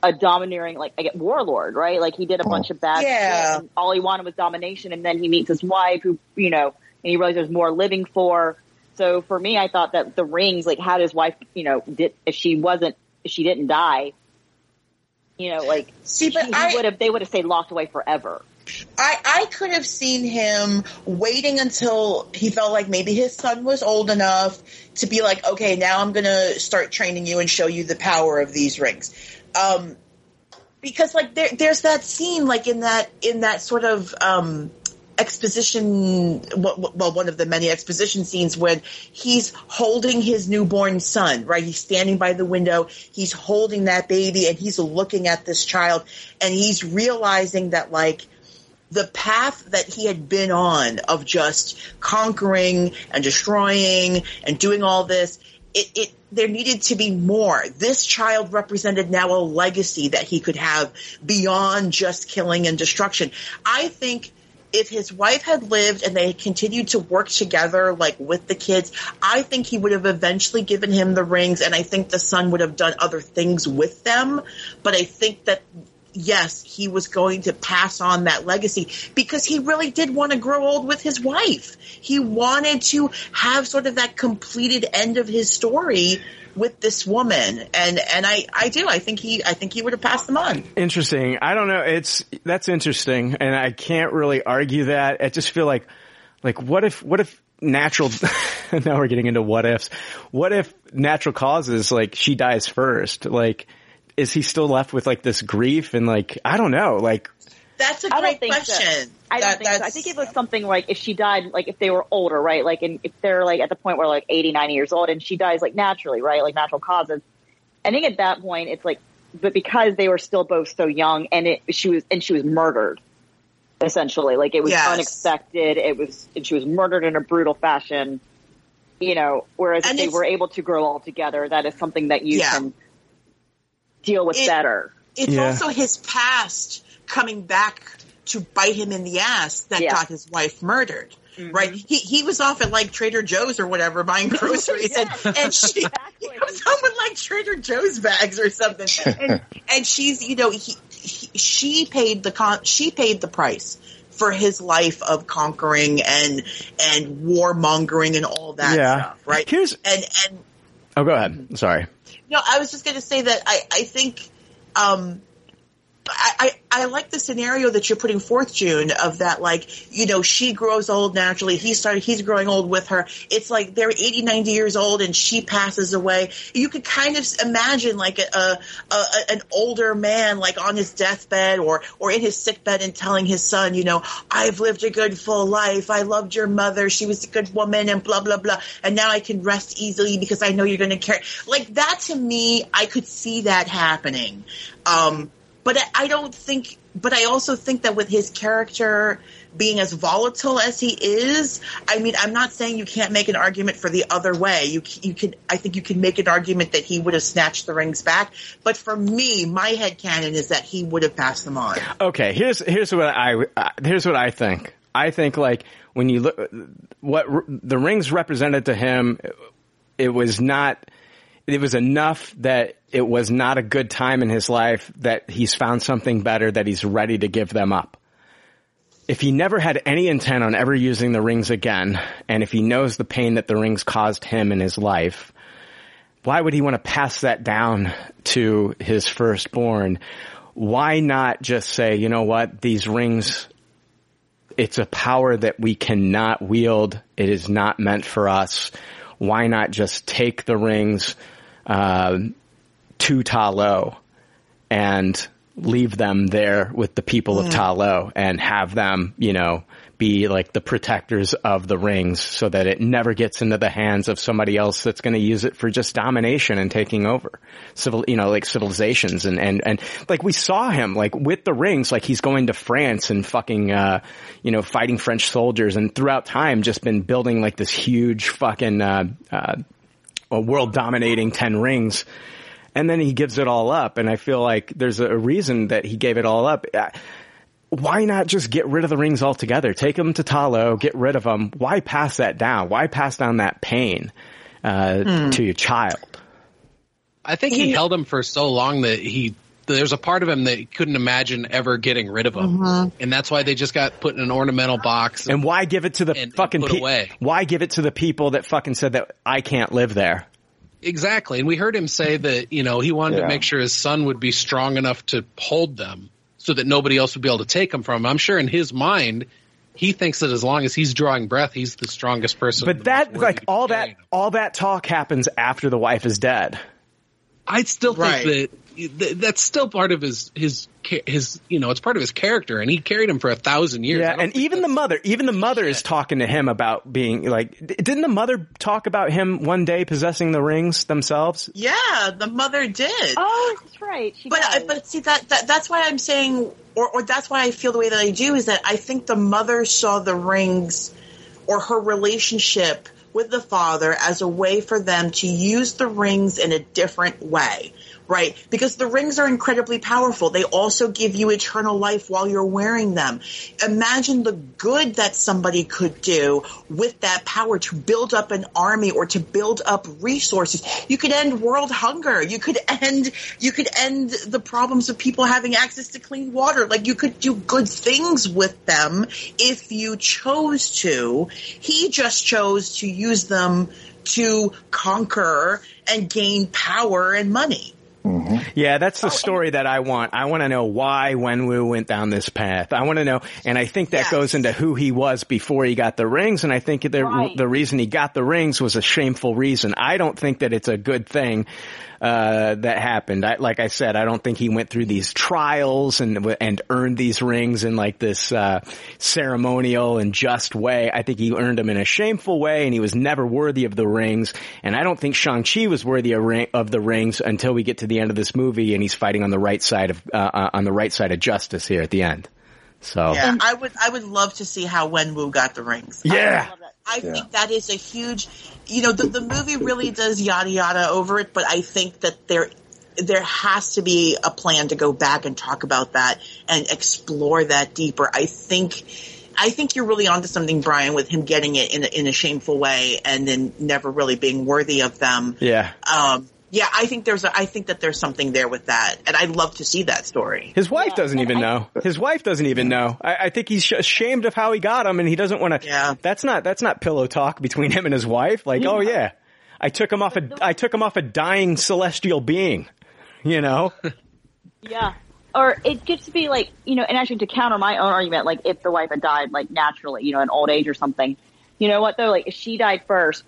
a domineering, like I get warlord, right? Like he did a bunch of bad Yeah. shit, and all he wanted was domination, and then he meets his wife, who you know, and he realizes there's more living for. So for me, I thought that the rings, like, had his wife, you know, did if she wasn't, if she didn't die, you know, like, see, but I- would have, they would have stayed locked away forever. I, I could have seen him waiting until he felt like maybe his son was old enough to be like, okay, now I'm going to start training you and show you the power of these rings. Um, because like there, there's that scene like in that in that sort of um, exposition well one of the many exposition scenes when he's holding his newborn son right he's standing by the window he's holding that baby and he's looking at this child and he's realizing that like the path that he had been on of just conquering and destroying and doing all this it, it there needed to be more. This child represented now a legacy that he could have beyond just killing and destruction. I think if his wife had lived and they continued to work together, like with the kids, I think he would have eventually given him the rings, and I think the son would have done other things with them. But I think that yes, he was going to pass on that legacy because he really did want to grow old with his wife. He wanted to have sort of that completed end of his story with this woman. And, and I, I do. I think he, I think he would have passed them on. Interesting. I don't know. It's that's interesting, and I can't really argue that. I just feel like, like, what if, what if natural? now we're getting into what ifs. What if natural causes like she dies first? Like, is he still left with like this grief and like I don't know, like. That's a I don't great think so. question. I don't That- think so. I think it was something like if she died, like if they were older, right? Like, and if they're like at the point where like 80, 90 years old and she dies like naturally, right? Like natural causes. I think at that point it's like, but because they were still both so young and it, she was, and she was murdered essentially. Like it was Yes. unexpected. It was, and she was murdered in a brutal fashion, you know, whereas if they were able to grow all together, that is something that you Yeah. can deal with It- better. It's Yeah. also his past coming back to bite him in the ass that Yeah. got his wife murdered. Mm-hmm. Right? He he was off at like Trader Joe's or whatever buying groceries and, and she he comes home with like Trader Joe's bags or something. And and she's you know, he, he she paid the con she paid the price for his life of conquering and and warmongering and all that Yeah. stuff, right? Here's- and and Oh, go ahead. Sorry. No, I was just going to say that I, I think, um, I, I, like the scenario that you're putting forth, June, of that, like, you know, she grows old naturally. He started, he's growing old with her. It's like they're 80, 90 years old and she passes away. You could kind of imagine like a, a, a an older man, like on his deathbed or, or in his sickbed and telling his son, you know, I've lived a good full life. I loved your mother. She was a good woman and blah, blah, blah. And now I can rest easily because I know you're going to care. Like that to me, I could see that happening. Um, but I- don't think, but I also think that with his character being as volatile as he is, I mean, I'm not saying you can't make an argument for the other way. You, you can, I think you can make an argument that he would have snatched the rings back. But for me, my head canon is that he would have passed them on. Okay, here's here's what I uh, here's what I think. I think like when you look what the rings represented to him, it was not. It was enough that it was not a good time in his life that he's found something better that he's ready to give them up. If he never had any intent on ever using the rings again, and if he knows the pain that the rings caused him in his life, why would he want to pass that down to his firstborn? Why not just say, you know what, these rings, it's a power that we cannot wield. It is not meant for us. Why not just take the rings, uh, to Ta Lo and leave them there with the people of Mm. Ta Lo and have them, you know, be like the protectors of the rings so that it never gets into the hands of somebody else that's going to use it for just domination and taking over civil, you know, like civilizations and, and, and like we saw him like with the rings, like he's going to France and fucking, uh, you know, fighting French soldiers and throughout time just been building like this huge fucking, uh, uh, a world dominating 10 rings. And then he gives it all up. And I feel like there's a reason that he gave it all up. Uh, Why not just get rid of the rings altogether? Take them to Ta Lo, get rid of them. Why pass that down? Why pass down that pain, uh, Hmm. to your child? I think he held them for so long that he there's a part of him that he couldn't imagine ever getting rid of him, Mhm. and that's why they just got put in an ornamental box. And why give it to the fucking put pe- away. Why give it to the people that fucking said that I can't live there? Exactly, and we heard him say that you know he wanted Yeah. to make sure his son would be strong enough to hold them, so that nobody else would be able to take them from him. I'm sure in his mind, he thinks that as long as he's drawing breath, he's the strongest person. But that, like, all that, all that talk happens after the wife is dead. I still think Right. that that's still part of his his his you know it's part of his character, and he carried him for a thousand years. Yeah, and even the mother, even the mother is talking to him about being like, didn't the mother talk about him one day possessing the rings themselves? Yeah, the mother did. Oh, that's right. She but I- but see that, that that's why I'm saying, or or that's why I feel the way that I do is that I think the mother saw the rings, or her relationship with the father as a way for them to use the rings in a different way. Right? Because the rings are incredibly powerful. They also give you eternal life while you're wearing them. Imagine the good that somebody could do with that power to build up an army or to build up resources. You could end world hunger. You could end, you could end the problems of people having access to clean water. Like you could do good things with them if you chose to. He just chose to use them to conquer and gain power and money. Mm-hmm. Yeah, that's the oh, story that I want. I want to know why when Wenwu went down this path. I want to know, and I think that goes into who he was before he got the rings, and I think the Right. the reason he got the rings was a shameful reason. I don't think that it's a good thing uh, that happened. I, like I said, I don't think he went through these trials and and earned these rings in like this uh, ceremonial and just way. I think he earned them in a shameful way, and he was never worthy of the rings. And I don't think Shang-Chi was worthy of, ring, of the rings until we get to the end of this movie, and he's fighting on the right side of uh, uh, on the right side of justice here at the end. So Yeah, I would I would love to see how Wenwu got the rings. Yeah. I think that is a huge, you know, the, the movie really does yada yada over it, but I think that there, there has to be a plan to go back and talk about that and explore that deeper. I think, I think you're really onto something, Brian, with him getting it in a, in a shameful way and then never really being worthy of them. yeah. Um, yeah, I think there's a, I think that there's something there with that, and I'd love to see that story. His wife doesn't even know. His wife doesn't even know. I, I think he's sh- ashamed of how he got him, and he doesn't want to. Yeah. That's not that's not pillow talk between him and his wife. Like, oh yeah, I took him off a I took him off a dying celestial being. You know. Yeah. Or it gets to be like, you know, and actually to counter my own argument, like if the wife had died like naturally, you know, in old age or something, you know what though, like if she died first,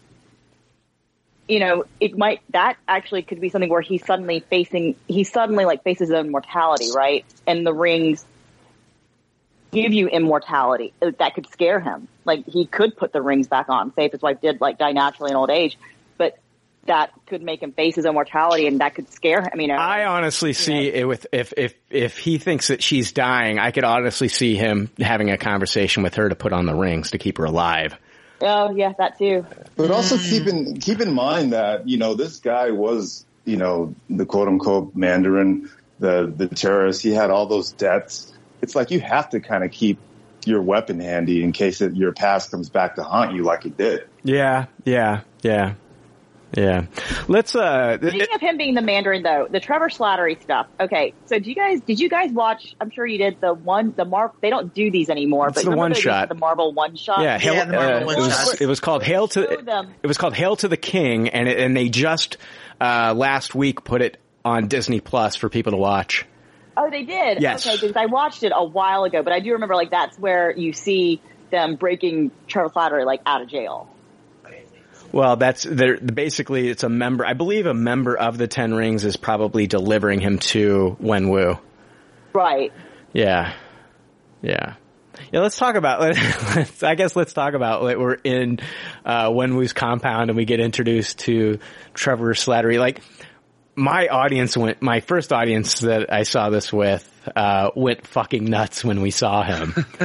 you know, it might, that actually could be something where he's suddenly facing, he suddenly like faces his own mortality, right? And the rings give you immortality. That could scare him. Like he could put the rings back on, say if his wife did like die naturally in old age, but that could make him face his immortality and that could scare him. I mean, I honestly see it with if if if he thinks that she's dying, I could honestly see him having a conversation with her to put on the rings to keep her alive. Oh yeah, that too. But also mm. keep in keep in mind that you know this guy was you know the quote unquote Mandarin, the the terrorist. He had all those debts. It's like you have to kind of keep your weapon handy in case it, your past comes back to haunt you like it did. Yeah, yeah, yeah, yeah. Let's uh. Speaking of him being the Mandarin, though, the Trevor Slattery stuff. Okay, so do you guys? Did you guys watch? I'm sure you did. The one, the Mar. They don't do these anymore. It's but the remember one they did shot. The Marvel one shot. Yeah, Hail, uh, it, was, it was called Hail to them. it was called Hail to the King, and it, and they just uh, last week put it on Disney Plus for people to watch. Oh, they did. Yes. Okay, because I watched it a while ago, but I do remember like that's where you see them breaking Trevor Slattery like out of jail. Well, that's they're basically it's a member. I believe a member of the Ten Rings is probably delivering him to Wenwu. Right. Yeah, yeah, yeah. Let's talk about. Let's, I guess let's talk about. Like, we're in uh, Wenwu's compound and we get introduced to Trevor Slattery. Like my audience went. My first audience that I saw this with uh, went fucking nuts when we saw him.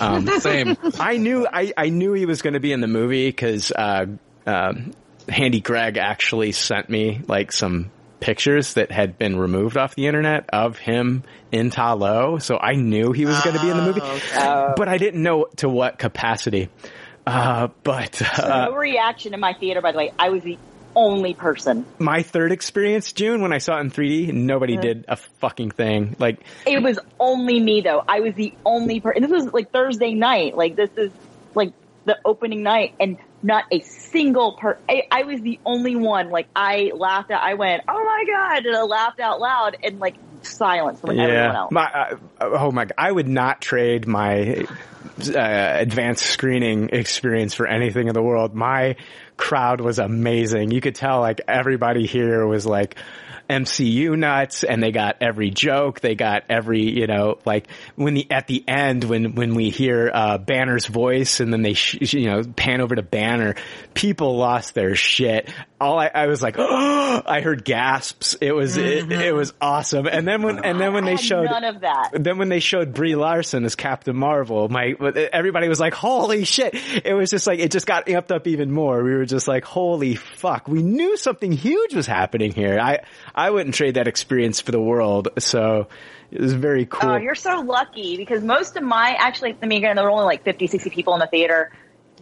Um, Same. I knew. I I knew he was going to be in the movie because uh, um, Handy Greg actually sent me like some pictures that had been removed off the internet of him in Ta Lo, so I knew he was going to be in the movie, but I didn't know to what capacity. Uh, but uh, no reaction in my theater. By the way, I was the only person. my third experience, June, when I saw it in 3D, nobody Yeah. did a fucking thing. Like, It was only me though. I was the only person. This was like Thursday night. Like this is like the opening night, and not a single per. I, I was the only one. Like I laughed out. I went, "Oh my god!" and I laughed out loud, and like silence from everyone yeah, else. my uh, oh my, I would not trade my uh, advanced screening experience for anything in the world. My crowd was amazing. You could tell like everybody here was like MCU nuts and they got every joke. They got every, you know, like when the, at the end when, when we hear, uh, Banner's voice and then they, sh- you know, pan over to Banner, people lost their shit. All I, I was like, oh, I heard gasps. It was, it, it was awesome. And then when, and then when they showed, none of that. then when they showed Brie Larson as Captain Marvel, my everybody was like, "Holy shit!" It was just like it just got amped up even more. We were just like, "Holy fuck!" We knew something huge was happening here. I I wouldn't trade that experience for the world. So it was very oh, cool. Oh, you're so lucky because most of my actually, I mean, again, there were only like 50, 60 people in the theater.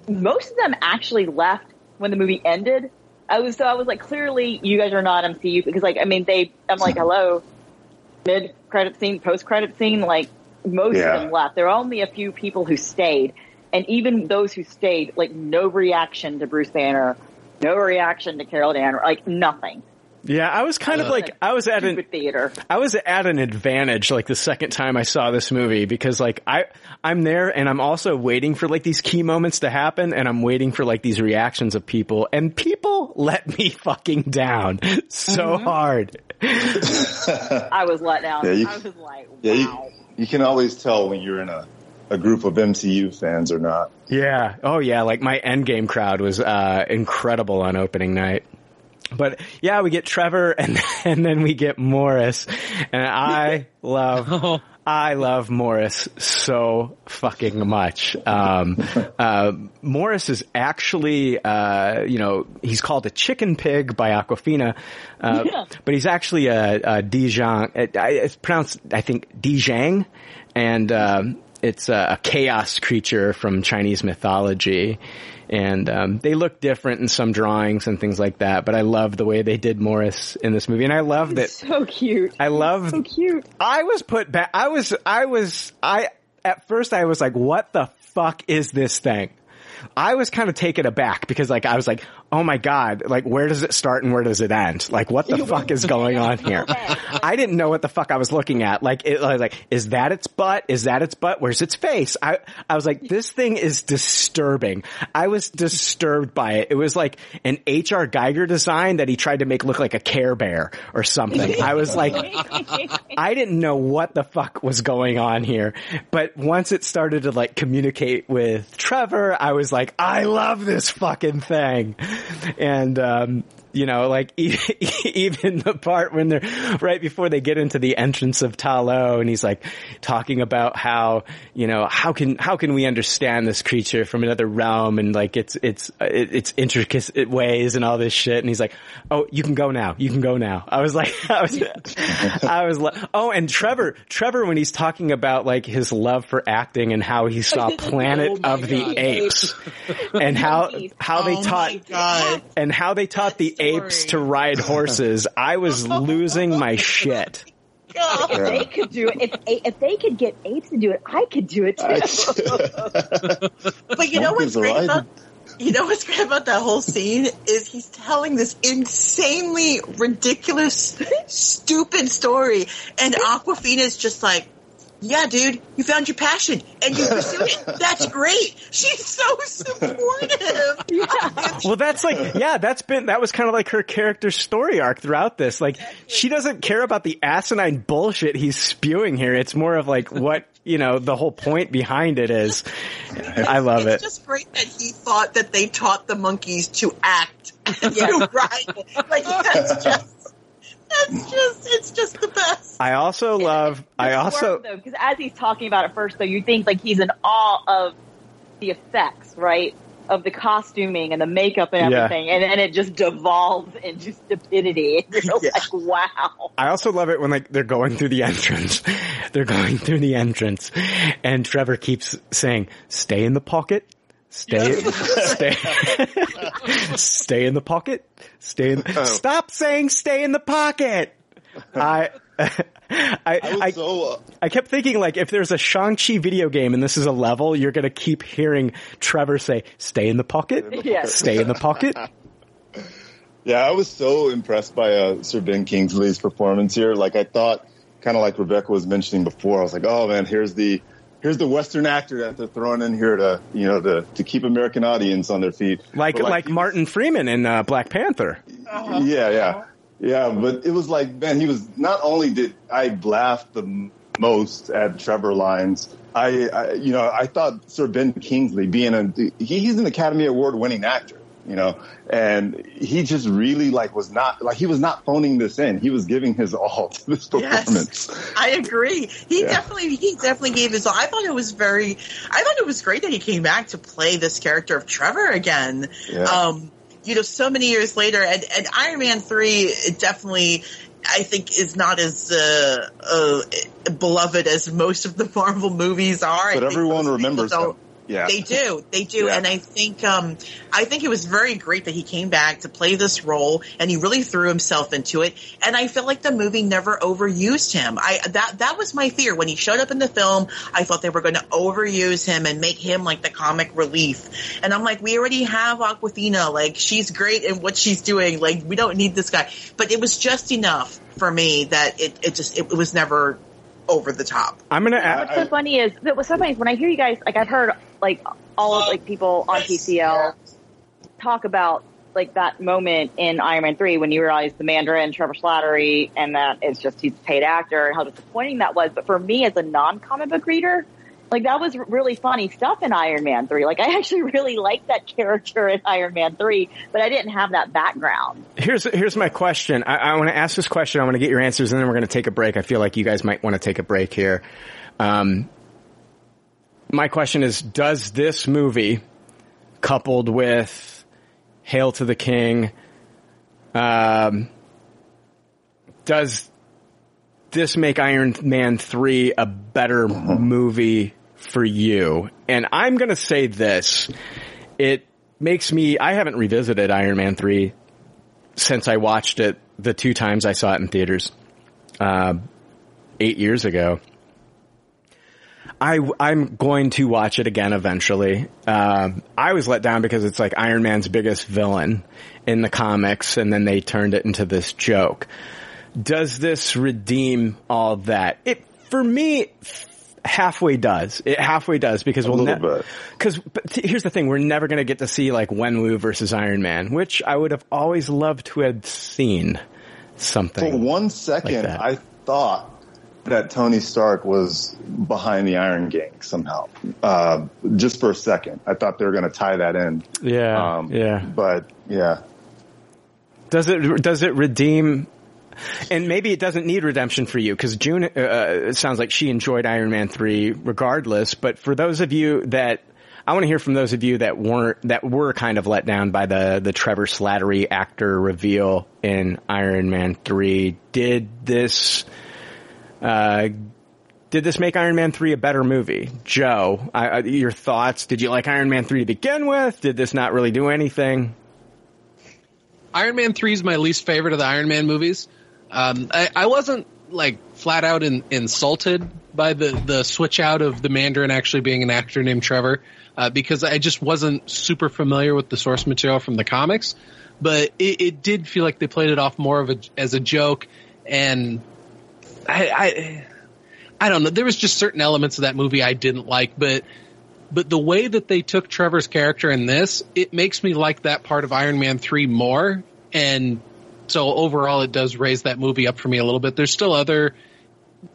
Most of them actually left when the movie ended. I was so I was like, clearly you guys are not MCU because like I mean they I'm like hello mid credit scene post credit scene like most Yeah. of them left. There were only a few people who stayed, and even those who stayed like no reaction to Bruce Banner, no reaction to Carol Danvers, like nothing. Yeah, I was kind of like I was at an theater. I was at an advantage like the second time I saw this movie because like I I'm there and I'm also waiting for like these key moments to happen and I'm waiting for like these reactions of people and people let me fucking down so Mm-hmm. hard. I was let down. Yeah, you- I was like, Yeah, you, you can always tell when you're in a, a group of MCU fans or not. Yeah. Oh yeah. Like my Endgame crowd was uh, incredible on opening night. But yeah, we get Trevor and and then we get Morris, and I love I love Morris so fucking much. Um, uh, Morris is actually uh, you know he's called a chicken pig by Awkwafina, uh, Yeah. but he's actually a, a Dijiang. It, it's pronounced I think Dijiang, and um, it's a, a chaos creature from Chinese mythology. And um, they look different in some drawings and things like that, but I love the way they did Morris in this movie, and I love that. so cute. I love so cute. I was put back. I was. I was. I at first I was like, "What the fuck is this thing?" I was kind of taken aback because like I was like, "Oh my god! Like where does it start and where does it end? Like what the fuck is going on here?" I didn't know what the fuck I was looking at. Like it I was like, "Is that its butt? Is that its butt? Where's its face?" I I was like, "This thing is disturbing." I was disturbed by it. It was like an H.R. Giger design that he tried to make look like a Care Bear or something. I was like, I didn't know what the fuck was going on here. But once it started to like communicate with Trevor, I was like, I love this fucking thing. And, um, you know, like e- even the part when they're right before they get into the entrance of Ta Lo and he's like talking about how, you know, how can, how can we understand this creature from another realm and like its, its, its intricate ways and all this shit. And he's like, Oh, you can go now. You can go now. I was like, I was, I was like, oh, and Trevor, Trevor, when he's talking about like his love for acting and how he saw Planet Oh of the Apes and how, how they Oh taught, God. and how they taught the apes to ride horses, I was losing my shit. If they could do it, if if they could get apes to do it, I could do it too. But you know what's great about you know what's great about that whole scene is he's telling this insanely ridiculous, stupid story, and Awkwafina's just like, "Yeah, dude, you found your passion and you pursued it. That's great." She's so supportive. Well, that's like, yeah, that's been, that was kind of like her character story arc throughout this. Like, she doesn't care about the asinine bullshit he's spewing here. It's more of like what, you know, the whole point behind it is. I love it's it. just great that he thought that they taught the monkeys to act and to ride. Like that's just, that's just, it's just the best. I also love, I also, because as he's talking about it first, though, you think like he's in awe of the effects, right? Of the costuming and the makeup and Yeah. everything, and then it just devolves into stupidity. You're like, wow. I also love it when like they're going through the entrance. they're going through the entrance and Trevor keeps saying, stay in the pocket. Stay, stay, stay in the pocket. Stay in, stop saying stay in the pocket. I, I, I, uh, I kept thinking like if there's a Shang-Chi video game and this is a level, you're gonna keep hearing Trevor say, stay in the pocket. Yes. Stay in the pocket. Yeah, I was so impressed by uh, Sir Ben Kingsley's performance here. Like I thought, kind of like Rebecca was mentioning before. I was like, oh man, here's the here's the Western actor that they're throwing in here to you know to to keep American audience on their feet. Like, But, like, Martin Freeman in uh, Black Panther. Yeah, yeah, yeah. But it was like, man, he was not only did I laugh the most at Trevor lines. I, I you know, I thought Sir Ben Kingsley being a he, he's an Academy Award winning actor, you know, and he just really like was not like he was not phoning this in. He was giving his all to this performance. Yes, I agree. He Yeah. definitely he definitely gave his all. I thought it was very I thought it was great that he came back to play this character of Trevor again. Yeah. Um you know, so many years later and, and Iron Man three definitely I think is not as uh, uh, beloved as most of the Marvel movies are. But everyone remembers don't- Yeah. They do. They do. And I think, um, I think it was very great that he came back to play this role and he really threw himself into it. And I feel like the movie never overused him. I, that, that was my fear. When he showed up in the film, I thought they were going to overuse him and make him like the comic relief. And I'm like, we already have Awkwafina. Like, she's great in what she's doing. Like, we don't need this guy. But it was just enough for me that it, it just, it, was never over the top. I'm gonna. Add, What's so funny is that what's so funny is when I hear you guys like I've heard like all of like people on PCL talk about like that moment in Iron Man three when you realize the Mandarin Trevor Slattery and that it's just he's a paid actor and how disappointing that was. But for me as a non comic book reader, like that was really funny stuff in Iron Man 3. Like I actually really liked that character in Iron Man 3, but I didn't have that background. Here's here's my question. I, I want to ask this question. I want to get your answers, and then we're going to take a break. I feel like you guys might want to take a break here. Um, my question is: Does this movie, coupled with "Hail to the King," um, does this make Iron Man 3 a better movie for you? And I'm going to say this. It makes me, I haven't revisited Iron Man 3 since I watched it the two times I saw it in theaters, uh, eight years ago. I, I'm going to watch it again eventually. Uh, I was let down because it's like Iron Man's biggest villain in the comics and then they turned it into this joke does this redeem all that? It for me halfway does. It halfway does because we'll little ne- bit. Cuz here's the thing, we're never going to get to see like Wenwu versus Iron Man, which I would have always loved to have seen something. For one second, like. I thought that Tony Stark was behind the Iron Gang somehow. Uh, just for a second, I thought they were going to tie that in. Yeah, Um, yeah. But yeah, Does it does it redeem? And maybe it doesn't need redemption for you because June. Uh, it sounds like she enjoyed Iron Man three regardless. But for those of you that I want to hear from those of you that weren't that were kind of let down by the the Trevor Slattery actor reveal in Iron Man three. Did this? Uh, did this make Iron Man 3 a better movie? Joe, I, your thoughts? Did you like Iron Man 3 to begin with? Did this not really do anything? Iron Man 3 is my least favorite of the Iron Man movies. Um, I, I wasn't like flat out in, insulted by the, the switch out of the Mandarin actually being an actor named Trevor, uh, because I just wasn't super familiar with the source material from the comics. But it, it did feel like they played it off more of a, as a joke and I, I, I don't know. There was just certain elements of that movie I didn't like, but but the way that they took Trevor's character in this, it makes me like that part of Iron Man 3 more. And so overall, it does raise that movie up for me a little bit. There's still other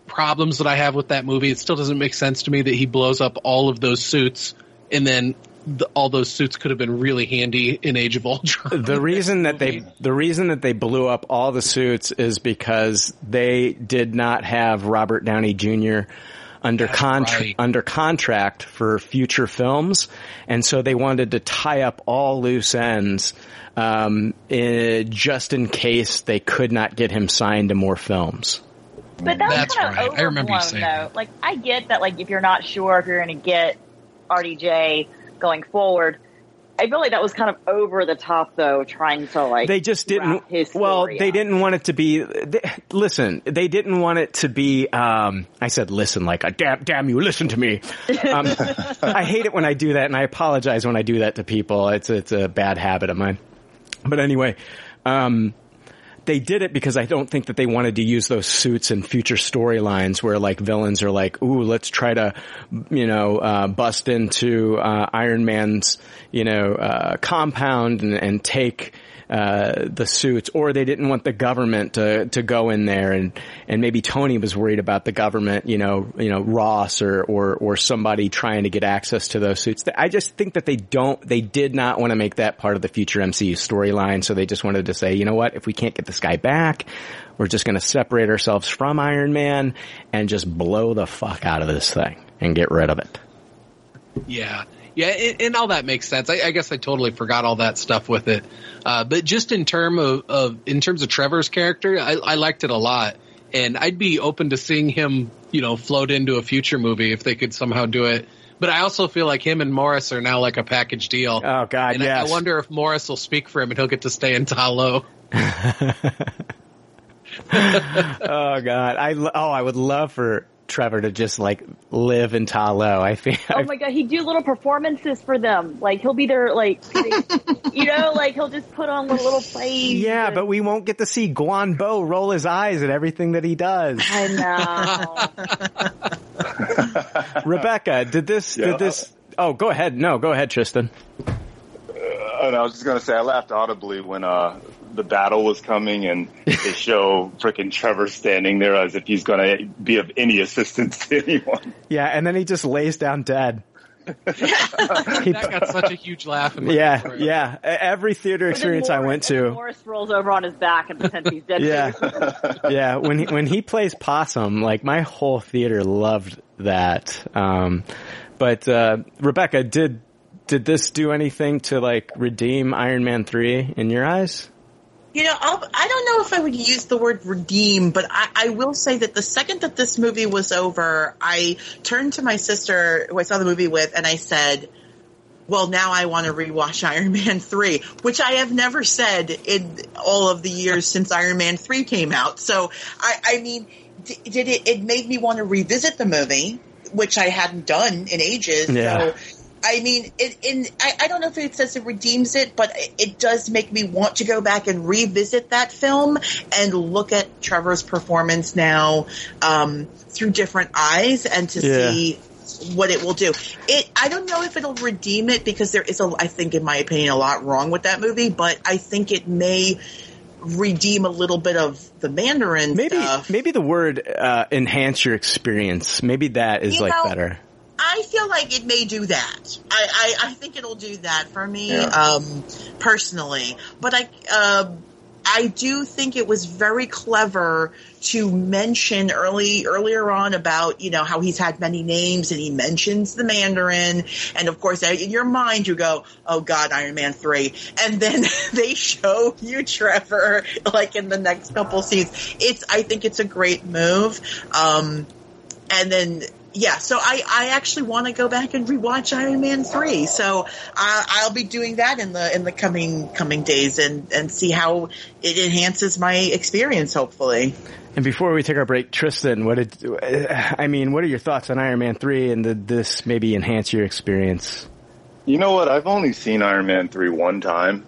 problems that I have with that movie. It still doesn't make sense to me that he blows up all of those suits and then the, all those suits could have been really handy in Age of Ultron. the reason that they the reason that they blew up all the suits is because they did not have Robert Downey Jr. under contract right. under contract for future films, and so they wanted to tie up all loose ends um, eh, just in case they could not get him signed to more films. But that That's was kind right. of I remember you overblown, saying though. Like I get that, like if you're not sure if you're going to get RDJ going forward, I feel like that was kind of over the top, though, trying to like they just didn't well they up. didn't want it to be they, listen they didn't want it to be um i said listen like a damn damn you listen to me. Um, i hate it when i do that and i apologize when i do that to people. It's it's a bad habit of mine. But anyway um they did it because I don't think that they wanted to use those suits in future storylines where like villains are like, ooh, let's try to, you know, uh, bust into, uh, Iron Man's, you know, uh, compound and, and take, uh, the suits, or they didn't want the government to, to go in there and, and maybe Tony was worried about the government, you know, you know, Ross or, or, or somebody trying to get access to those suits. I just think that they don't, they did not want to make that part of the future MCU storyline, so they just wanted to say, you know what, if we can't get this guy back, we're just going to separate ourselves from Iron Man and just blow the fuck out of this thing and get rid of it. Yeah. Yeah, and, and all that makes sense. I, I guess I totally forgot all that stuff with it. Uh, but just in term of, of in terms of Trevor's character, I, I liked it a lot, and I'd be open to seeing him, you know, float into a future movie if they could somehow do it But I also feel like him and Morris are now like a package deal. Oh God, and I- yes. I wonder if Morris will speak for him and he'll get to stay in Ta Lo. oh God, I oh I would love for Trevor to just like live in Ta Lo. I feel. Oh my god, he'd do little performances for them. Like he'll be there, like you know, like he'll just put on little, little plays. Yeah, but we won't get to see Guang Bo roll his eyes at everything that he does. I know. Rebecca, did this? Yeah. Did this? Oh, go ahead. No, go ahead, Tristan. And I was just gonna say, I laughed audibly when uh, the battle was coming, and they show frickin' Trevor standing there as if he's gonna be of any assistance to anyone. Yeah, and then he just lays down dead. that got such a huge laugh. In my Yeah, yeah. E- Every theater experience I went to. Morris rolls over on his back and pretends he's dead. Yeah, yeah. When he, when he plays possum, like my whole theater loved that. Um, but uh, Rebecca, did did this do anything to like redeem Iron Man three in your eyes? You know, I'll, I don't know if I would use the word redeem, but I, I will say that the second that this movie was over, I turned to my sister, who I saw the movie with, and I said, well, now I want to rewatch Iron Man 3, which I have never said in all of the years since Iron Man 3 came out. So, I, I mean, d- did it, it made me want to revisit the movie, which I hadn't done in ages. Yeah. So, I mean, it, in I, I don't know if it says it redeems it, but it, it does make me want to go back and revisit that film and look at Trevor's performance now um, through different eyes and to Yeah. see what it will do. It I don't know if it'll redeem it because there is a I think in my opinion a lot wrong with that movie, but I think it may redeem a little bit of the Mandarin Maybe stuff. maybe the word uh, enhance your experience. Maybe that is You like know, better. I feel like it may do that. I, I, I think it'll do that for me, Yeah. um, personally. But I, uh, I do think it was very clever to mention early, earlier on about, you know, how he's had many names and he mentions the Mandarin. And of course, in your mind, you go, oh God, Iron Man 3. And then they show you Trevor, like in the next couple scenes. It's, I think it's a great move. Um, and then yeah, so I, I actually want to go back and rewatch Iron Man three. So I, I'll be doing that in the in the coming coming days and and see how it enhances my experience. Hopefully. And before we take our break, Tristan, what did I mean? What are your thoughts on Iron Man three, and did this maybe enhance your experience? You know what? I've only seen Iron Man 3 one time,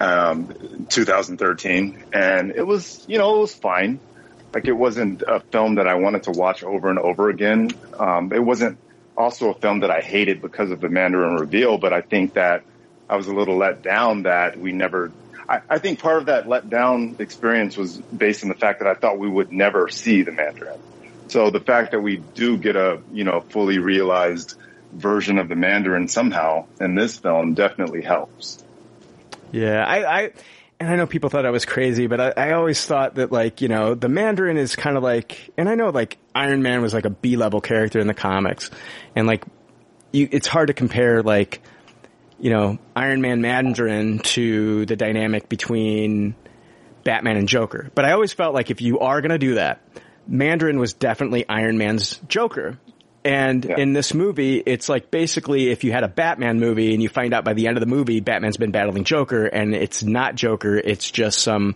um, 2013, and it was, you know, it was fine. Like it wasn't a film that I wanted to watch over and over again. Um, it wasn't also a film that I hated because of the Mandarin reveal, but I think that I was a little let down that we never, I, I think part of that let down experience was based on the fact that I thought we would never see the Mandarin. So the fact that we do get a, you know, fully realized version of the Mandarin somehow in this film definitely helps. Yeah, I, I and I know people thought I was crazy, but I, I always thought that like you know the Mandarin is kind of like, and I know like Iron Man was like a B level character in the comics, and like you, it's hard to compare like you know Iron Man Mandarin to the dynamic between Batman and Joker. But I always felt like if you are going to do that, Mandarin was definitely Iron Man's Joker. And in this movie, it's like basically if you had a Batman movie and you find out by the end of the movie, Batman's been battling Joker and it's not Joker, it's just some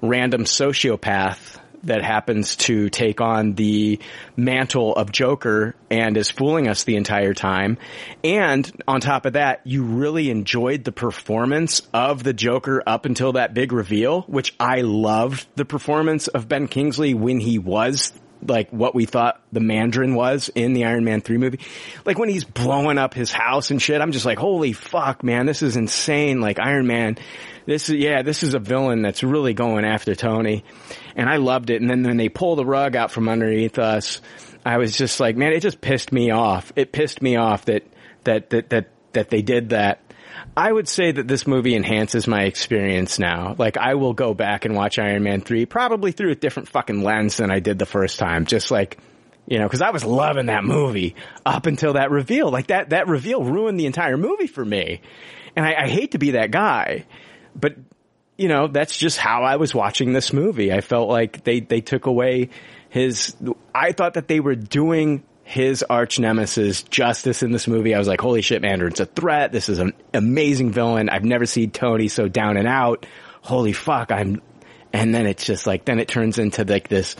random sociopath that happens to take on the mantle of Joker and is fooling us the entire time. And on top of that, you really enjoyed the performance of the Joker up until that big reveal, which I loved the performance of Ben Kingsley when he was like what we thought the Mandarin was in the Iron Man 3 movie. Like when he's blowing up his house and shit, I'm just like, holy fuck, man, this is insane. Like Iron Man, this is, yeah, this is a villain that's really going after Tony. And I loved it. And then when they pull the rug out from underneath us, I was just like, man, it just pissed me off. It pissed me off that, that, that, that, that they did that. I would say that this movie enhances my experience now. Like I will go back and watch Iron Man 3 probably through a different fucking lens than I did the first time. Just like, you know, cause I was loving that movie up until that reveal. Like that, that reveal ruined the entire movie for me. And I, I hate to be that guy, but you know, that's just how I was watching this movie. I felt like they, they took away his, I thought that they were doing his arch nemesis, Justice, in this movie. I was like, holy shit, Mandarin's a threat. This is an amazing villain. I've never seen Tony so down and out. Holy fuck, I'm, and then it's just like, then it turns into like this,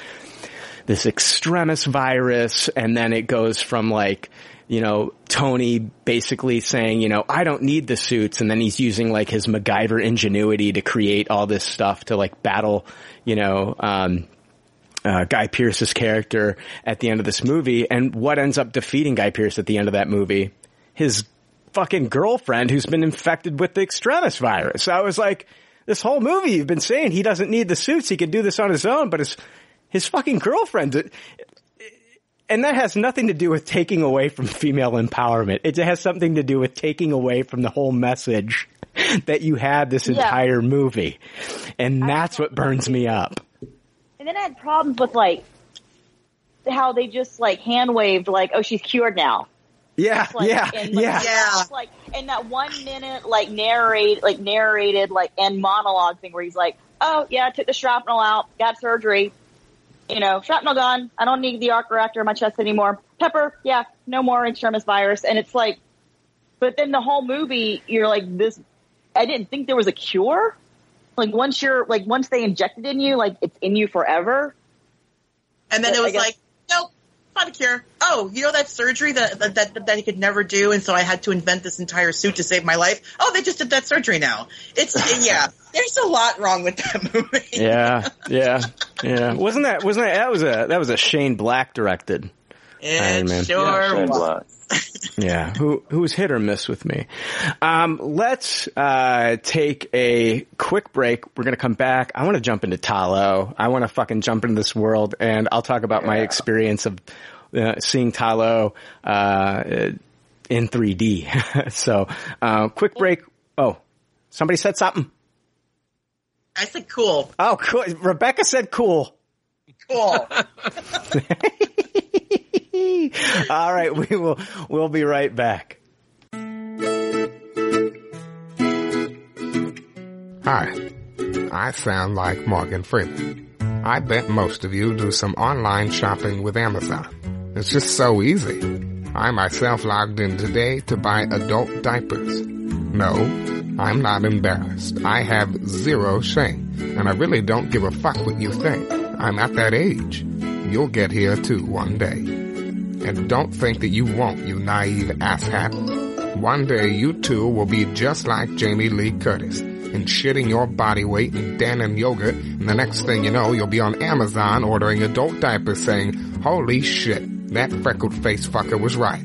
this extremis virus, and then it goes from like, you know, Tony basically saying, you know, I don't need the suits, and then he's using like his MacGyver ingenuity to create all this stuff to like battle, you know, um, uh, Guy Pearce's character at the end of this movie, and what ends up defeating Guy Pearce at the end of that movie? His fucking girlfriend who's been infected with the extremis virus. So I was like, this whole movie you've been saying he doesn't need the suits, he can do this on his own, but his, his fucking girlfriend, and that has nothing to do with taking away from female empowerment. It has something to do with taking away from the whole message that you had this Yeah. entire movie. And that's what burns me up. And then I had problems with like how they just like hand waved like, oh, she's cured now. Yeah, like, yeah, and, like, yeah. just, Like in that one minute, like narrate, like narrated, like end monologue thing where he's like, "Oh yeah, I took the shrapnel out, got surgery. You know, shrapnel gone. I don't need the arc reactor in my chest anymore. Pepper, yeah, no more extremis virus." And it's like, but then the whole movie, you're like, this. I didn't think there was a cure. Like once you're like once they inject it in you, like it's in you forever. And then But it was guess- like, nope, not a cure. Oh, you know that surgery that, that that that he could never do, and so I had to invent this entire suit to save my life. Oh, they just did that surgery now. It's yeah. There's a lot wrong with that movie. Yeah, yeah, yeah. Wasn't that wasn't that that was a that was a Shane Black directed Iron Man. sure Yeah, Shane was. Black. Yeah, who who was hit or miss with me. Um, let's uh, take a quick break. We're gonna come back. I want to jump into Ta Lo. I want to fucking jump into this world, and I'll talk about my experience of uh, seeing Ta Lo uh, in 3D. so, uh, quick break. Oh, somebody said something. I said cool, Oh, cool. Rebecca said cool. cool. All right, we will. We'll be right back. Hi, I sound like Morgan Freeman. I bet most of you do some online shopping with Amazon. It's just so easy. I myself logged in today to buy adult diapers. No, I'm not embarrassed. I have zero shame, and I really don't give a fuck what you think. I'm at that age. You'll get here too one day. And don't think that you won't, you naive asshat. One day you too will be just like Jamie Lee Curtis and shitting your body weight in denim yogurt and the next thing you know you'll be on Amazon ordering adult diapers saying, holy shit, that freckled face fucker was right.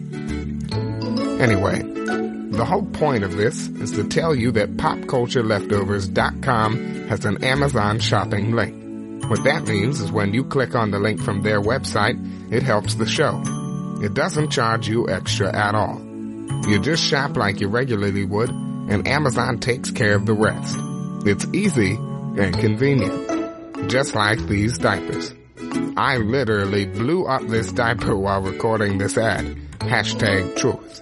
Anyway, the whole point of this is to tell you that popcultureleftovers.com has an Amazon shopping link. What that means is when you click on the link from their website, it helps the show. It doesn't charge you extra at all. You just shop like you regularly would, and Amazon takes care of the rest. It's easy and convenient. Just like these diapers. I literally blew up this diaper while recording this ad. Hashtag truth.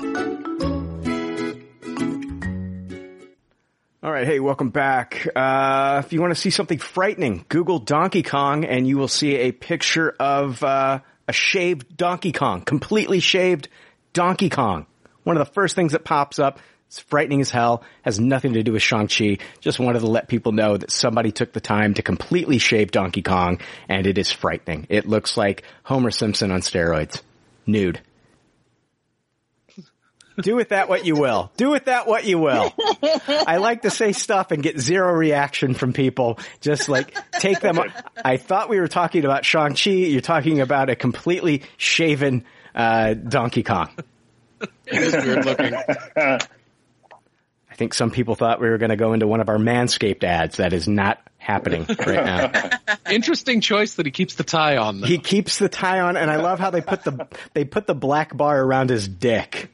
All right, hey, welcome back. Uh, if you want to see something frightening, Google Donkey Kong and you will see a picture of uh, a shaved Donkey Kong, completely shaved Donkey Kong. One of the first things that pops up. It's frightening as hell. Has nothing to do with Shang-Chi. Just wanted to let people know that somebody took the time to completely shave Donkey Kong and it is frightening. It looks like Homer Simpson on steroids. Nude. Do with that what you will. Do with that what you will. I like to say stuff and get zero reaction from people. Just like take them. I thought we were talking about Shang-Chi. You're talking about a completely shaven, uh, Donkey Kong. It is weird looking. I think some people thought we were going to go into one of our Manscaped ads. That is not happening right now. Interesting choice that he keeps the tie on. Though. He keeps the tie on, and I love how they put the they put the black bar around his dick.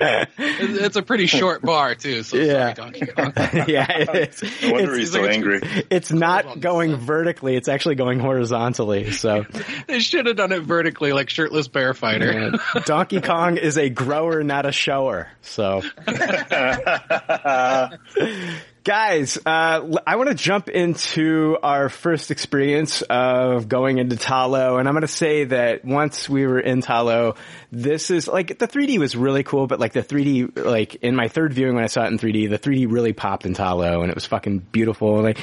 It's it's a pretty short bar too. So Yeah. sorry, Donkey Kong. yeah, it is. No wonder It's- he's so angry. It's not going vertically; it's actually going horizontally. So, They should have done it vertically, like shirtless bear fighter. uh, Donkey Kong is a grower, not a shower. So, Guys, uh, I want to jump into our first experience of going into Ta Lo, and I'm going to say that once we were in Ta Lo, this is like the 3D was really cool, but like the 3D, like in my third viewing when I saw it in 3D, the 3D really popped in Ta Lo, and it was fucking beautiful. Like,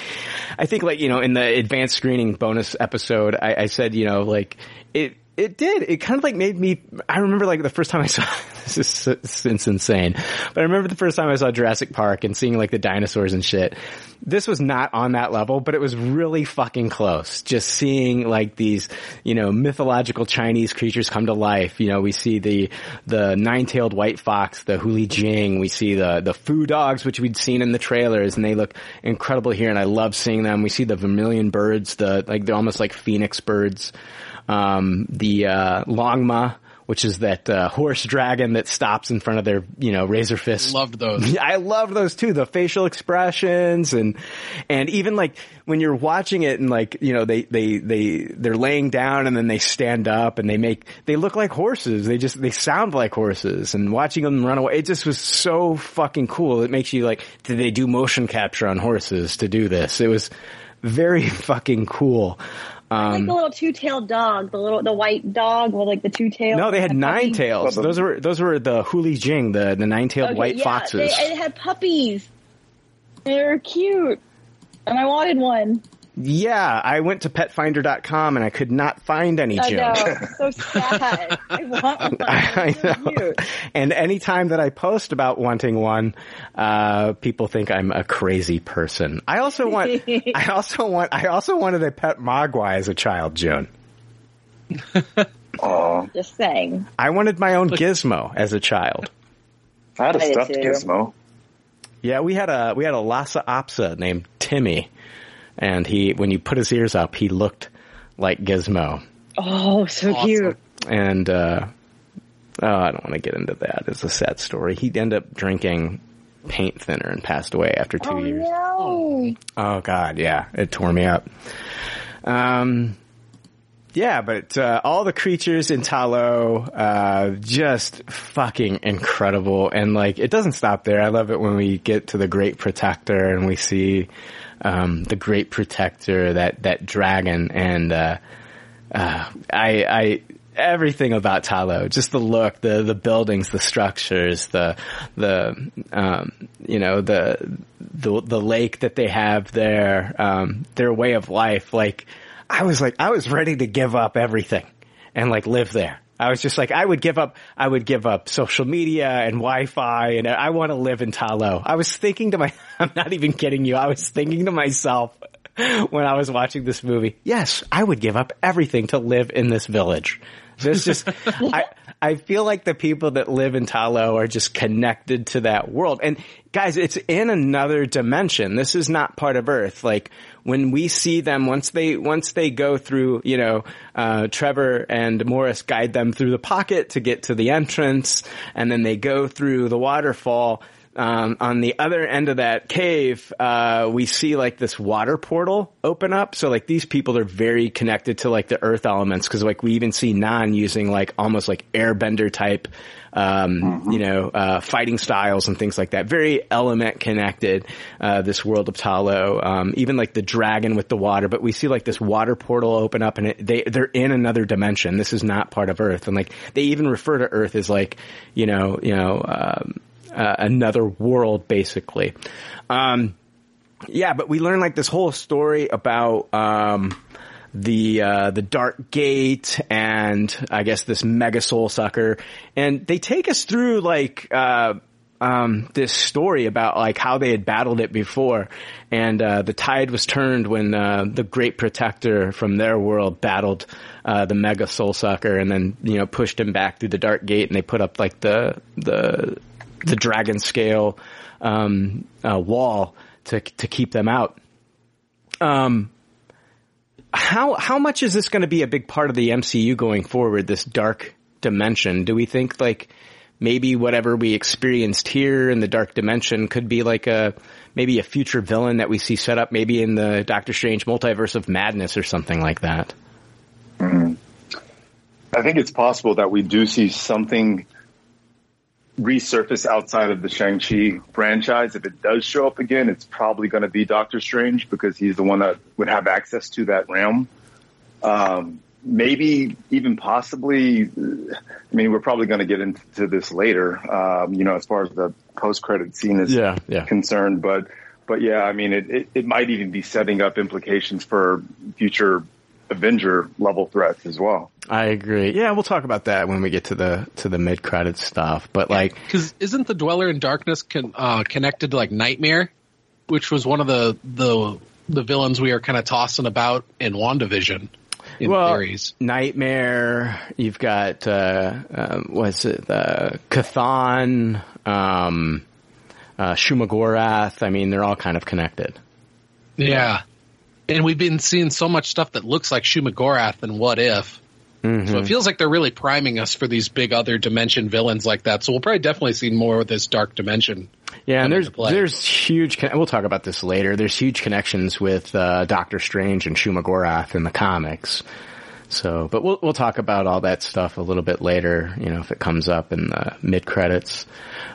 I think like you know in the advanced screening bonus episode, I, I said you know like it it did. It kind of like made me. I remember like the first time I saw this is insane, but I remember the first time I saw Jurassic Park and seeing like the dinosaurs and shit. This was not on that level, but it was really fucking close. Just seeing like these, you know, mythological Chinese creatures come to life. You know, we see the the nine-tailed white fox, the Huli Jing. We see the the foo dogs, which we'd seen in the trailers, and they look incredible here. And I love seeing them. We see the vermilion birds, the like they're almost like phoenix birds um, the uh, Longma, which is that uh, horse dragon that stops in front of their, you know, razor fist. Loved those. I loved those too. The facial expressions and and even like when you're watching it and like you know they they they they're laying down and then they stand up and they make they look like horses. They just they sound like horses and watching them run away. It just was so fucking cool. It makes you like did they do motion capture on horses to do this? It was very fucking cool. Like Um, the little two-tailed dog, the little the white dog with like the two tails. no, they had and nine puppies. tails. Those were those were the Huli Jing, the the nine tailed Okay, white yeah, foxes. They, it had puppies. They were cute, and I wanted one. Yeah, I went to petfinder.com and I could not find any, I Jim. know, so sad. I want one. I know. And anytime that I post about wanting one, uh, people think I'm a crazy person. I also want, I also want, I also wanted a pet Mogwai as a child, June. Oh. Just saying. I wanted my own Gizmo as a child. I had a I stuffed gizmo. Yeah, we had a, we had a Lhasa Apso named Timmy. And he, when you put his ears up, he looked like Gizmo. Oh, so cute. and uh, oh, I don't want to get into that. It's a sad story. He ended up drinking paint thinner and passed away after two Oh years. no! Oh God, yeah, it tore me up. Um, yeah, but uh, all the creatures in Ta Lo, uh, just fucking incredible, and like it doesn't stop there. I love it when we get to the Great Protector and we see um, the Great Protector, that that dragon, and uh, uh, I, I everything about Ta Lo, just the look, the the buildings, the structures, the the um, you know the the the lake that they have there, um, their way of life. Like I was like I was ready to give up everything and like live there. I was just like, I would give up, I would give up social media and Wi-Fi and I want to live in Ta Lo. I was thinking to my, I'm not even kidding you. I was thinking to myself when I was watching this movie, yes, I would give up everything to live in this village. There's just, I, I feel like the people that live in Ta Lo are just connected to that world. And guys, it's in another dimension. This is not part of Earth. Like when we see them, once they, once they go through, you know, uh, Trevor and Morris guide them through the pocket to get to the entrance and then they go through the waterfall. Um, on the other end of that cave, uh, we see like this water portal open up. So like these people are very connected to like the earth elements because like we even see Nan using like almost like airbender type, um, you know, uh, fighting styles and things like that. Very element connected, uh, this world of Ta Lo. Um, even like the dragon with the water, but we see like this water portal open up and it, they, they're in another dimension. This is not part of Earth. And like they even refer to Earth as like, you know, you know, um, uh, another world basically. Um, yeah, but we learn like this whole story about, um, the uh, the Dark Gate and I guess this Mega Soul Sucker, and they take us through like uh, um, this story about like how they had battled it before, and uh, the tide was turned when uh, the Great Protector from their world battled uh, the Mega Soul Sucker, and then you know pushed him back through the Dark Gate, and they put up like the the the dragon scale um, uh, wall to to keep them out. Um, how how much is this going to be a big part of the MCU going forward? This dark dimension. Do we think like maybe whatever we experienced here in the dark dimension could be like a maybe a future villain that we see set up maybe in the Doctor Strange multiverse of madness or something like that? I think it's possible that we do see something resurface outside of the Shang-Chi franchise. If it does show up again, it's probably going to be Doctor Strange because he's the one that would have access to that realm. Um, maybe even possibly, I mean, we're probably going to get into this later, um, you know, as far as the post-credit scene is Yeah, yeah. concerned, but, but yeah, I mean, it, it, it might even be setting up implications for future Avenger level threats as well. I agree. Yeah, we'll talk about that when we get to the to the mid credit stuff. But like, Because isn't the Dweller in Darkness con- uh, connected to like Nightmare, which was one of the the the villains we are kind of tossing about in WandaVision in well, theories. Nightmare. You've got uh, um, what's it? Uh, Chthon, um, uh, Shumagorath. I mean, they're all kind of connected. Yeah. And we've been seeing so much stuff that looks like Shumagorath and What If. Mm-hmm. So it feels like they're really priming us for these big other dimension villains like that. So we'll probably definitely see more of this dark dimension. Yeah, and there's there's huge. con- We'll talk about this later. There's huge connections with uh, Doctor Strange and Shumagorath in the comics. So, but we'll we'll talk about all that stuff a little bit later. You know, if it comes up in the mid credits.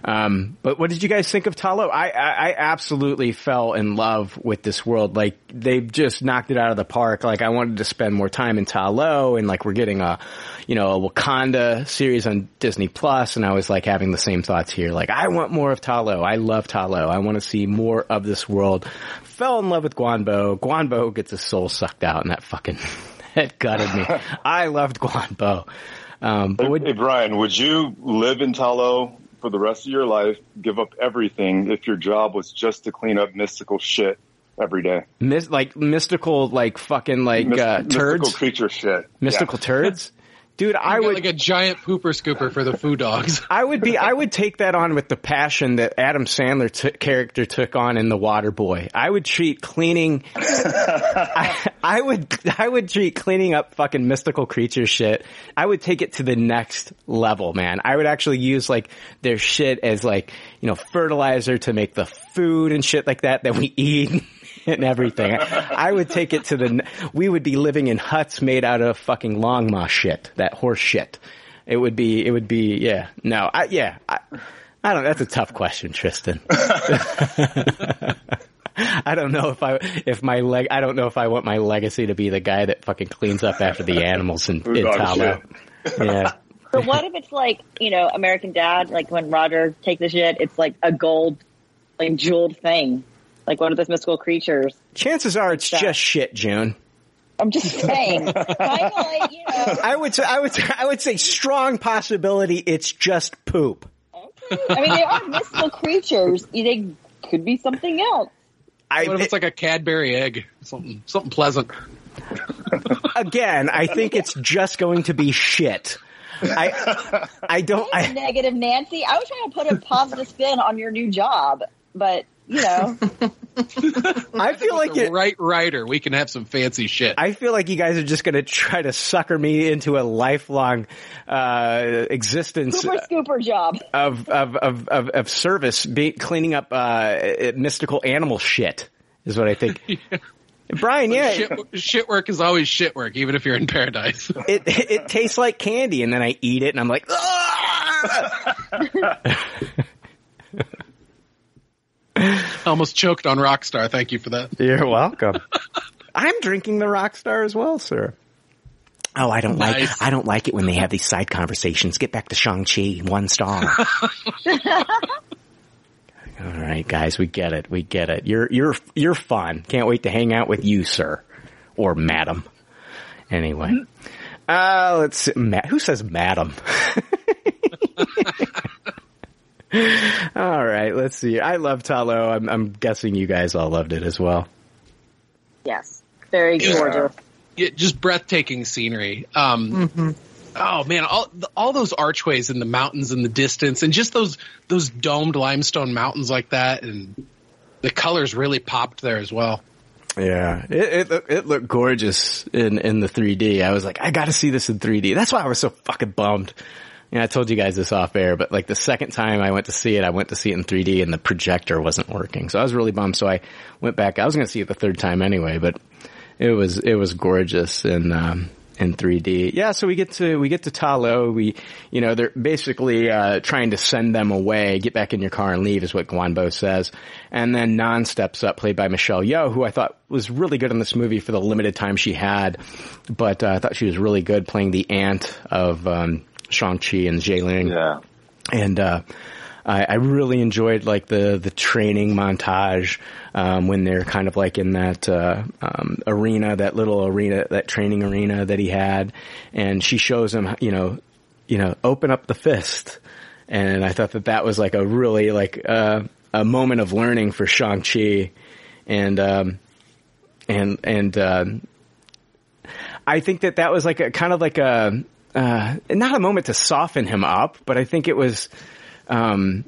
Um, but what did you guys think of Ta Lo? I, I I absolutely fell in love with this world. Like they've just knocked it out of the park. Like I wanted to spend more time in Ta Lo, and like we're getting a you know a Wakanda series on Disney Plus, and I was like having the same thoughts here. Like I want more of Ta Lo. I love Ta Lo. I want to see more of this world. Fell in love with Guang Bo. Guanbo gets his soul sucked out, and that fucking that gutted me. I loved Guang Bo. Um, but Hey, Brian, would you live in Ta Lo for the rest of your life, give up everything if your job was just to clean up mystical shit every day? Mis- like mystical, like fucking like Myst- uh, turds, mystical creature shit. mystical Yeah. turds. Dude, I You got would like a giant pooper scooper for the foo dogs. I would be, I would take that on with the passion that Adam Sandler t- character took on in The Water Boy. I would treat cleaning, I, I would, I would treat cleaning up fucking mystical creature shit. I would take it to the next level, man. I would actually use like their shit as like, you know, fertilizer to make the food and shit like that that we eat. And everything. I would take it to the, we would be living in huts made out of fucking longma shit, that horse shit. It would be, it would be, yeah. No, I, yeah. I, I don't, that's a tough question, Tristan. I don't know if I, if my leg, I don't know if I want my legacy to be the guy that fucking cleans up after the animals in, in dog Ta Lo. Yeah. But what if it's like, you know, American Dad, like when Roger takes the shit, it's like a gold, like jeweled thing. Like one of those mystical creatures. Chances are it's just shit, June. I'm just saying. like, you know, I would say, I would, say- I would say strong possibility it's just poop. I mean, they are mystical creatures. They could be something else. I, what if it's like a Cadbury egg? Something something pleasant. Again, I think it's just going to be shit. I, I don't, I, Negative Nancy. I was trying to put a positive spin on your new job, but you know, I feel like the it, right writer, we can have some fancy shit. I feel like you guys are just going to try to sucker me into a lifelong uh, existence super scooper job. of of of of, of service, be, cleaning up uh, mystical animal shit. Is what I think. Brian, yeah, shit, shit work is always shit work, even if you're in paradise. it it tastes like candy, and then I eat it, and I'm like, "Ah!" Almost choked on Rockstar. Thank you for that. You're welcome. I'm drinking the Rockstar as well, sir. Oh, I don't like Nice. I don't like it when they have these side conversations. Get back to Shang Chi, one star. All right, guys, we get it. We get it. You're you're you're fun. Can't wait to hang out with you, sir, or madam. Anyway, uh, let's see. Ma- who says madam? All right, let's see. I love Ta Lo. I'm, I'm guessing you guys all loved it as well. Yes, very gorgeous. Yeah, just breathtaking scenery. Um, Oh man, all all those archways in the mountains in the distance, and just those those domed limestone mountains like that, and the colors really popped there as well. Yeah, it, it it looked gorgeous in in the 3D. I was like, I got to see this in 3D. That's why I was so fucking bummed. Yeah, I told you guys this off air, but like the second time I went to see it, I went to see it in 3D and the projector wasn't working. So I was really bummed. So I went back. I was going to see it the third time anyway, but it was it was gorgeous and um in 3D. Yeah, so we get to we get to Ta Lo. We, you know, they're basically uh, trying to send them away. Get back in your car and leave is what Guang Bo says. And then Nan steps up, played by Michelle Yeoh, who I thought was really good in this movie for the limited time she had. But uh, I thought she was really good playing the aunt of um, Shang Chi and Ling. Yeah. And uh, I, I really enjoyed like the the training montage um, when they're kind of like in that uh, um, arena, that little arena, that training arena that he had, and she shows him, you know, you know, open up the fist, and I thought that that was like a really like uh, a moment of learning for Shang Chi, and um, and and uh, I think that that was like a kind of like a uh, not a moment to soften him up, but I think it was um,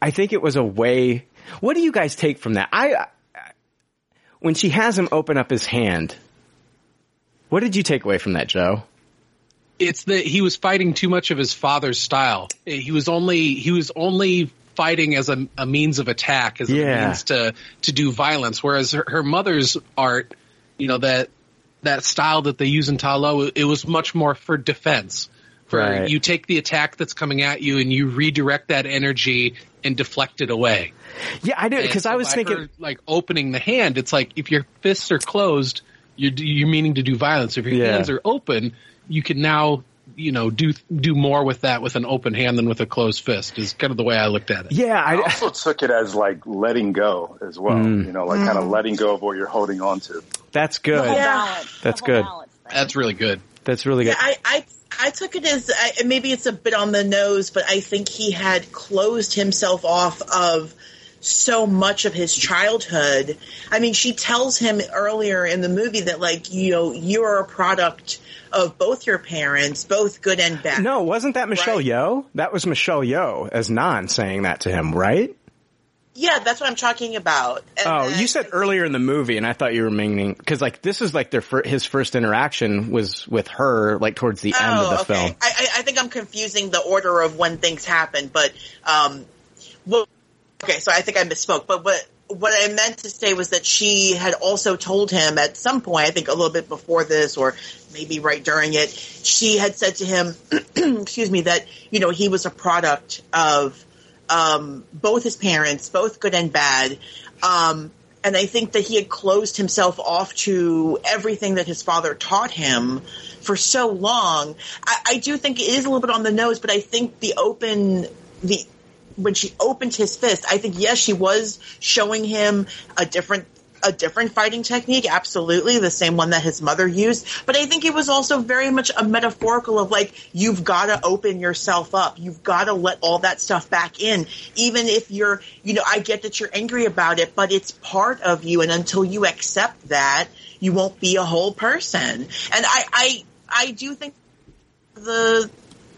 I think it was a way. What do you guys take from that? I when she has him open up his hand. What did you take away from that, Joe? It's that he was fighting too much of his father's style. He was only he was only fighting as a, a means of attack, as Yeah. a means to to do violence. Whereas her, her mother's art, you know that that style that they use in Ta Lo, it was much more for defense. For Right. you take the attack that's coming at you and you redirect that energy and deflect it away. Yeah, I did because I was by thinking. her, like opening the hand. It's like if your fists are closed, you're you're meaning to do violence. If your Yeah. hands are open, you can now you know do do more with that with an open hand than with a closed fist. Is kind of the way I looked at it. Yeah, I also took it as like letting go as well. Mm. You know, like kind of letting go of what you're holding on to. That's good. Yeah. That's good. That's really good. That's really good. Yeah, I, I I took it as I, maybe it's a bit on the nose, but I think he had closed himself off of so much of his childhood. I mean, she tells him earlier in the movie that like you know you're a product of both your parents, both good and bad. No, wasn't that Michelle Yeoh? That was Michelle Yeoh as Nan saying that to him, right? Yeah, that's what I'm talking about. And Oh, then- you said earlier in the movie, and I thought you were meaning because like this is like their fir- his first interaction was with her, like towards the end of Oh, the okay. film. I, I think I'm confusing the order of when things happen, but um, well, okay, so I think I misspoke. But what what I meant to say was that she had also told him at some point, I think a little bit before this, or maybe right during it, she had said to him, excuse me, that you know he was a product of um, both his parents, both good and bad. Um, and I think that he had closed himself off to everything that his father taught him for so long. I, I do think it is a little bit on the nose, but I think the open, the, when she opened his fist, I think yes, she was showing him a different a different fighting technique, absolutely, the same one that his mother used. But I think it was also very much a metaphorical of like, you've got to open yourself up. You've got to let all that stuff back in. Even if you're, you know, I get that you're angry about it, but it's part of you. And until you accept that, you won't be a whole person. And I, I, I do think the,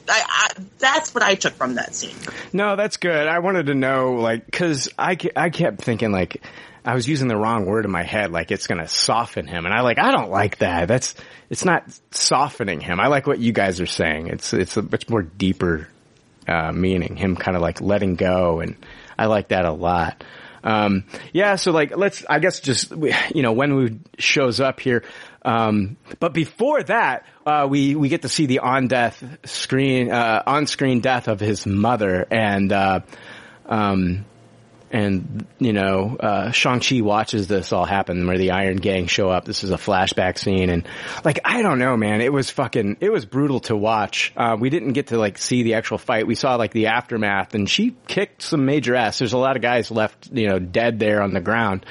I, I, that's what I took from that scene. No, that's good. I wanted to know, like, because I, I kept thinking, like, I was using the wrong word in my head, like it's to soften him, and I like I don't like that. That's it's not softening him. I like what you guys are saying. It's it's a much more deeper uh, meaning. Him kind of like letting go, and I like that a lot. Um, yeah, so like let's I guess just you know when we shows up here. Um, but before that, uh, we we get to see the on death screen uh, on screen death of his mother, and uh, um, and you know uh, Shang Chi watches this all happen where the Iron Gang show up. This is a flashback scene, and like I don't know, man, it was fucking it was brutal to watch. Uh, we didn't get to like see the actual fight. We saw like the aftermath, and she kicked some major ass. There's a lot of guys left, you know, dead there on the ground,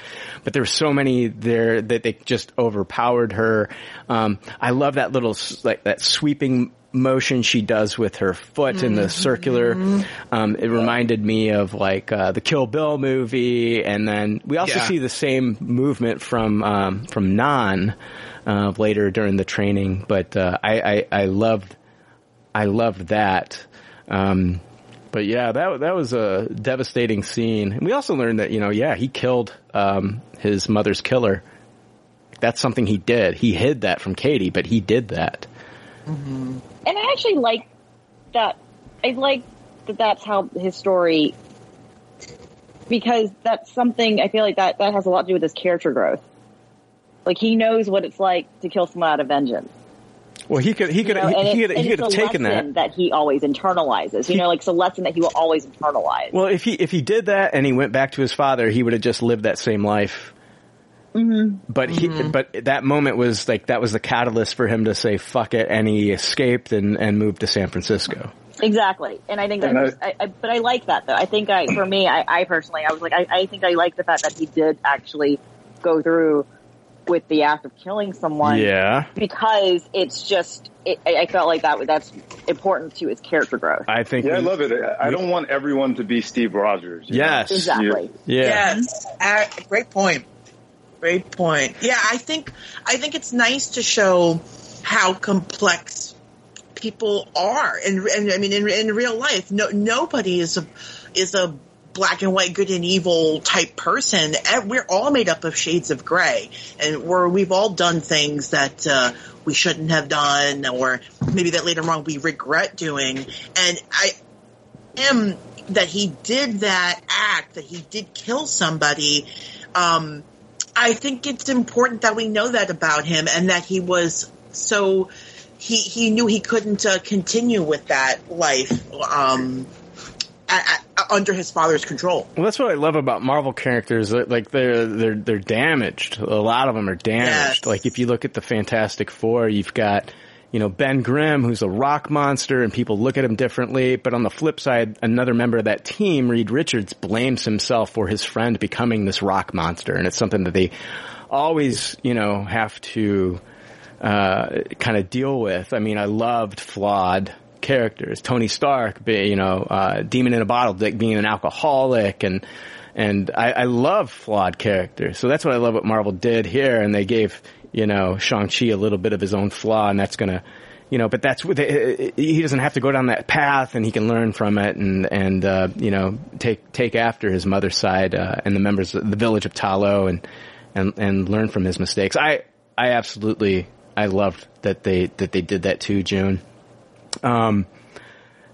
but there were so many there that they just overpowered her. Um, I love that little like that sweeping motion she does with her foot in the circular. Um, it reminded me of like uh, the Kill Bill movie, and then we also Yeah. see the same movement from um, from Nan uh, later during the training. But uh, I, I I loved I loved that. Um, but yeah, that that was a devastating scene. And we also learned that you know, yeah, he killed um, his mother's killer. That's something he did. He hid that from Katie, but he did that. And I actually like that. I like that that's how his story, because that's something I feel like that, that has a lot to do with his character growth. Like he knows what it's like to kill someone out of vengeance. Well, he could he could You know, he, it- could he could have taken that. that he always internalizes. You know, like it's a lesson that he will always internalize. Well, if he if he did that and he went back to his father, he would have just lived that same life. Mm-hmm. But he but that moment was like that was the catalyst for him to say fuck it, and he escaped and and moved to San Francisco. Exactly, and I think And that. I, I, but I like that though. I think I, for me, I, I personally, I was like, I, I think I like the fact that he did actually go through with the act of killing someone. Yeah. because it's just, it, I I felt like that. That's important to his character growth. I think. Yeah, I love it. I I don't want everyone to be Steve Rogers. you know? Yes. Exactly. Yeah. Yes. Uh, great point. Great point. Yeah, I think I think it's nice to show how complex people are, and and I mean in in real life, no nobody is a is a black and white, good and evil type person. We're all made up of shades of gray, and we're we've all done things that uh, we shouldn't have done, or maybe that later on we regret doing. And I am that he did that act, that he did kill somebody. Um, I think it's important that we know that about him and that he was so he he knew he couldn't uh, continue with that life um, a a under his father's control. Well, that's what I love about Marvel characters. Like they're they're they're damaged. A lot of them are damaged. Like if you look at the Fantastic Four, you've got you know Ben Grimm, who's a rock monster, and people look at him differently. But on the flip side, another member of that team, Reed Richards, blames himself for his friend becoming this rock monster, and it's something that they always you know have to uh, kind of deal with. I mean, I loved flawed characters. Tony Stark, be, you know, uh, Demon in a Bottle, like being an alcoholic, and and I, I love flawed characters. So that's what I love what Marvel did here, and they gave you know Shang Chi a little bit of his own flaw, and that's gonna. You know, but that's he doesn't have to go down that path, and he can learn from it, and and uh, you know take take after his mother's side uh, and the members of the village of Ta Lo, and and and learn from his mistakes. I I absolutely I loved that they that they did that too, June. Um,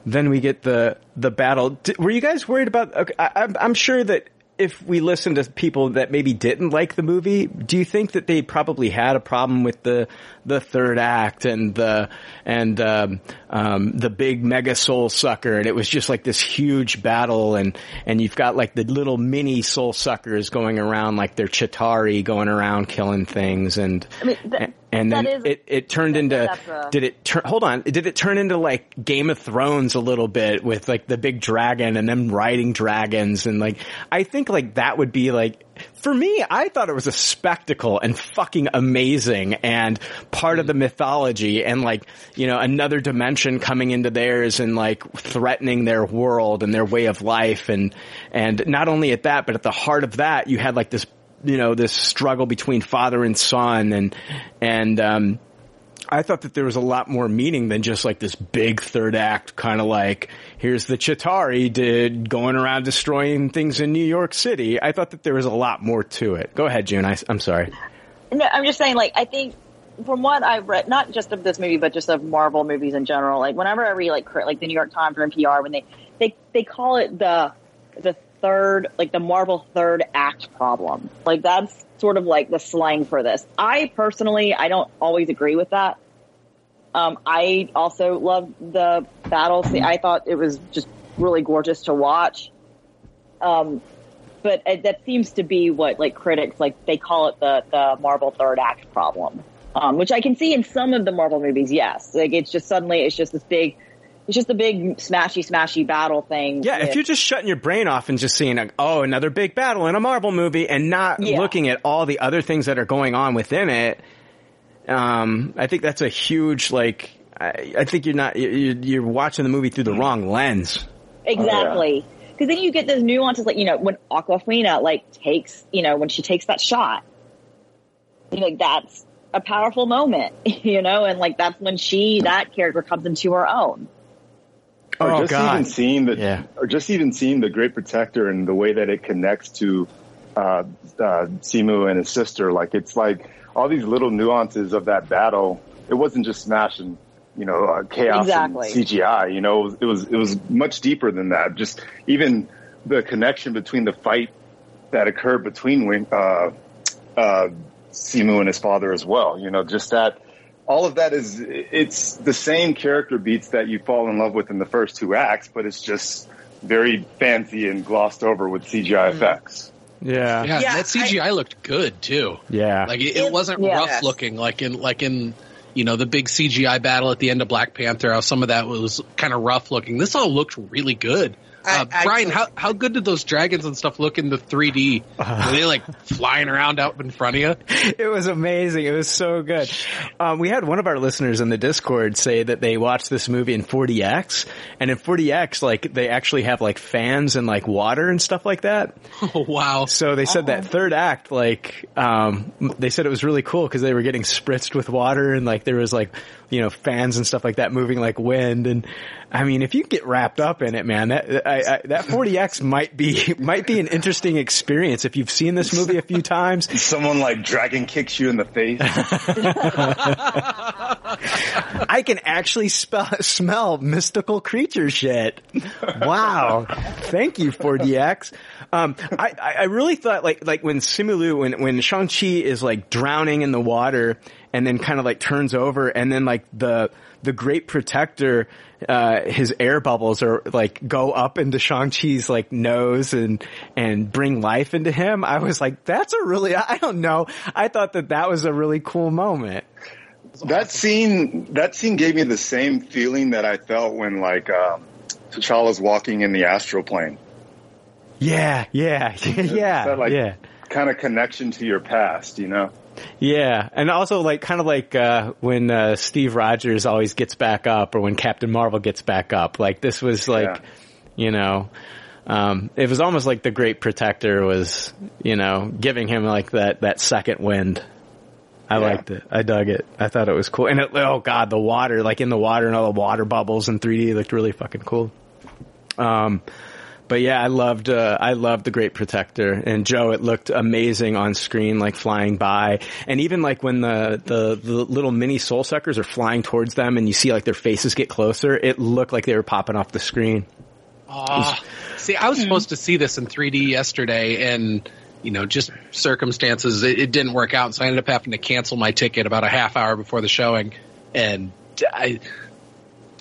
then we get the the battle. Were you guys worried about? Okay, I, I'm sure that if we listen to people that maybe didn't like the movie, do you think that they probably had a problem with the the third act and the and um, um, the big mega soul sucker, and it was just like this huge battle, and and you've got like the little mini soul suckers going around like they're Chitauri going around killing things, and I mean, th- and then that is- it, it turned into a- did it turn hold on. Did it turn into like game of thrones a little bit with like the big dragon and them riding dragons? And like i think like that would be like for me i thought it was a spectacle and fucking amazing and part of the mythology and like you know another dimension coming into theirs and like threatening their world and their way of life. And and not only at that but at the heart of that you had like this you know this struggle between father and son and and um I thought that there was a lot more meaning than just like this big third act kind of like here's the Chitauri did going around destroying things in New York City. I thought that there was a lot more to it. Go ahead, June. I, am sorry. No, I'm just saying, like, I think from what I've read, not just of this movie, but just of Marvel movies in general, like, whenever I read, like, like the New York Times or NPR, when they, they, they call it the, the third, like, the Marvel third act problem. Like, that's sort of like the slang for this. I personally, I don't always agree with that. Um, I also loved the battle. scene. I thought it was just really gorgeous to watch. Um, but uh, that seems to be what like critics like they call it the the Marvel third act problem, um, which I can see in some of the Marvel movies. Yes, like it's just suddenly it's just this big, it's just a big smashy smashy battle thing. Yeah, if you're just shutting your brain off and just seeing, like, oh, another big battle in a Marvel movie and not Yeah. looking at all the other things that are going on within it, um, I think that's a huge, like, I, I think you're not, you're, you're watching the movie through the wrong lens. Exactly. Because then you get those nuances, like, you know, when Awkwafina, like, takes, you know, when she takes that shot, you know, like, that's a powerful moment, you know, and, like, that's when she, that character comes into her own. or Oh, just God. even seeing the, Yeah. or just even seeing the Great Protector and the way that it connects to uh, uh, Simu and his sister. Like it's like all these little nuances of that battle. It wasn't just smashing, you know, uh, chaos Exactly. and CGI. You know, it was it was much deeper than that. Just even the connection between the fight that occurred between Wing, uh, uh, Simu and his father as well. You know, just that all of that is it's the same character beats that you fall in love with in the first two acts, but it's just very fancy and glossed over with CGI effects. Yeah. Yeah, Yeah, that CGI looked good too. Yeah. Like it, it wasn't yeah. rough looking like in like in you know the big CGI battle at the end of Black Panther. How some of that was kind of rough looking. This all looked really good. I- Uh, I Brian, how how good did those dragons and stuff look in the 3D? Were they like flying around out in front of you? it was amazing. It was so good. Um, we had one of our listeners in the Discord say that they watched this movie in 4DX, and in 4DX, like they actually have like fans and like water and stuff like that. Oh wow! So they said that third act, like, um, they said it was really cool because they were getting spritzed with water and like there was like, you know, fans and stuff like that moving like wind. And I mean, if you get wrapped up in it, man, that I, I, that 4DX might be might be an interesting experience if you've seen this movie a few times. Someone like dragon kicks you in the face. I can actually spell, smell mystical creature shit. Wow. Thank you, 4DX. Um, I, I I really thought like, like when Simu Liu, when, when Shang-Chi is like drowning in the water and then kind of like turns over and then like the, the great protector, uh, his air bubbles are like go up into Shang-Chi's like nose and, and bring life into him. I was like, that's a really, I don't know. I thought that that was a really cool moment. that scene, that scene gave me the same feeling that I felt when like um, T'Challa's walking in the astral plane. Yeah, yeah, yeah, that, like, yeah. Kind of connection to your past, you know. Yeah, and also like kind of like uh, when uh, Steve Rogers always gets back up, or when Captain Marvel gets back up. Like this was like, Yeah. you know, um, it was almost like the Great Protector was, you know, giving him like that that second wind. I Yeah. liked it. I dug it. I thought it was cool. And it, oh god, the water, like in the water and all the water bubbles in 3D looked really fucking cool. Um, but yeah, I loved, uh, I loved the Great Protector and Joe, it looked amazing on screen, like flying by. And even like when the, the, the little mini soul suckers are flying towards them and you see like their faces get closer, it looked like they were popping off the screen. Ah, see, I was supposed to see this in 3D yesterday, and you know, just circumstances, it, it didn't work out, so I ended up having to cancel my ticket about a half hour before the showing, and I.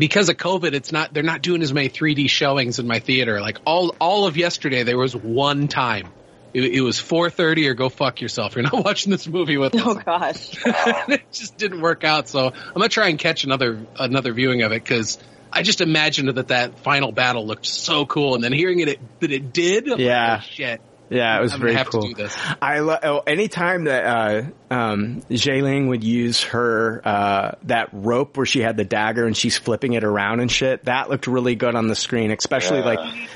Because of COVID, it's not, they're not doing as many 3D showings in my theater. Like all, all of yesterday, there was one time. It, it was 4.30 or go fuck yourself. You're not watching this movie with us. Oh gosh. it just didn't work out. So I'm gonna try and catch another another viewing of it because I just imagined that that final battle looked so cool, and then hearing it, it that it did, I'm like, Yeah. "Oh, shit. Yeah, it was I'm very gonna have cool. to do this. I lo- oh, anytime that uh, um, Ling would use her uh, that rope where she had the dagger and she's flipping it around and shit, that looked really good on the screen. Especially Yeah. like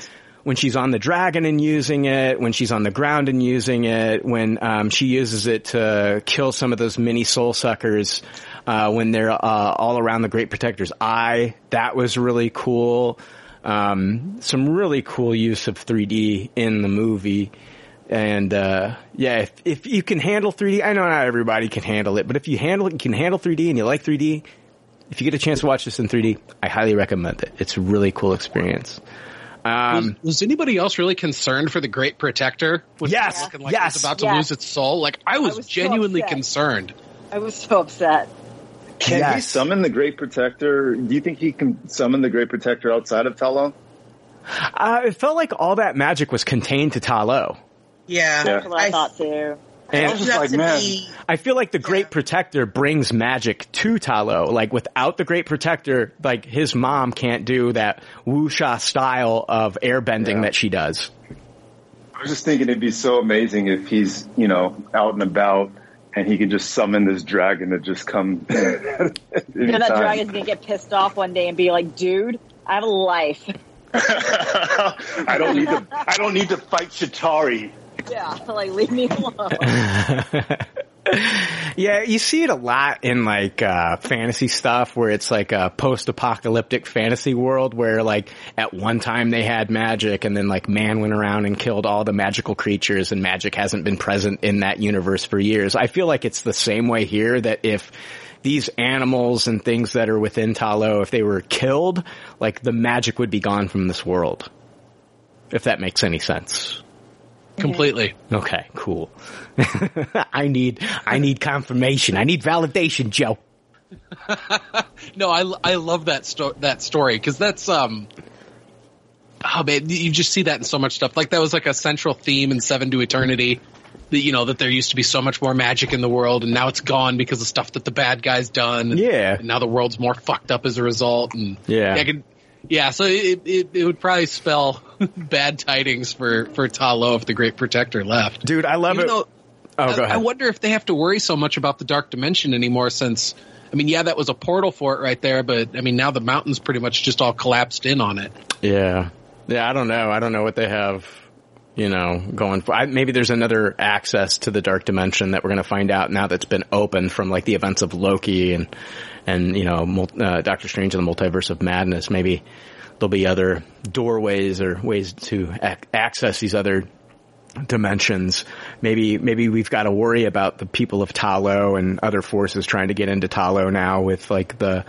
when she's on the dragon and using it, when she's on the ground and using it, when um, she uses it to kill some of those mini soul suckers. Uh, when they're uh, all around the Great Protector's eye, that was really cool. Um, some really cool use of 3D in the movie. And, uh, yeah, if, if you can handle 3D, I know not everybody can handle it, but if you handle it, you can handle 3D and you like 3D, if you get a chance to watch this in 3D, I highly recommend it. It's a really cool experience. Was, Um, was anybody else really concerned for the Great Protector? Was it Yes, looking like yes. it was about to Yes. lose its soul. Like I was, I was genuinely upset. concerned. I was so upset. Can he summon the Great Protector? Do you think he can summon the Great Protector outside of Ta Lo? uh, it felt like all that magic was contained to Ta Lo. Yeah, That's what I, thought too. And- I was just like, to man, be- I feel like the Great Protector brings magic to Ta Lo. Like without the Great Protector, like his mom can't do that wuxia style of airbending Yeah. that she does. I was just thinking it'd be so amazing if he's, you know, out and about and he can just summon this dragon to just come. You know that dragon's gonna get pissed off one day and be like, "Dude, I have a life." I don't need to. I don't need to fight Chitauri. Yeah, like leave me alone. Yeah, you see it a lot in like uh fantasy stuff where it's like a post-apocalyptic fantasy world where like at one time they had magic and then like man went around and killed all the magical creatures and magic hasn't been present in that universe for years. I feel like it's the same way here that if these animals and things that are within Ta Lo, if they were killed, like the magic would be gone from this world. If that makes any sense. Completely. Okay, cool. I need, I need confirmation. I need validation, Joe. no, I, I love that sto- that story because that's um. Oh man, you just see that in so much stuff. Like that was like a central theme in Seven to Eternity. That you know that there used to be so much more magic in the world, and now it's gone because of stuff that the bad guys done. Yeah. And now the world's more fucked up as a result. And Yeah. I could, yeah. So it, it it would probably spell bad tidings for for Ta Lo if the Great Protector left. Dude, I love Even it. though- oh, I, go I ahead. wonder if they have to worry so much about the dark dimension anymore since I mean, yeah, that was a portal for it right there, but I mean now the mountain's pretty much just all collapsed in on it. Yeah. Yeah, I don't know. I don't know what they have, you know, going for. I, maybe there's another access to the dark dimension that we're going to find out now that's been opened from like the events of Loki and, and, you know, uh, Doctor Strange and the Multiverse of Madness. Maybe there'll be other doorways or ways to ac- access these other dimensions. Maybe, maybe we've got to worry about the people of Ta Lo and other forces trying to get into Ta Lo now with like the,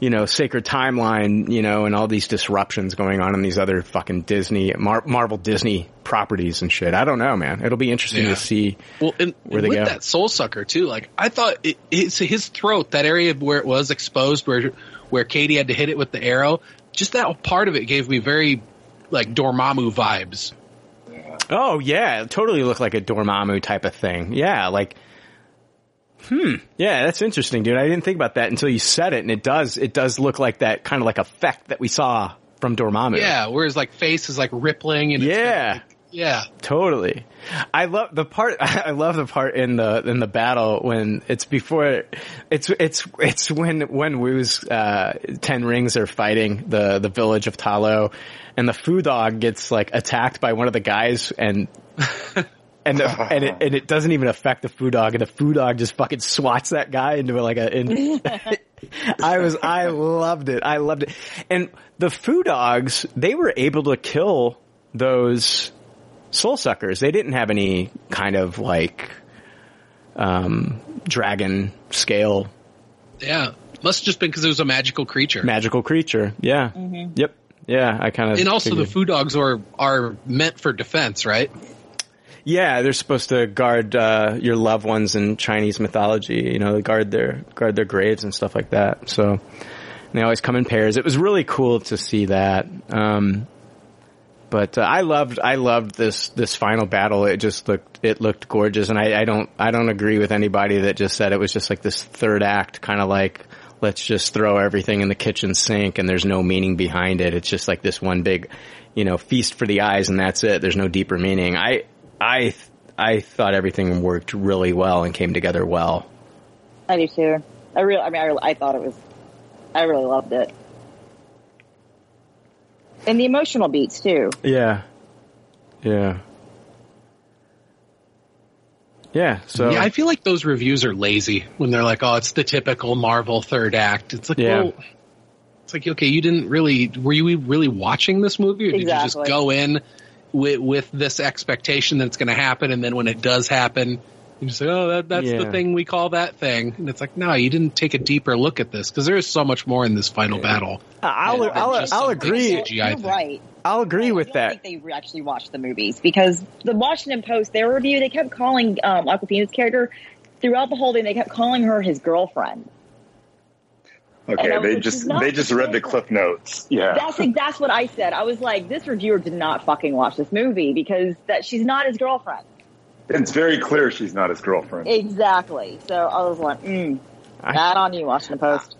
you know, sacred timeline, you know, and all these disruptions going on in these other fucking Disney, Mar- Marvel Disney properties and shit. I don't know, man. It'll be interesting Yeah. to see Well, and, where and they with go. that soul sucker too, like I thought it, it's his throat, that area where it was exposed, where where Katie had to hit it with the arrow. Just that part of it gave me very like Dormammu vibes. Oh yeah, it totally looked like a Dormammu type of thing. Yeah, like, hmm, yeah, that's interesting, dude. I didn't think about that until you said it, and it does, it does look like that kind of like effect that we saw from Dormammu. Yeah, where his like face is like rippling and it's yeah. Yeah. Totally. I love the part, I love the part in the, in the battle when it's before, it's, it's, it's when, when Wu's, uh, ten rings are fighting the, the village of Ta Lo and the foo dog gets like attacked by one of the guys and, and the, and it, and it doesn't even affect the foo dog and the foo dog just fucking swats that guy into like a, in, I was, I loved it. I loved it. And the foo dogs, they were able to kill those soul suckers. They didn't have any kind of like, um, dragon scale Yeah. Must have just been because it was a magical creature. magical creature. Yeah. Mhm. Yep. Yeah. I kind of. And also the foo dogs are are meant for defense, right? Yeah, they're supposed to guard uh, your loved ones in Chinese mythology. You know, they guard their guard their graves and stuff like that. So they always come in pairs. It was really cool to see that. Um, but uh, I loved I loved this this final battle. It just looked it looked gorgeous, and I, I don't I don't agree with anybody that just said it was just like this third act, kind of like let's just throw everything in the kitchen sink and there's no meaning behind it. It's just like this one big, you know, feast for the eyes and that's it. There's no deeper meaning. I I I thought everything worked really well and came together well. I do too. I really, I mean, I, I thought it was, I really loved it. And the emotional beats too. Yeah. Yeah. Yeah, so yeah, I feel like those reviews are lazy when they're like, "Oh, it's the typical Marvel third act." It's like, Yeah. well, it's like, okay, you didn't really were you really watching this movie, or did you just go in with with this expectation that it's going to happen, and then when it does happen, you just say, "Oh, that, that's Yeah. the thing we call that thing," and it's like, no, you didn't take a deeper look at this because there is so much more in this final battle. I'll than I'll, just I'll some big agree. CGI You're thing. right. I'll agree with I that. don't think they actually watched the movies because the Washington Post, their review, they kept calling um, Awkwafina's character throughout the whole thing. They kept calling her his girlfriend. Okay, And I was they like, just they just read the cliff notes. Yeah. That's that's what I said. I was like, this reviewer did not fucking watch this movie because that she's not his girlfriend. It's very clear she's not his girlfriend. Exactly. So I was like, mm, bad on you, Washington Post.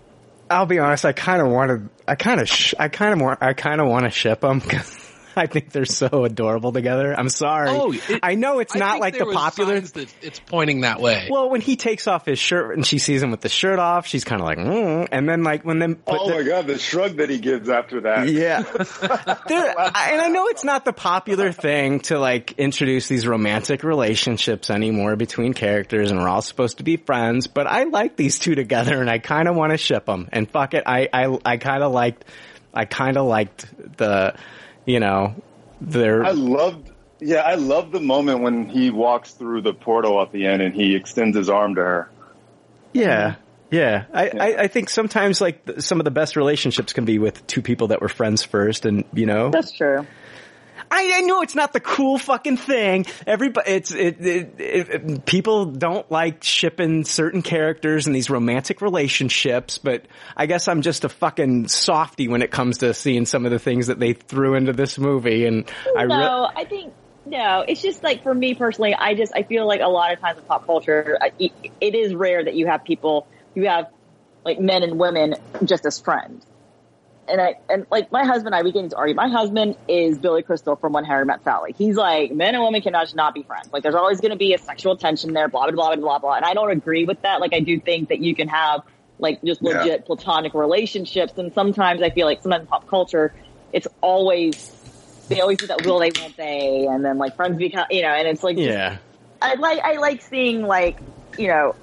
I'll be honest. I kind of wanted. I kind of. Sh- I kind of want. I kind of want to ship them because I think they're so adorable together. I'm sorry. Oh, it- I know it's I not think like there the popular. signs that it's pointing that way. Well, when he takes off his shirt and she sees him with the shirt off, she's kind of like, mm. and then like when them. put oh the- my god, the shrug that he gives after that. Yeah. And I know it's not the popular thing to like introduce these romantic relationships anymore between characters and we're all supposed to be friends, but I like these two together and I kind of want to ship them and fuck it. I, I, I kind of liked, I kind of liked the, you know, their, I loved yeah, I love the moment when he walks through the portal at the end and he extends his arm to her. yeah. Mm. Yeah, I, I, I think sometimes like some of the best relationships can be with two people that were friends first, and you know, That's true. I, I know it's not the cool fucking thing. Everybody, it's it, it, it, People don't like shipping certain characters in these romantic relationships, but I guess I'm just a fucking softy when it comes to seeing some of the things that they threw into this movie, and I re- no, I think no. It's just like for me personally, I just I feel like a lot of times in pop culture, it is rare that you have people you have like men and women just as friends. And I and like my husband, and I we get into argue. My husband is Billy Crystal from When Harry Met Sally. He's like men and women cannot just not be friends. Like there's always going to be a sexual tension there. Blah blah blah blah blah. And I don't agree with that. Like I do think that you can have like just Yeah. legit platonic relationships. And sometimes I feel like sometimes pop culture, it's always they always do that will they won't they and then like friends become you know and it's like yeah. I like I like seeing like you know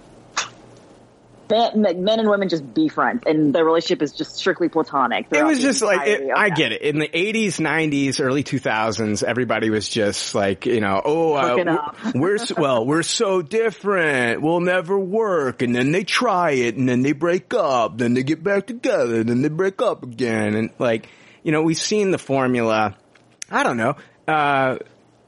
men, men and women just be friends and the relationship is just strictly platonic. It was just like it, I get it. In the '80s, '90s, early 2000s, everybody was just like, you know, oh, uh, we're, we're well, we're so different. We'll never work, and then they try it, and then they break up, then they get back together, then they break up again, and like, you know, we've seen the formula. I don't know, uh,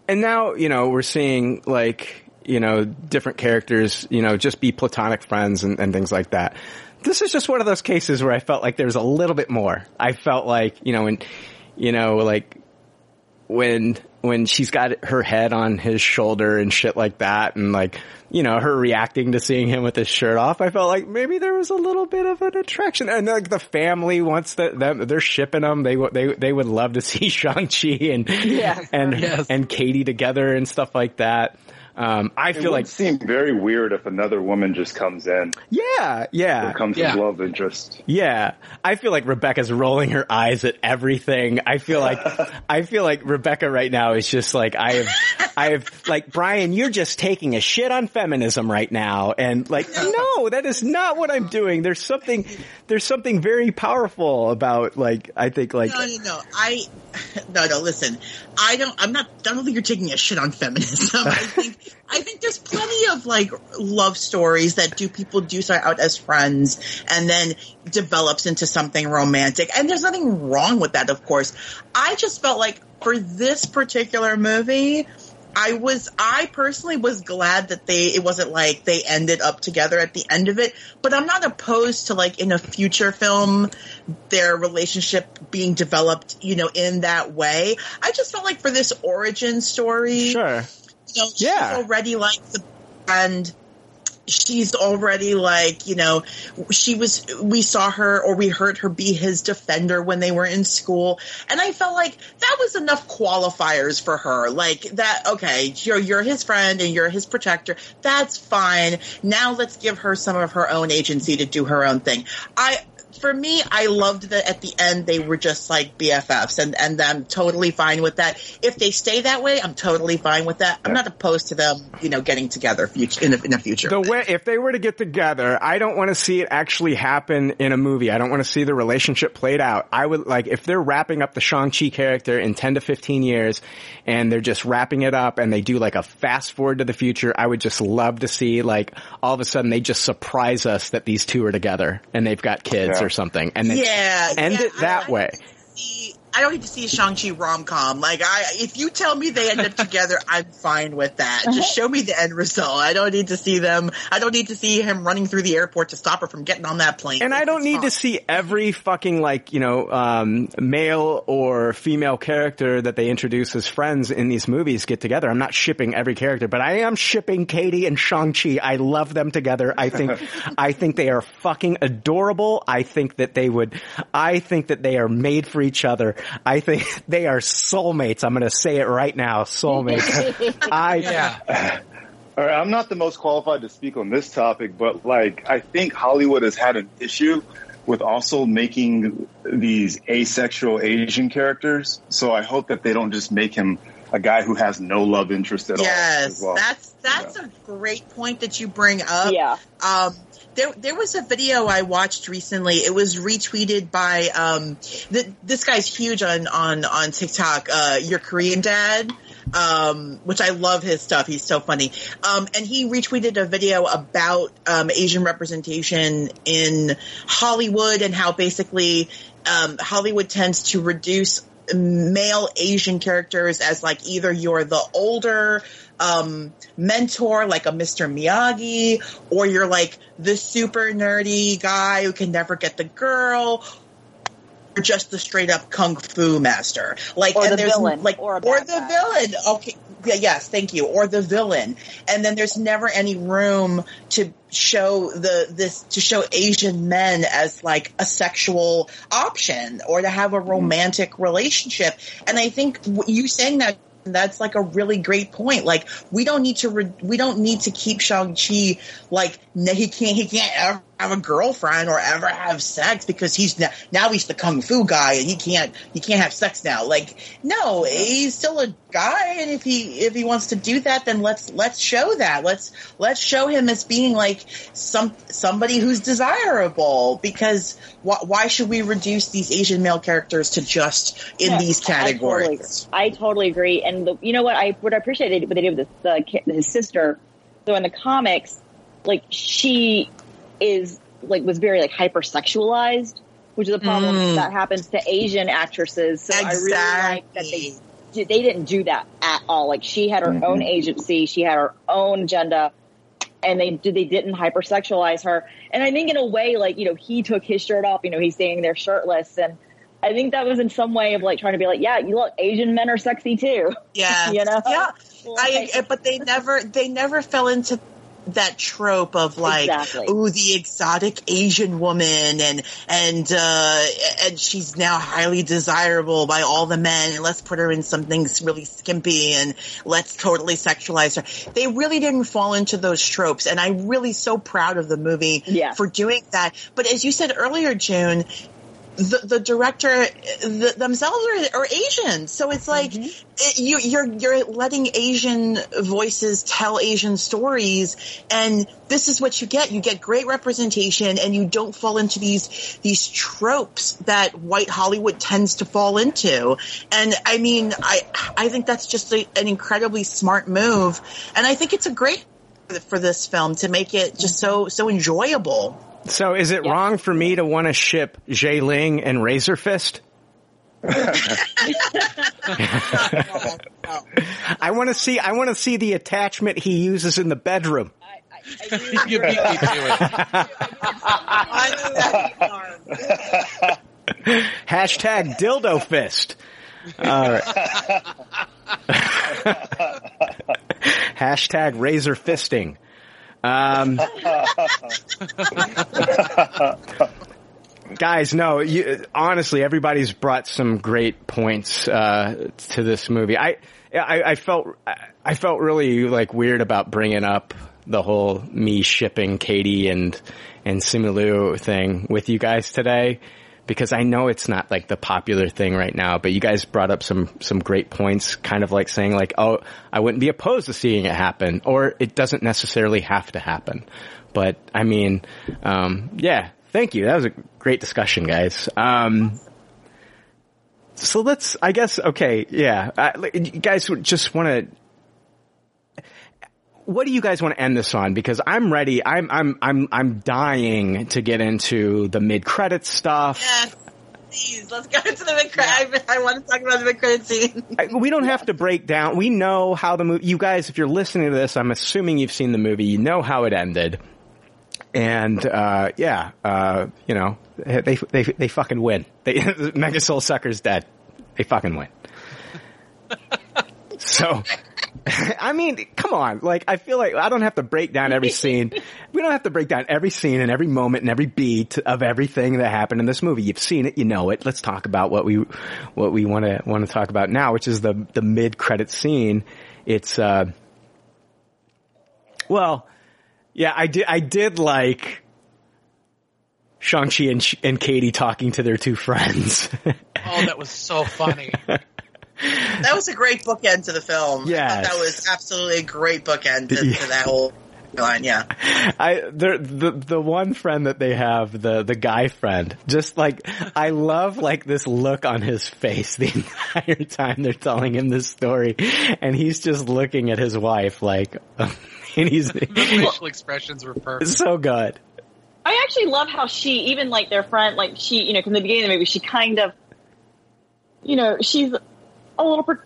and now you know we're seeing like you know different characters, you know, just be platonic friends and, and things like that. This is just one of those cases where I felt like there was a little bit more. I felt like you know, when you know, like when when she's got her head on his shoulder and shit like that and like you know her reacting to seeing him with his shirt off i felt like maybe there was a little bit of an attraction and like the family wants that them they're shipping them they would they they would love to see shang-chi and Yes. and Yes. and katie together and stuff like that um i feel like It feel would like seem very weird if another woman just comes in. yeah yeah Becomes Yeah. his love interest. Yeah, I feel like Rebecca's rolling her eyes at everything. I feel like I feel like Rebecca right now is just like I have I have like Brian, you're just taking a shit on feminism right now, and like no, that is not what I'm doing. There's something there's something very powerful about like I think like No, no, no. I no, no. Listen, I don't. I'm not. I don't think you're taking a shit on feminism. I think. I think there's plenty of like love stories that do people do start out as friends and then develops into something romantic, and there's nothing wrong with that. Of course, I just felt like for this particular movie. I was, I personally was glad that they, it wasn't like they ended up together at the end of it, but I'm not opposed to like in a future film, their relationship being developed, you know, in that way. I just felt like for this origin story, sure. You know, she's Yeah. already like the and she's already like, you know, she was we saw her or we heard her be his defender when they were in school. And I felt like that was enough qualifiers for her. Like that okay, you're you're his friend and you're his protector. That's fine. Now let's give her some of her own agency to do her own thing. I for me, I loved that at the end they were just like BFFs, and and I'm totally fine with that. If they stay that way, I'm totally fine with that. I'm not opposed to them, you know, getting together future in the, in the future. The way, if they were to get together, I don't want to see it actually happen in a movie. I don't want to see the relationship played out. I would like, if they're wrapping up the Shang-Chi character in 10 to 15 years and they're just wrapping it up and they do like a fast forward to the future, I would just love to see like all of a sudden they just surprise us that these two are together and they've got kids Yeah. or something and then yeah, end yeah, it that I- way. see- I don't need to see a Shang-Chi rom-com. Like, I, if you tell me they end up together, I'm fine with that. Just show me the end result. I don't need to see them. I don't need to see him running through the airport to stop her from getting on that plane. And I don't need to see every fucking like, you know, um, male or female character that they introduce as friends in these movies get together. I'm not shipping every character, but I am shipping Katie and Shang-Chi. I love them together. I think, I think they are fucking adorable. I think that they would, I think that they are made for each other. I think they are soulmates. I'm going to say it right now. Soulmates. I, Yeah. All right, I'm not the most qualified to speak on this topic, but like I think Hollywood has had an issue with also making these asexual Asian characters. So I hope that they don't just make him a guy who has no love interest at all. Yes, well. that's that's a great point that you bring up. Yeah. Um, there there was a video I watched recently. It was retweeted by um, th- this guy's huge on on on TikTok. Uh, your Korean dad. Um, which I love his stuff. He's so funny. Um, and he retweeted a video about um, Asian representation in Hollywood and how basically um, Hollywood tends to reduce male Asian characters as like either you're the older um, mentor, like a Mr. Miyagi, or you're like the super nerdy guy who can never get the girl, or just the straight up kung fu master. Like, Or and the there's villain, like, or or, a bad the villain. Okay. Yeah, yes, thank you. Or the villain. And then there's never any room to show the, this, to show Asian men as like a sexual option or to have a romantic relationship. And I think you saying that that's like a really great point. Like we don't need to re- we don't need to keep Shang Chi like he can't he can't have a girlfriend or ever have sex because he's now, now he's the kung fu guy and he can't he can't have sex now. Like no, he's still a guy and if he if he wants to do that then let's let's show that. Let's let's show him as being like some somebody who's desirable because wh- why should we reduce these Asian male characters to just in Yeah, these categories? I totally, I totally agree. And the, you know what? I what I appreciated what they did with the, the uh, his sister. So in the comics, like she is like was very like hypersexualized, which is a problem Mm. that happens to Asian actresses. So I really like that they did- they didn't do that at all. Like she had her Mm-hmm. own agency, she had her own agenda, and they did they didn't hypersexualize her. And I think in a way, like you know, he took his shirt off. You know, he's standing there shirtless, and I think that was in some way of like trying to be like, yeah, you look, Asian men are sexy too. Yeah, you know, yeah. I, but they never, they never fell into that trope of like, Exactly. ooh, the exotic Asian woman, and and uh, and she's now highly desirable by all the men, and let's put her in something really skimpy, and let's totally sexualize her. They really didn't fall into those tropes, and I'm really so proud of the movie for doing that. But as you said earlier, June, the, the director the, themselves are, are Asian, so it's like mm-hmm. it, you, you're you're letting Asian voices tell Asian stories, and this is what you get. You get great representation, and you don't fall into these these tropes that white Hollywood tends to fall into. And I mean, I I think that's just a, an incredibly smart move, and I think it's a great for this film to make it just so so enjoyable. So is it wrong for me to want to ship Xialing and Razor Fist? I want to see. I want to see the attachment he uses in the bedroom. you beat me to it. Hashtag dildo fist. All right. Hashtag razor fisting. Um, guys, no, you, honestly, everybody's brought some great points uh, to this movie. I, I, I felt, I felt really like weird about bringing up the whole me shipping Katie and and Simu thing with you guys today because I know it's not like the popular thing right now, but you guys brought up some some great points, kind of like saying like, oh, I wouldn't be opposed to seeing it happen, or it doesn't necessarily have to happen. But I mean, um, yeah, thank you. That was a great discussion, guys. Um, so let's, I guess, okay, yeah, you guys just want to what do you guys want to end this on? Because I'm ready. I'm I'm I'm I'm dying to get into the mid credit stuff. Yes, please. Let's go into the mid credit. I, I want to talk about the mid credit scene. We don't have to break down. We know how the movie. You guys, if you're listening to this, I'm assuming you've seen the movie. You know how it ended. And uh, yeah, uh, you know they they they fucking win. They, Mega Soul Sucker's dead. They fucking win. So, I mean, come on. Like, I feel like I don't have to break down every scene. We don't have to break down every scene and every moment and every beat of everything that happened in this movie. You've seen it, you know it. Let's talk about what we what we want to want to talk about now, which is the the mid credit scene. It's uh, well, yeah, I did I did like Shang Chi and and Katie talking to their two friends. Oh, that was so funny. That was a great bookend to the film. Yeah, that was absolutely a great bookend to, Yeah. to that whole line. Yeah. I the the the one friend that they have, the the guy friend, just like I love like this look on his face the entire time they're telling him this story, and he's just looking at his wife like, and he's the facial expressions were perfect. so good. I actually love how she, even like their friend, like she, you know, from the beginning of the movie, she kind of you know, she's a little, per-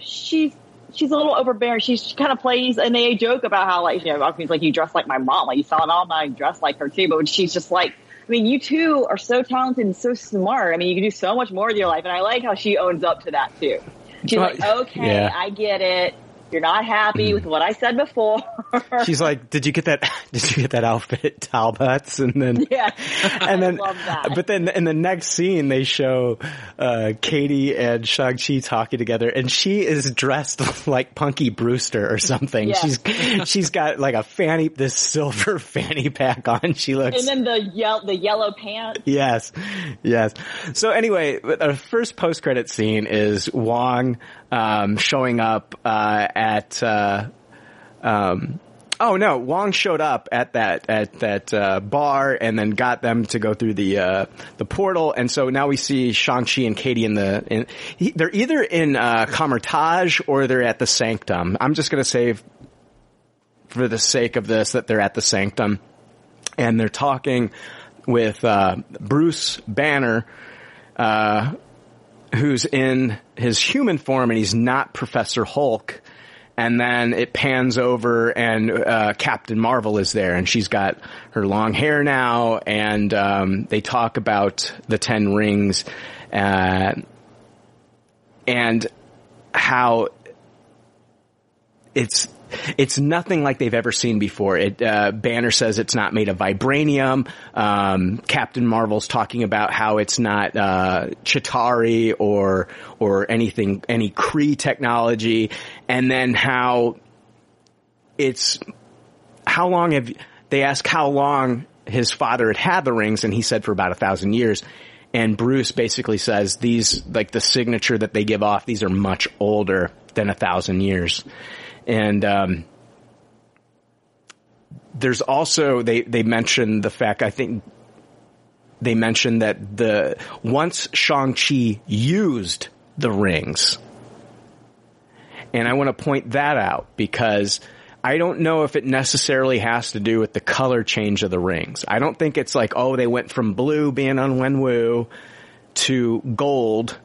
she's, she's a little overbearing. She's, she kind of plays, and they joke about how, like, you know, like, you dress like my mom. Like, you saw an all night dress like her too. But she's just like, I mean, you two are so talented and so smart. I mean, you can do so much more with your life. And I like how she owns up to that too. She's like, okay, Yeah. I get it. You're not happy with what I said before. She's like, "Did you get that? Did you get that outfit at Talbot's?" And then, yeah, and then, love that. but then in the next scene, they show uh, Katie and Shang Chi talking together, and she is dressed like Punky Brewster or something. Yeah. She's she's got like a fanny, this silver fanny pack on. She looks and then the yellow, the yellow pants. Yes, yes. So anyway, our first post credit scene is Wong um, showing up uh, at. Uh, um, oh no, Wong showed up at that at that uh, bar and then got them to go through the uh, the portal, and so now we see Shang Chi and Katie in the. In, he, they're either in uh, Kamar-Taj or they're at the Sanctum. I'm just gonna say, for the sake of this, that they're at the Sanctum, and they're talking with uh, Bruce Banner, uh, who's in his human form, and he's not Professor Hulk. And then it pans over, and uh, Captain Marvel is there, and she's got her long hair now, and um, they talk about the Ten Rings, uh, and how it's it's nothing like they've ever seen before. It uh, Banner says it's not made of vibranium. Um, Captain Marvel's talking about how it's not uh, Chitauri or or anything any Kree technology, and then how it's how long have they ask how long his father had had the rings, and he said for about a thousand years. And Bruce basically says these, like the signature that they give off, these are much older than a thousand years. And, um, there's also, they, they mentioned the fact, I think they mentioned that the, once Shang-Chi used the rings, and I want to point that out because I don't know if it necessarily has to do with the color change of the rings. I don't think it's like, oh, they went from blue being on Wenwu to gold,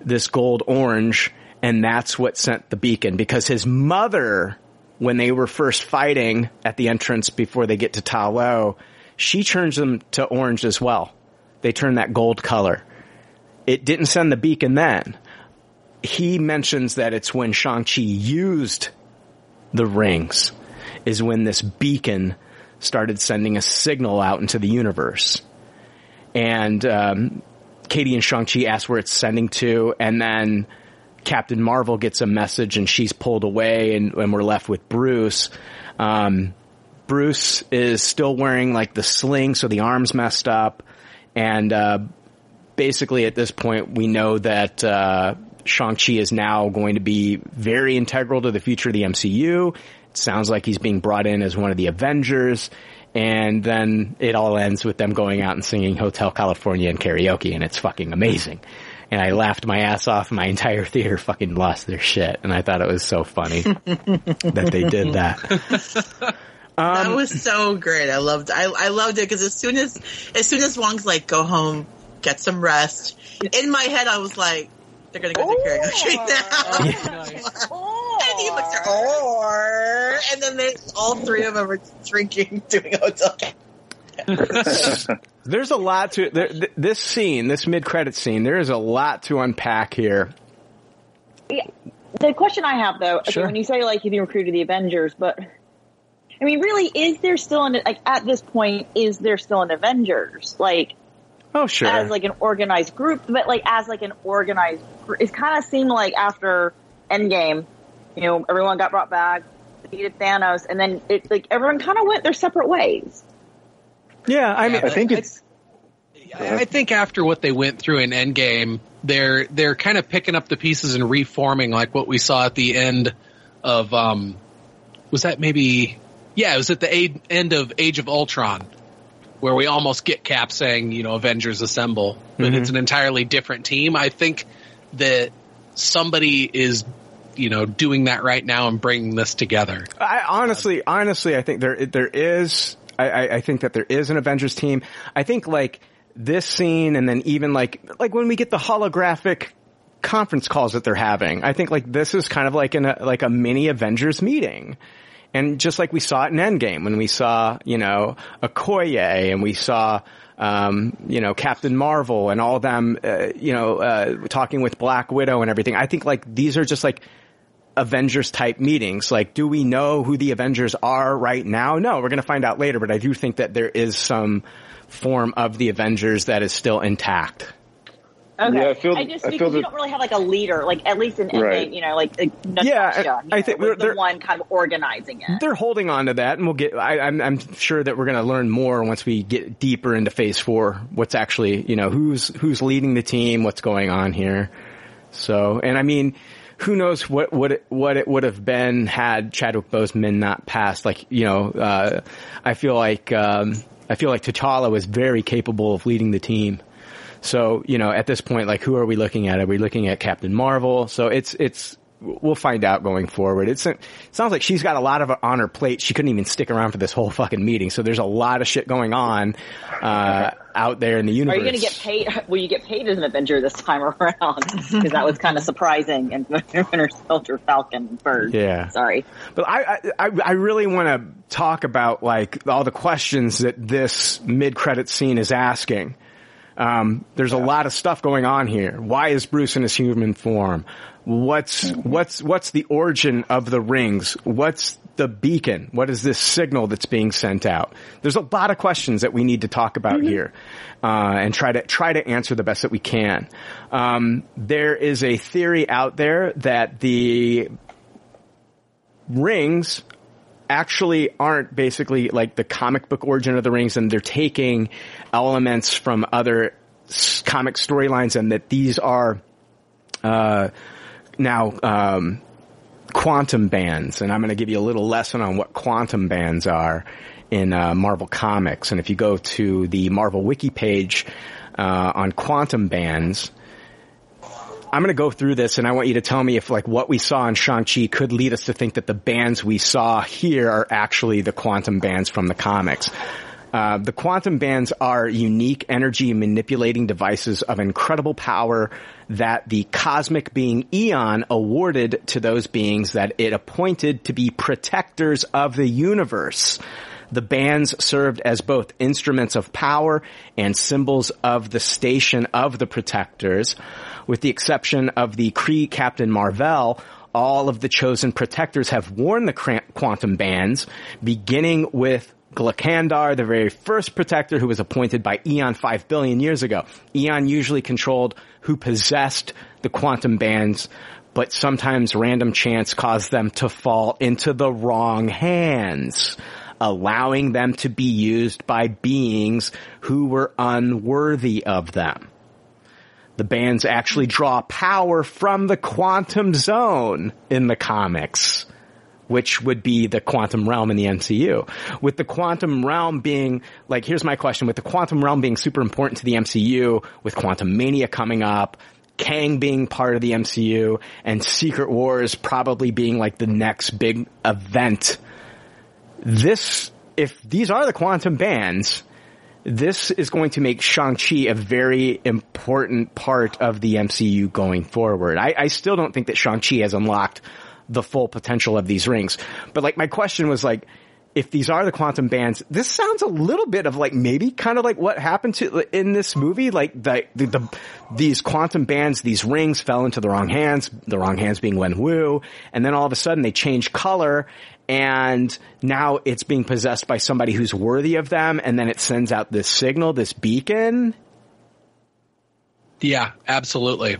this gold orange, and that's what sent the beacon because his mother, when they were first fighting at the entrance before they get to Ta Lo, she turns them to orange as well. They turn that gold color. It didn't send the beacon then he mentions that it's when Shang-Chi used the rings is when this beacon started sending a signal out into the universe. And um, Katie and Shang-Chi asked where it's sending to, and then Captain Marvel gets a message and she's pulled away and, and we're left with Bruce. Um, Bruce is still wearing like the sling, so the arm's messed up. And, uh, basically at this point we know that, uh, Shang-Chi is now going to be very integral to the future of the MCU. It sounds like he's being brought in as one of the Avengers. And then it all ends with them going out and singing Hotel California and karaoke and it's fucking amazing. And I laughed my ass off. My entire theater fucking lost their shit. And I thought it was so funny that they did that. that um, was so great. I loved. I, I loved it because as soon as as soon as Wong's like, "Go home, get some rest," in my head I was like, "They're gonna go to karaoke now." Oh, and he looks at her, and then they all three of them are drinking, doing hotel. There's a lot to there, th- this scene, this mid-credit scene. There is a lot to unpack here. Yeah. The question I have though, okay, Sure. when you say like you've recruited the Avengers, but I mean, really, is there still an like at this point? Is there still an Avengers like? Oh sure. As like an organized group, but like as like an organized, it kind of seemed like after Endgame, you know, everyone got brought back, defeated Thanos, and then it like everyone kind of went their separate ways. Yeah, I mean, I think it's. I think after what they went through in Endgame, they're they're kind of picking up the pieces and reforming, like what we saw at the end of um, was that maybe yeah, it was at the a- end of Age of Ultron, where we almost get Cap saying, you know, Avengers assemble, but Mhm. it's an entirely different team. I think that somebody is, you know, doing that right now and bringing this together. I honestly, honestly, I think there there is. I, I, think that there is an Avengers team. I think like this scene and then even like, like when we get the holographic conference calls that they're having, I think like this is kind of like an, like a mini Avengers meeting. And just like we saw it in Endgame when we saw, you know, Okoye and we saw, um, you know, Captain Marvel and all them, uh, you know, uh, talking with Black Widow and everything. I think like these are just like Avengers type meetings. Like, do we know who the Avengers are right now? No, we're going to find out later, but I do think that there is some form of the Avengers that is still intact. Okay. Yeah, I feel- just I because feel you that- don't really have like a leader, like at least in Right. you know, like, like Natasha, Yeah, you I know, think was they're- the one kind of organizing it. They're holding on to that, and we'll get. I, I'm, I'm sure that we're going to learn more once we get deeper into Phase Four. What's actually, you know, who's who's leading the team, what's going on here. So, and I mean, who knows what what it, what it would have been had Chadwick Boseman not passed? Like, you know, uh, I feel like um, I feel like T'Challa was very capable of leading the team. So, you know, at this point, like, who are we looking at? Are we looking at Captain Marvel? So it's, it's, we'll find out going forward. It's, it sounds like she's got a lot of on her plate. She couldn't even stick around for this whole fucking meeting. So there's a lot of shit going on, uh, out there in the universe. Are you going to get paid? Will you get paid as an Avenger this time around? Because that was kind of surprising. And Winter Soldier, Falcon, Bird. Yeah. Sorry. But I, I, I really want to talk about like all the questions that this mid-credit scene is asking. Um, there's a lot of stuff going on here. Why is Bruce in his human form? What's, what's, what's the origin of the rings? What's the beacon? What is this signal that's being sent out? There's a lot of questions that we need to talk about here, uh, and try to, try to answer the best that we can. Um, there is a theory out there that the rings actually aren't basically like the comic book origin of the rings and they're taking elements from other comic storylines and that these are uh, now um, quantum bands and i'm going to give you a little lesson on what quantum bands are in uh, marvel comics and if you go to the marvel wiki page uh, on quantum bands I'm going to go through this and I want you to tell me if like what we saw in Shang-Chi could lead us to think that the bands we saw here are actually the quantum bands from the comics. Uh, the quantum bands are unique energy manipulating devices of incredible power that the cosmic being Eon awarded to those beings that it appointed to be protectors of the universe. The bands served as both instruments of power and symbols of the station of the protectors. With the exception of the Kree Captain Marvel, all of the chosen protectors have worn the quantum bands, beginning with Glakandar, the very first protector who was appointed by Eon 5 billion years ago. Eon usually controlled who possessed the quantum bands, but sometimes random chance caused them to fall into the wrong hands, allowing them to be used by beings who were unworthy of them. The bands actually draw power from the quantum zone in the comics, which would be the quantum realm in the MCU. With the quantum realm being, like, here's my question, with the quantum realm being super important to the MCU, with Quantumania coming up, Kang being part of the MCU, and Secret Wars probably being like the next big event, this, if these are the quantum bands, this is going to make Shang-Chi a very important part of the MCU going forward. I, I still don't think that Shang-Chi has unlocked the full potential of these rings. But like my question was like, if these are the quantum bands, this sounds a little bit of like maybe kind of like what happened to in this movie. Like the, the, the these quantum bands, these rings fell into the wrong hands. The wrong hands being Wen Wu, and then all of a sudden they change color, and now it's being possessed by somebody who's worthy of them, and then it sends out this signal, this beacon. Yeah, absolutely.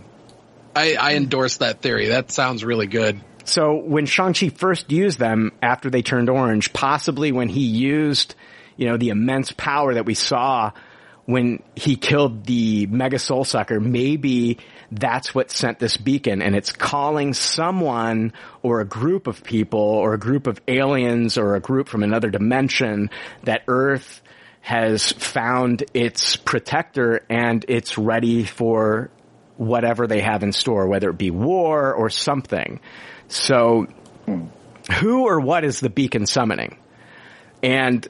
I, I endorse that theory. That sounds really good. So when Shang-Chi first used them after they turned orange, possibly when he used, you know, the immense power that we saw when he killed the Mega Soul Sucker, maybe that's what sent this beacon and it's calling someone or a group of people or a group of aliens or a group from another dimension that Earth has found its protector and it's ready for whatever they have in store, whether it be war or something. So who or what is the beacon summoning? And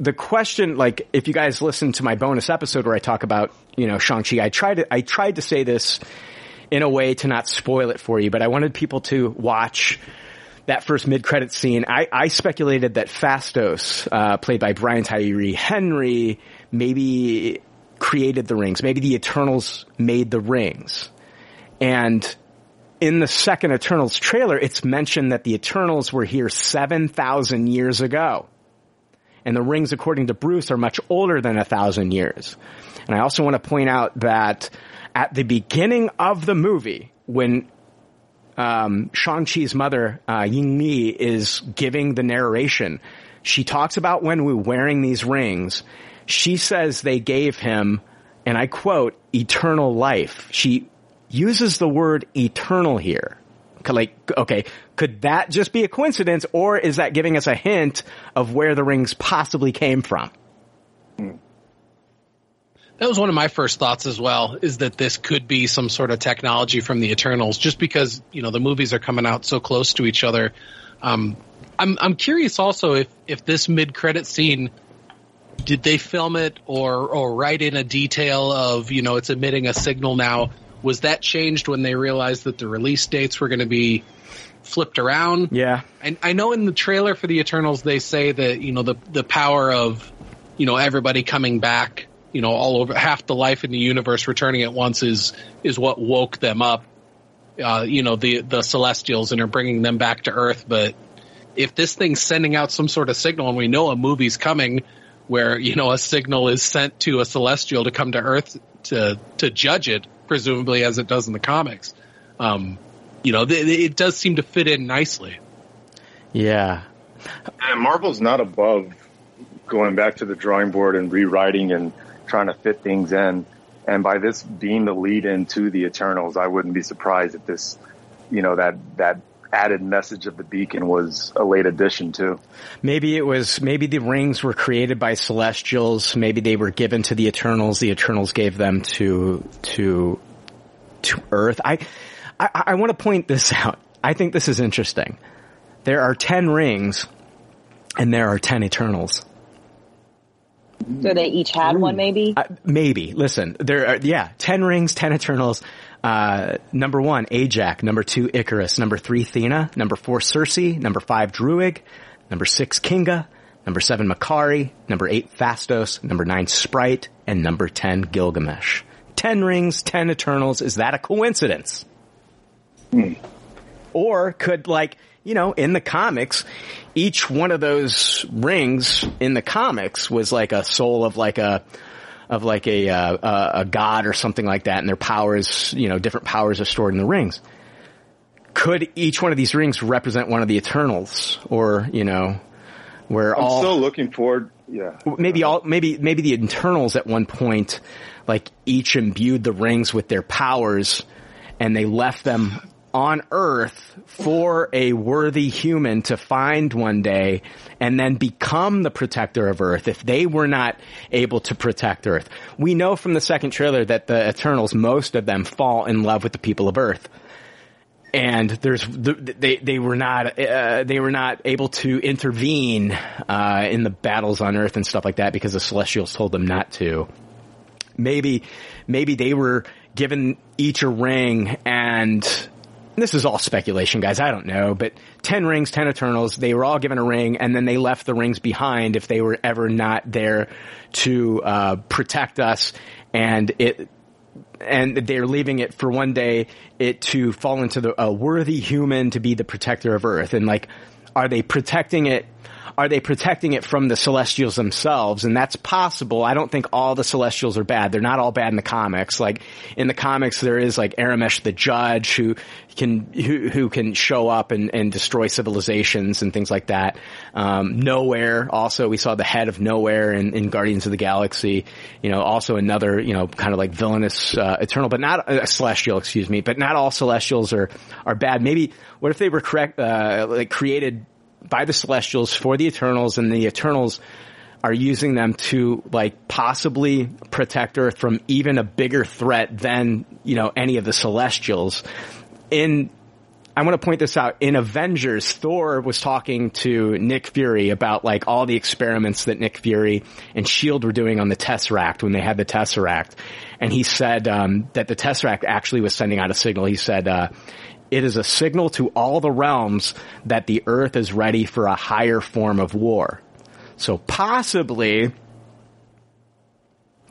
the question, like, if you guys listen to my bonus episode where I talk about, you know, Shang-Chi, I tried to, I tried to say this in a way to not spoil it for you, but I wanted people to watch that first mid-credit scene. I, I speculated that Phastos, uh, played by Brian Tyree Henry, maybe created the rings. Maybe the Eternals made the rings. And in the second Eternals trailer, it's mentioned that the Eternals were here 7,000 years ago. And the rings, according to Bruce, are much older than a thousand years. And I also want to point out that at the beginning of the movie, when um, Shang-Chi's mother, uh, Ying Li, is giving the narration, she talks about when we were wearing these rings. She says they gave him, and I quote, eternal life. She uses the word eternal here. Like, okay, could that just be a coincidence or is that giving us a hint of where the rings possibly came from? That was one of my first thoughts as well, is that this could be some sort of technology from the Eternals, just because, you know, the movies are coming out so close to each other. Um, I'm, I'm curious also if, if this mid-credit scene, did they film it or, or write in a detail of, you know, it's emitting a signal now? Was that changed when they realized that the release dates were going to be flipped around? Yeah. I, I know in the trailer for the Eternals, they say that, you know, the, the power of, you know, everybody coming back, you know, all over half the life in the universe returning at once is, is what woke them up. Uh, you know, the, the celestials and are bringing them back to earth. But if this thing's sending out some sort of signal and we know a movie's coming where, you know, a signal is sent to a celestial to come to earth to, to judge it, presumably as it does in the comics. Um, you know, th- it does seem to fit in nicely. Yeah. And Marvel's not above going back to the drawing board and rewriting and trying to fit things in. And by this being the lead into the Eternals, I wouldn't be surprised if this, you know, that, that added message of the beacon was a late addition too. Maybe it was, maybe the rings were created by celestials. Maybe they were given to the Eternals. The Eternals gave them to, to, to Earth. I, I, I want to point this out. I think this is interesting. There are 10 rings and there are 10 Eternals. So they each had one, maybe. Uh, maybe. Listen, there are yeah, ten rings, ten Eternals. Uh, number one, Ajax. Number two, Icarus. Number three, Thena. Number four, Cersei. Number five, Druig. Number six, Kingo. Number seven, Makkari. Number eight, Phastos. Number nine, Sprite. And number ten, Gilgamesh. Ten rings, ten Eternals. Is that a coincidence? Or could like, you know, in the comics, each one of those rings in the comics was like a soul of like a, of like a, uh, a, a god or something like that and their powers, you know, different powers are stored in the rings. Could each one of these rings represent one of the Eternals or, you know, where all I'm all, still looking forward. Yeah. maybe all maybe maybe the Eternals at one point like each imbued the rings with their powers and they left them on earth for a worthy human to find one day and then become the protector of earth if they were not able to protect earth we know from the second trailer that the eternals most of them fall in love with the people of earth and there's they they were not uh, they were not able to intervene uh, in the battles on Earth and stuff like that because the Celestials told them not to. Maybe maybe they were given each a ring and this is all speculation, guys. I don't know, but ten rings, ten Eternals. They were all given a ring, and then they left the rings behind if they were ever not there to uh, protect us. And it and they're leaving it for one day it to fall into the a worthy human to be the protector of earth and like are they protecting it are they protecting it from the celestials themselves? And that's possible. I don't think all the celestials are bad. They're not all bad in the comics. Like in the comics there is like Arishem the judge who can who, who can show up and, and destroy civilizations and things like that. Um, Knowhere. Also we saw the head of Knowhere in, in guardians of the galaxy. You know also another you know kind of like villainous uh, eternal but not uh, celestial excuse me but not all celestials are are bad. Maybe what if they were correct uh, like created by the Celestials for the Eternals, and the Eternals are using them to like possibly protect Earth from even a bigger threat than you know any of the Celestials. In I want to point this out. In Avengers, Thor was talking to Nick Fury about like all the experiments that Nick Fury and Shield were doing on the Tesseract when they had the Tesseract, and he said um, that the Tesseract actually was sending out a signal. He said. Uh, it is a signal to all the realms that the earth is ready for a higher form of war. So possibly,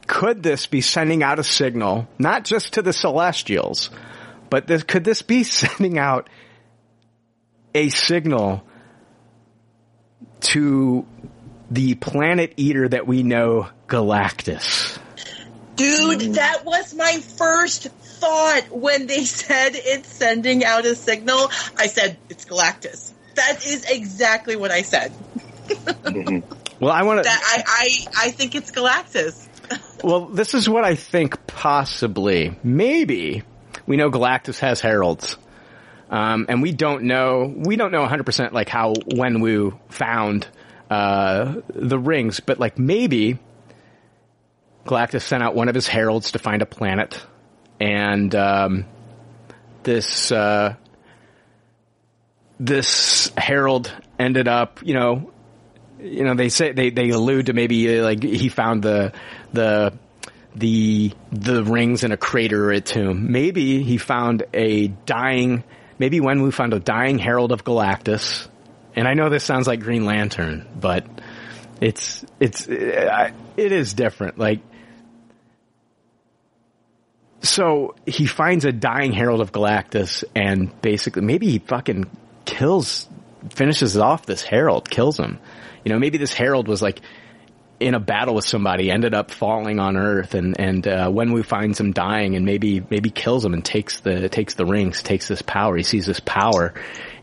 could this be sending out a signal, not just to the celestials, but this, could this be sending out a signal to the planet eater that we know, Galactus? Dude, that was my first thought when they said it's sending out a signal. I said, it's Galactus. That is exactly what I said. Well, I want to. I, I, I think it's Galactus. Well, this is what I think possibly. Maybe we know Galactus has heralds. Um, and we don't know, we don't know 100% like how Wenwu found, uh, the rings, but like maybe Galactus sent out one of his heralds to find a planet and, um, this, uh, this herald ended up, you know, you know, they say they they allude to maybe uh, like he found the the the the rings in a crater at tomb. Maybe he found a dying. Maybe Wenwu found a dying herald of Galactus. And I know this sounds like Green Lantern, but it's it's uh, it is different. Like so he finds a dying herald of Galactus and basically maybe he fucking kills finishes off this herald, kills him. You know, maybe this herald was like in a battle with somebody, ended up falling on Earth, and and uh, Wenwu finds him dying, and maybe maybe kills him and takes the takes the rings, takes this power. He sees this power,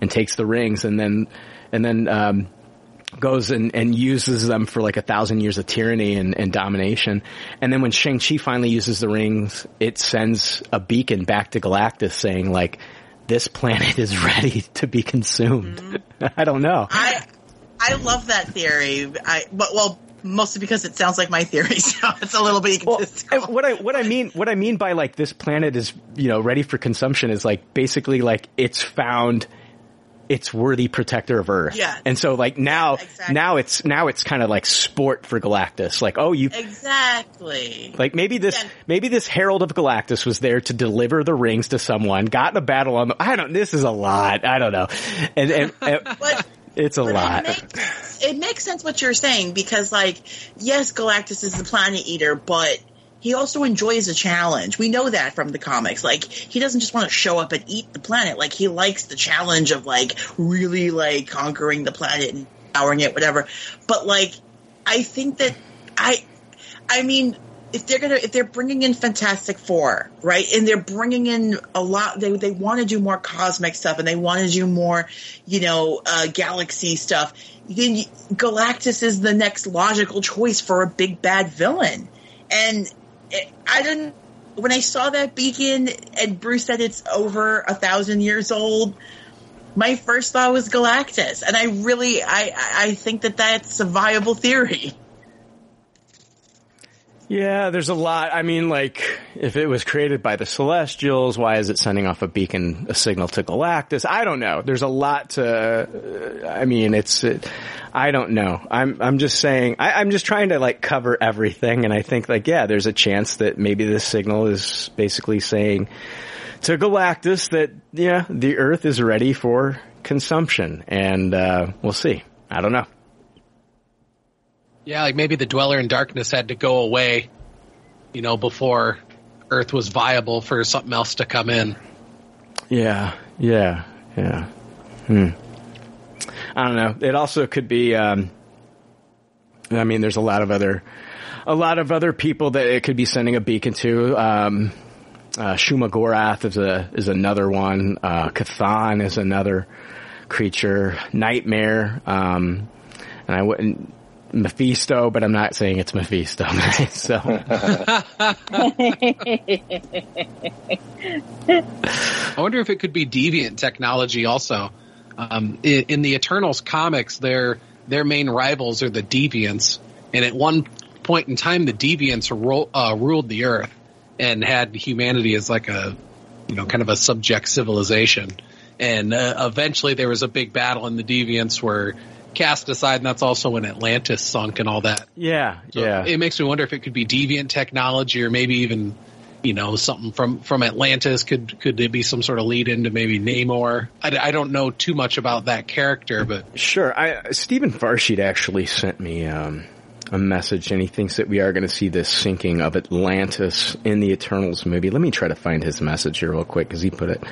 and takes the rings, and then and then um, goes and, and uses them for like a thousand years of tyranny and, and domination. And then when Shang Chi finally uses the rings, it sends a beacon back to Galactus saying like, "This planet is ready to be consumed." Mm-hmm. I don't know. I I love that theory. I but well mostly because it sounds like my theory, so it's a little bit well, what I what I mean what I mean by like this planet is you know ready for consumption is like basically like it's found its worthy protector of Earth. Yeah. And so like now exactly. now it's now it's kind of like sport for Galactus. Like oh you exactly like maybe this yeah. maybe this Herald of Galactus was there to deliver the rings to someone, got in a battle on the I don't this is a lot I don't know, and and. and but, it's a lot. It makes, it makes sense what you're saying because, like, yes, Galactus is the planet eater, but he also enjoys a challenge. We know that from the comics. Like, he doesn't just want to show up and eat the planet. Like, he likes the challenge of, like, really, like, conquering the planet and powering it, whatever. But, like, I think that I, I mean, if they're gonna if they're bringing in Fantastic Four, right, and they're bringing in a lot, they they want to do more cosmic stuff and they want to do more, you know, uh, galaxy stuff. Then Galactus is the next logical choice for a big bad villain, and I didn't. When I saw that beacon and Bruce said it's over a thousand years old, my first thought was Galactus, and I really I I think that that's a viable theory. Yeah, there's a lot. I mean, like, if it was created by the Celestials, why is it sending off a beacon, a signal to Galactus? I don't know. There's a lot to, uh, I mean, it's, it, I don't know. I'm, I'm just saying, I, I'm just trying to like cover everything and I think like, yeah, there's a chance that maybe this signal is basically saying to Galactus that, yeah, the Earth is ready for consumption and, uh, we'll see. I don't know. Yeah, like maybe the Dweller in Darkness had to go away, you know, before Earth was viable for something else to come in. Yeah, yeah, yeah. Hmm. I don't know. It also could be. Um, I mean, there's a lot of other, a lot of other people that it could be sending a beacon to. Um, uh, Shuma Gorath is a is another one. Uh, Chthon is another creature. Nightmare. Um, and I wouldn't Mephisto, but I'm not saying it's Mephisto. so. I wonder if it could be deviant technology also. Um, in, in, the Eternals comics, their their main rivals are the Deviants, and at one point in time, the Deviants ro- uh, ruled the Earth and had humanity as like a you know kind of a subject civilization. and uh, eventually there was a big battle and the deviants were cast aside, and that's also when Atlantis sunk and all that. Yeah, So yeah. It makes me wonder if it could be deviant technology or maybe even, you know, something from, from Atlantis. Could, could it be some sort of lead into maybe Namor? I, I don't know too much about that character, but Sure. I, Stephen Farsheet actually sent me um, a message, and he thinks that we are going to see this sinking of Atlantis in the Eternals movie. Let me try to find his message here real quick because he put it.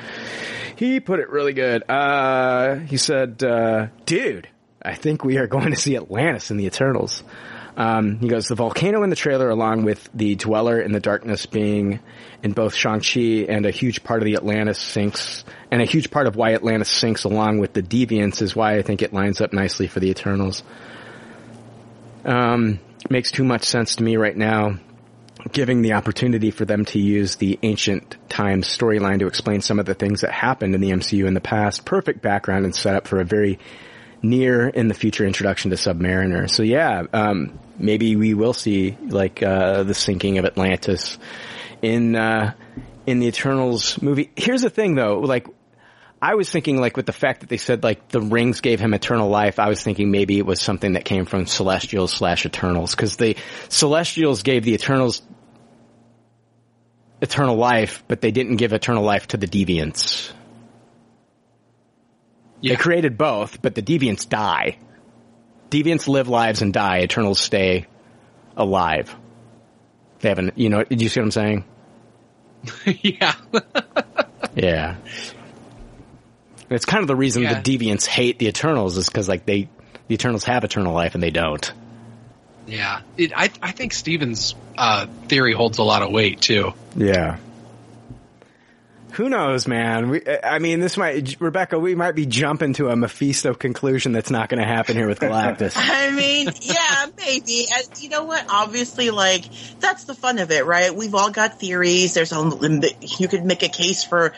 He put it really good. Uh, he said, uh, "Dude, I think we are going to see Atlantis in the Eternals." Um, he goes, the volcano in the trailer, along with the dweller in the darkness being in both Shang-Chi and a huge part of the Atlantis sinks, and a huge part of why Atlantis sinks along with the deviants is why I think it lines up nicely for the Eternals. Um, makes too much sense to me right now, giving the opportunity for them to use the ancient times storyline to explain some of the things that happened in the MCU in the past. Perfect background and setup for a very near in the future introduction to Submariner. So yeah, um, maybe we will see like uh, the sinking of Atlantis in uh, in the Eternals movie. Here's the thing though, like I was thinking like with the fact that they said like the rings gave him eternal life, I was thinking maybe it was something that came from Celestials slash Eternals because the Celestials gave the Eternals eternal life, but they didn't give eternal life to the Deviants. They created both, but the Deviants die. Deviants live lives and die. Eternals stay alive. They haven't, you know, did you see what I'm saying? yeah. Yeah. It's kind of the reason Yeah. the Deviants hate the Eternals is because like they, the Eternals have eternal life and they don't. Yeah, it, I I think Steven's uh, theory holds a lot of weight too. Yeah. Who knows, man? We, I mean, this might, Rebecca, we might be jumping to a Mephisto conclusion that's not going to happen here with Galactus. I mean, yeah, maybe. You know what? Obviously, like that's the fun of it, right? We've all got theories. There's a you could make a case for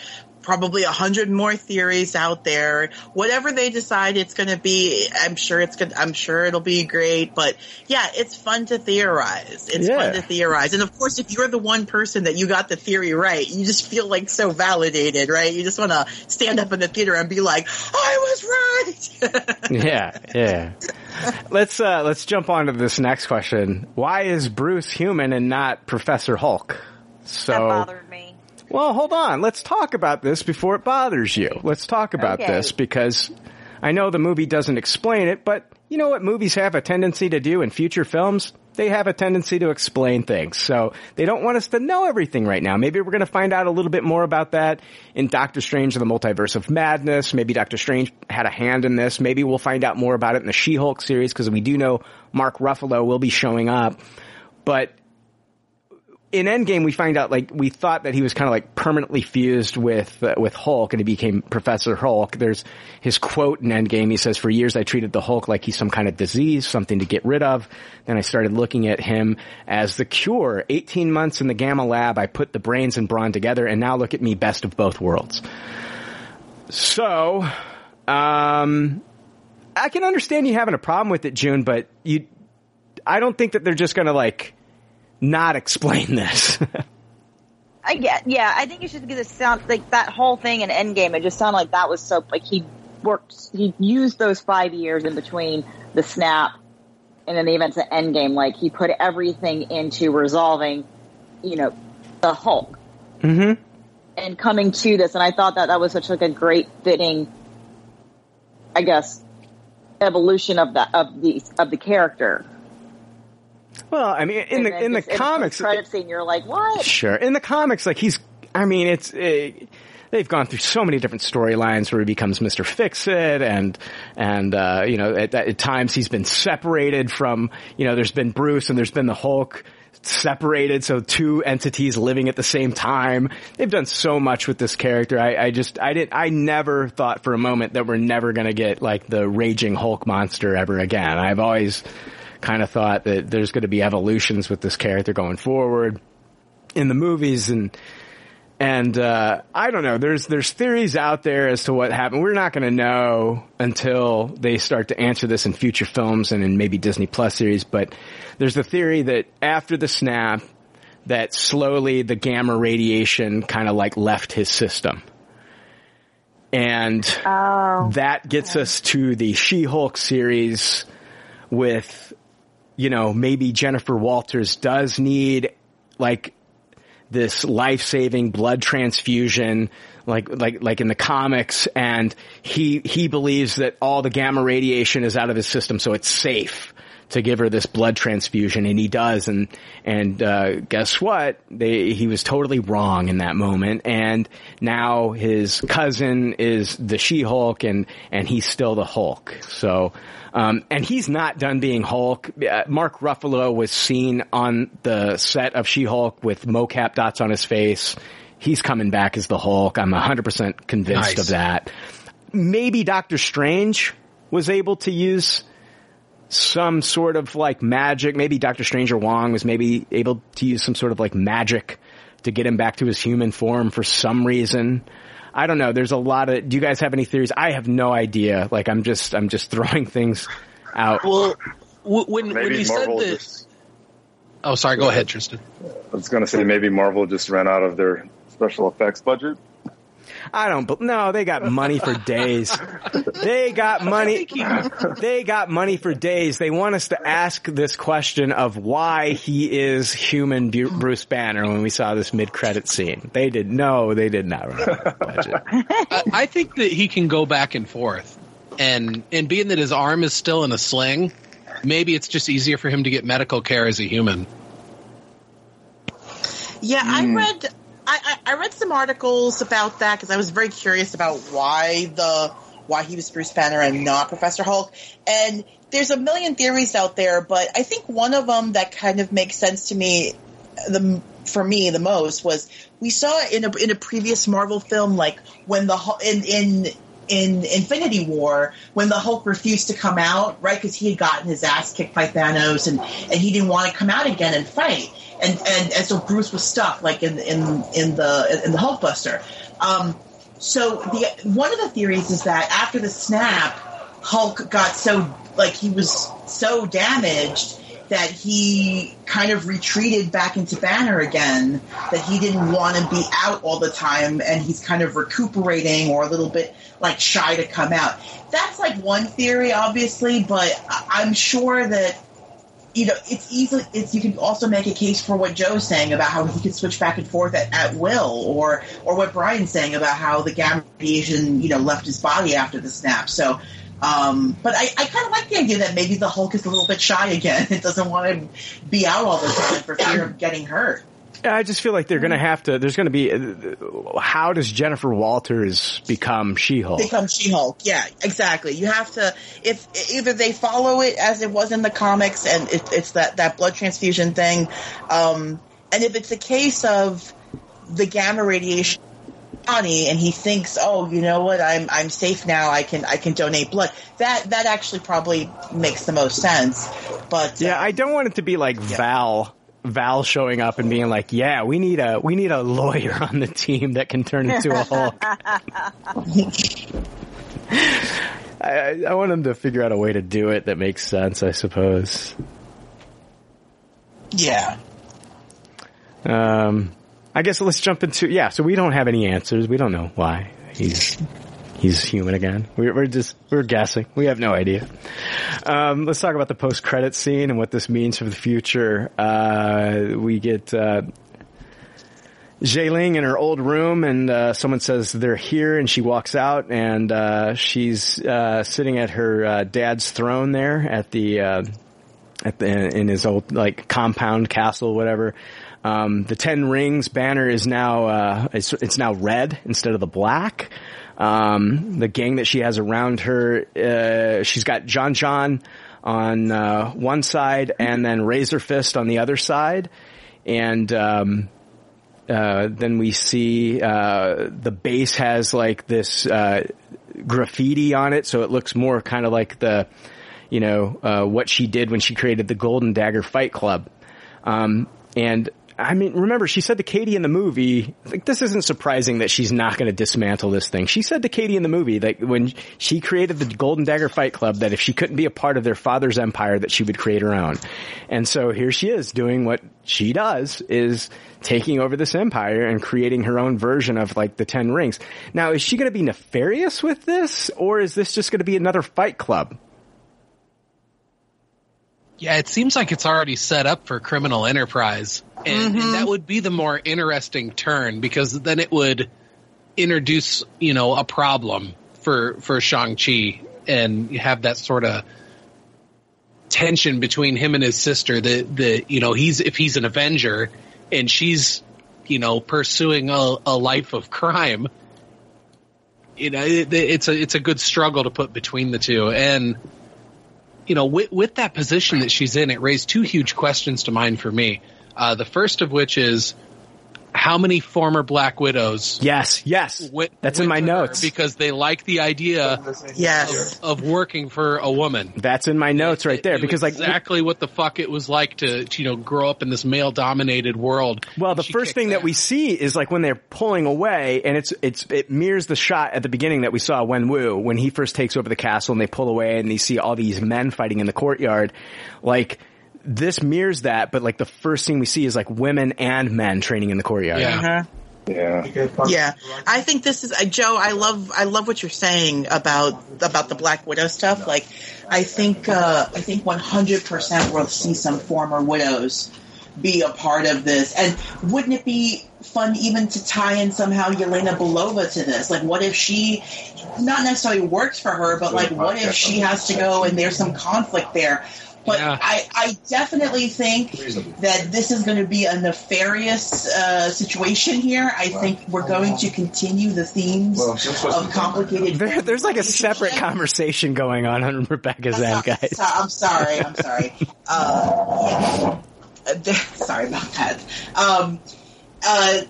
probably a hundred more theories out there. Whatever they decide it's going to be, I'm sure it's good. I'm sure it'll be great. But yeah, it's fun to theorize. It's Yeah. fun to theorize. And of course, if you're the one person that you got the theory right, you just feel like so validated, right? You just want to stand up in the theater and be like, I was right. yeah, yeah. Let's uh let's jump on to this next question. Why is Bruce human and not Professor Hulk? So That bothered me. Well, hold on. Let's talk about this before it bothers you. Let's talk about Okay. this because I know the movie doesn't explain it, but you know what movies have a tendency to do in future films? They have a tendency to explain things. So they don't want us to know everything right now. Maybe we're going to find out a little bit more about that in Doctor Strange and the Multiverse of Madness. Maybe Doctor Strange had a hand in this. Maybe we'll find out more about it in the She-Hulk series because we do know Mark Ruffalo will be showing up. But in Endgame, we find out like we thought that he was kind of like permanently fused with uh, with Hulk, and he became Professor Hulk. There's his quote in Endgame. He says, "For years, I treated the Hulk like he's some kind of disease, something to get rid of. Then I started looking at him as the cure. 18 months in the Gamma Lab, I put the brains and brawn together, and now look at me, best of both worlds." So, um, I can understand you having a problem with it, June, but you, I don't think that they're just going to like not explain this. I get, yeah, I think you should get this sound like that whole thing in Endgame. It just sounded like that was so like he worked, he used those five years in between the snap and then the events of Endgame. Like he put everything into resolving, you know, the Hulk mm-hmm. and coming to this. And I thought that that was such like a great fitting, I guess, evolution of the of the of the character. Well, I mean, in And the in the in comics, credit scene, you're like, what? sure. In the comics, like he's, I mean, it's uh, they've gone through so many different storylines where he becomes Mister Fix It, and and uh, you know, at, at times he's been separated from, you know, there's been Bruce and there's been the Hulk separated, so two entities living at the same time. They've done so much with this character. I, I just, I didn't, I never thought for a moment that we're never gonna get like the raging Hulk monster ever again. I've always kind of thought that there's going to be evolutions with this character going forward in the movies and and uh, I don't know. There's there's theories out there as to what happened. We're not going to know until they start to answer this in future films and in maybe Disney Plus series. But there's the theory that after the snap, that slowly the gamma radiation kind of like left his system. and that gets us to the She-Hulk series with, you know, maybe Jennifer Walters does need like this life-saving blood transfusion like like like in the comics and he he believes that all the gamma radiation is out of his system so it's safe to give her this blood transfusion and he does and and uh, guess what they he was totally wrong in that moment and now his cousin is the She-Hulk and and he's still the Hulk so um, and he's not done being Hulk. Uh, Mark Ruffalo was seen on the set of She-Hulk with mocap dots on his face. He's coming back as the Hulk. I'm 100% convinced Nice. of that. Maybe Doctor Strange was able to use some sort of like magic. Maybe Doctor Stranger Wong was maybe able to use some sort of like magic to get him back to his human form for some reason. I don't know. There's a lot of. Do you guys have any theories? I have no idea. Like I'm just I'm just throwing things out. Well, w- when when Maybe you Marvel said that. just- Oh, sorry. Go ahead, Tristan. I was going to say maybe Marvel just ran out of their special effects budget. I don't. bel- No, they got money for days. They got money. They got money for days. They want us to ask this question of why he is human Bu- Bruce Banner when we saw this mid-credit scene. They did no. They did not run budget. I, I think that he can go back and forth, and and being that his arm is still in a sling, maybe it's just easier for him to get medical care as a human. Yeah, I hmm. read I, I, I read some articles about that because I was very curious about why the why he was Bruce Banner and not Professor Hulk. And there's a million theories out there, but I think one of them that kind of makes sense to me, the for me the most was we saw in a in a previous Marvel film like when the in in in Infinity War when the Hulk refused to come out, right? Because he had gotten his ass kicked by Thanos, and and he didn't want to come out again and fight, and and and so Bruce was stuck like in in in the in the Hulkbuster. Um, so the one of the theories is that after the snap, Hulk got so like he was so damaged that he kind of retreated back into Banner again, that he didn't want to be out all the time and he's kind of recuperating or a little bit like shy to come out. That's like one theory, obviously, but I'm sure that you know, it's easily, it's, you can also make a case for what Joe's saying about how he could switch back and forth at, at will, or, or what Brian's saying about how the gamma radiation, you know, left his body after the snap. So, um, but I, I kind of like the idea that maybe the Hulk is a little bit shy again. It doesn't want to be out all the time for fear of getting hurt. Yeah, I just feel like they're going to have to. There's going to be. uh, How does Jennifer Walters become She-Hulk? Become She-Hulk. Yeah, exactly. You have to, if either they follow it as it was in the comics and it, it's that, that blood transfusion thing, um, and if it's a case of the gamma radiation body and he thinks, oh, you know what, I'm, I'm safe now, I can, I can donate blood. That, that actually probably makes the most sense. But, Yeah, I don't want it to be like Val. Val showing up and being like, "Yeah, we need a we need a lawyer on the team that can turn into a Hulk." I, I want him to figure out a way to do it that makes sense. I suppose. yeah. Um, I guess let's jump into yeah. So we don't have any answers. We don't know why he's he's human again. We're, we're just we're guessing. We have no idea. Um, let's talk about the post credit scene and what this means for the future. Uh, we get uh, Ling in her old room, and uh, someone says they're here, and she walks out, and uh, she's uh, sitting at her uh, dad's throne there at the. Uh, at the, in his old like compound castle, whatever. Um, the Ten Rings banner is now uh, it's, it's now red instead of the black. Um, the gang that she has around her, uh, she's got Jon Jon on uh, one side and then Razor Fist on the other side, and um, uh, then we see uh, the base has like this uh, graffiti on it, so it looks more kind of like the you know, uh, what she did when she created the Golden Dagger Fight Club. Um, and I mean, remember, she said to Katie in the movie, like, this isn't surprising that she's not going to dismantle this thing. She said to Katie in the movie, like, when she created the Golden Dagger Fight Club, that if she couldn't be a part of their father's empire, that she would create her own. And so here she is doing what she does, is taking over this empire and creating her own version of, like, the Ten Rings. Now, is she going to be nefarious with this, or is this just going to be another fight club? Yeah, it seems like it's already set up for criminal enterprise. And, and mm-hmm. that would be the more interesting turn because then it would introduce, you know, a problem for, for Shang-Chi and you have that sort of tension between him and his sister that, that, you know, he's, if he's an Avenger and she's, you know, pursuing a, a life of crime, you know, it, it's a, it's a good struggle to put between the two. And, you know, with, with that position that she's in, it raised two huge questions to mind for me. Uh, the first of which is how many former Black Widows? Yes, yes, that's in my notes because they like the idea, yes, of, of working for a woman. That's in my notes right there because like exactly what the fuck it was like to, to you know grow up in this male dominated world. Well, the first thing that we see is like when they're pulling away, and it's it's it mirrors the shot at the beginning that we saw Wen Wu when he first takes over the castle, and they pull away, and they see all these men fighting in the courtyard. Like this mirrors that, but like the first thing we see is like women and men training in the courtyard. Uh-huh. Yeah. Yeah, I think this is uh, Joe. I love I love what you're saying about about the Black Widow stuff. Like, I think uh, I think 100 percent we'll see some former widows be a part of this. And wouldn't it be fun even to tie in somehow Yelena Belova to this? Like, what if she not necessarily works for her, but like, what if she has to go and there's some conflict there? But I, I definitely think that this is going to be a nefarious uh, situation here. I think we're going to continue the themes of complicated. There, there's like a separate conversation going on on Rebecca's end, guys. So- I'm sorry. I'm sorry. Uh, yeah. sorry about that. Um, uh,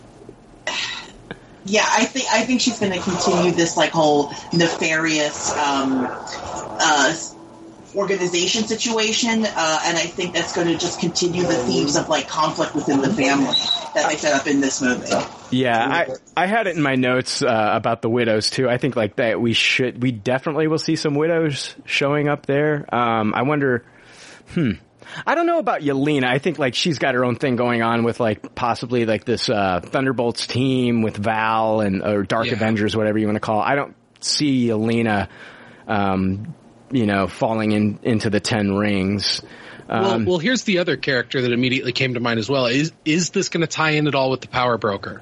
yeah, I think I think she's going to continue this like whole nefarious um, uh, organization situation, uh, and I think that's going to just continue the themes of like conflict within the family that they set up in this movie. Yeah, I I had it in my notes uh, about the widows too. I think like that we should we definitely will see some widows showing up there. Um, I wonder, hmm. I don't know about Yelena. I think like she's got her own thing going on with like possibly like this uh, Thunderbolts team with Val and or Dark Avengers, whatever you want to call. it. I don't see Yelena, um, you know, falling in into the Ten Rings. well, Um, well, here's the other character that immediately came to mind as well. Is is this going to tie in at all with the Power Broker?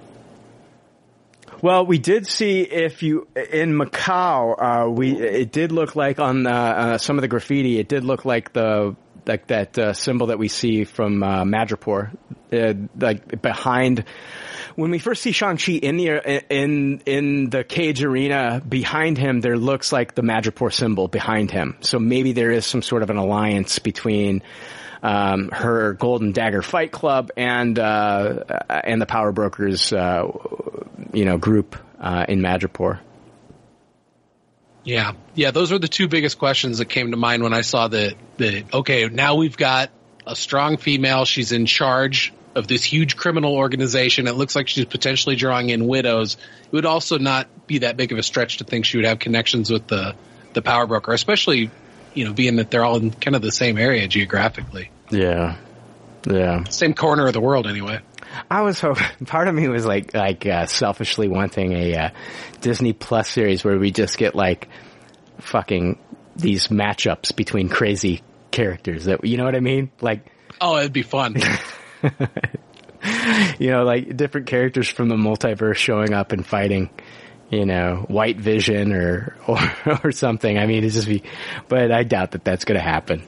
Well, we did see if you in Macau, uh, we it did look like on uh, uh, some of the graffiti, it did look like the like that uh, symbol that we see from uh, Madripoor, uh, like behind. When we first see Shang Chi in the in in the cage arena behind him, there looks like the Madripoor symbol behind him. So maybe there is some sort of an alliance between um, her Golden Dagger Fight Club and uh, and the Power Brokers, uh, you know, group uh, in Madripoor. Yeah, yeah, those were the two biggest questions that came to mind when I saw the the okay, now we've got a strong female, she's in charge of this huge criminal organization. It looks like she's potentially drawing in widows. It would also not be that big of a stretch to think she would have connections with the the power broker, especially you know, being that they're all in kind of the same area geographically. Yeah, yeah. Same corner of the world anyway. I was hoping. Part of me was like, like uh, selfishly wanting a uh, Disney Plus series where we just get like fucking these matchups between crazy characters. That you know what I mean? Like, Oh, it'd be fun. you know, like different characters from the multiverse showing up and fighting. You know, White Vision or or, or something. I mean, it's just be, but I doubt that that's going to happen.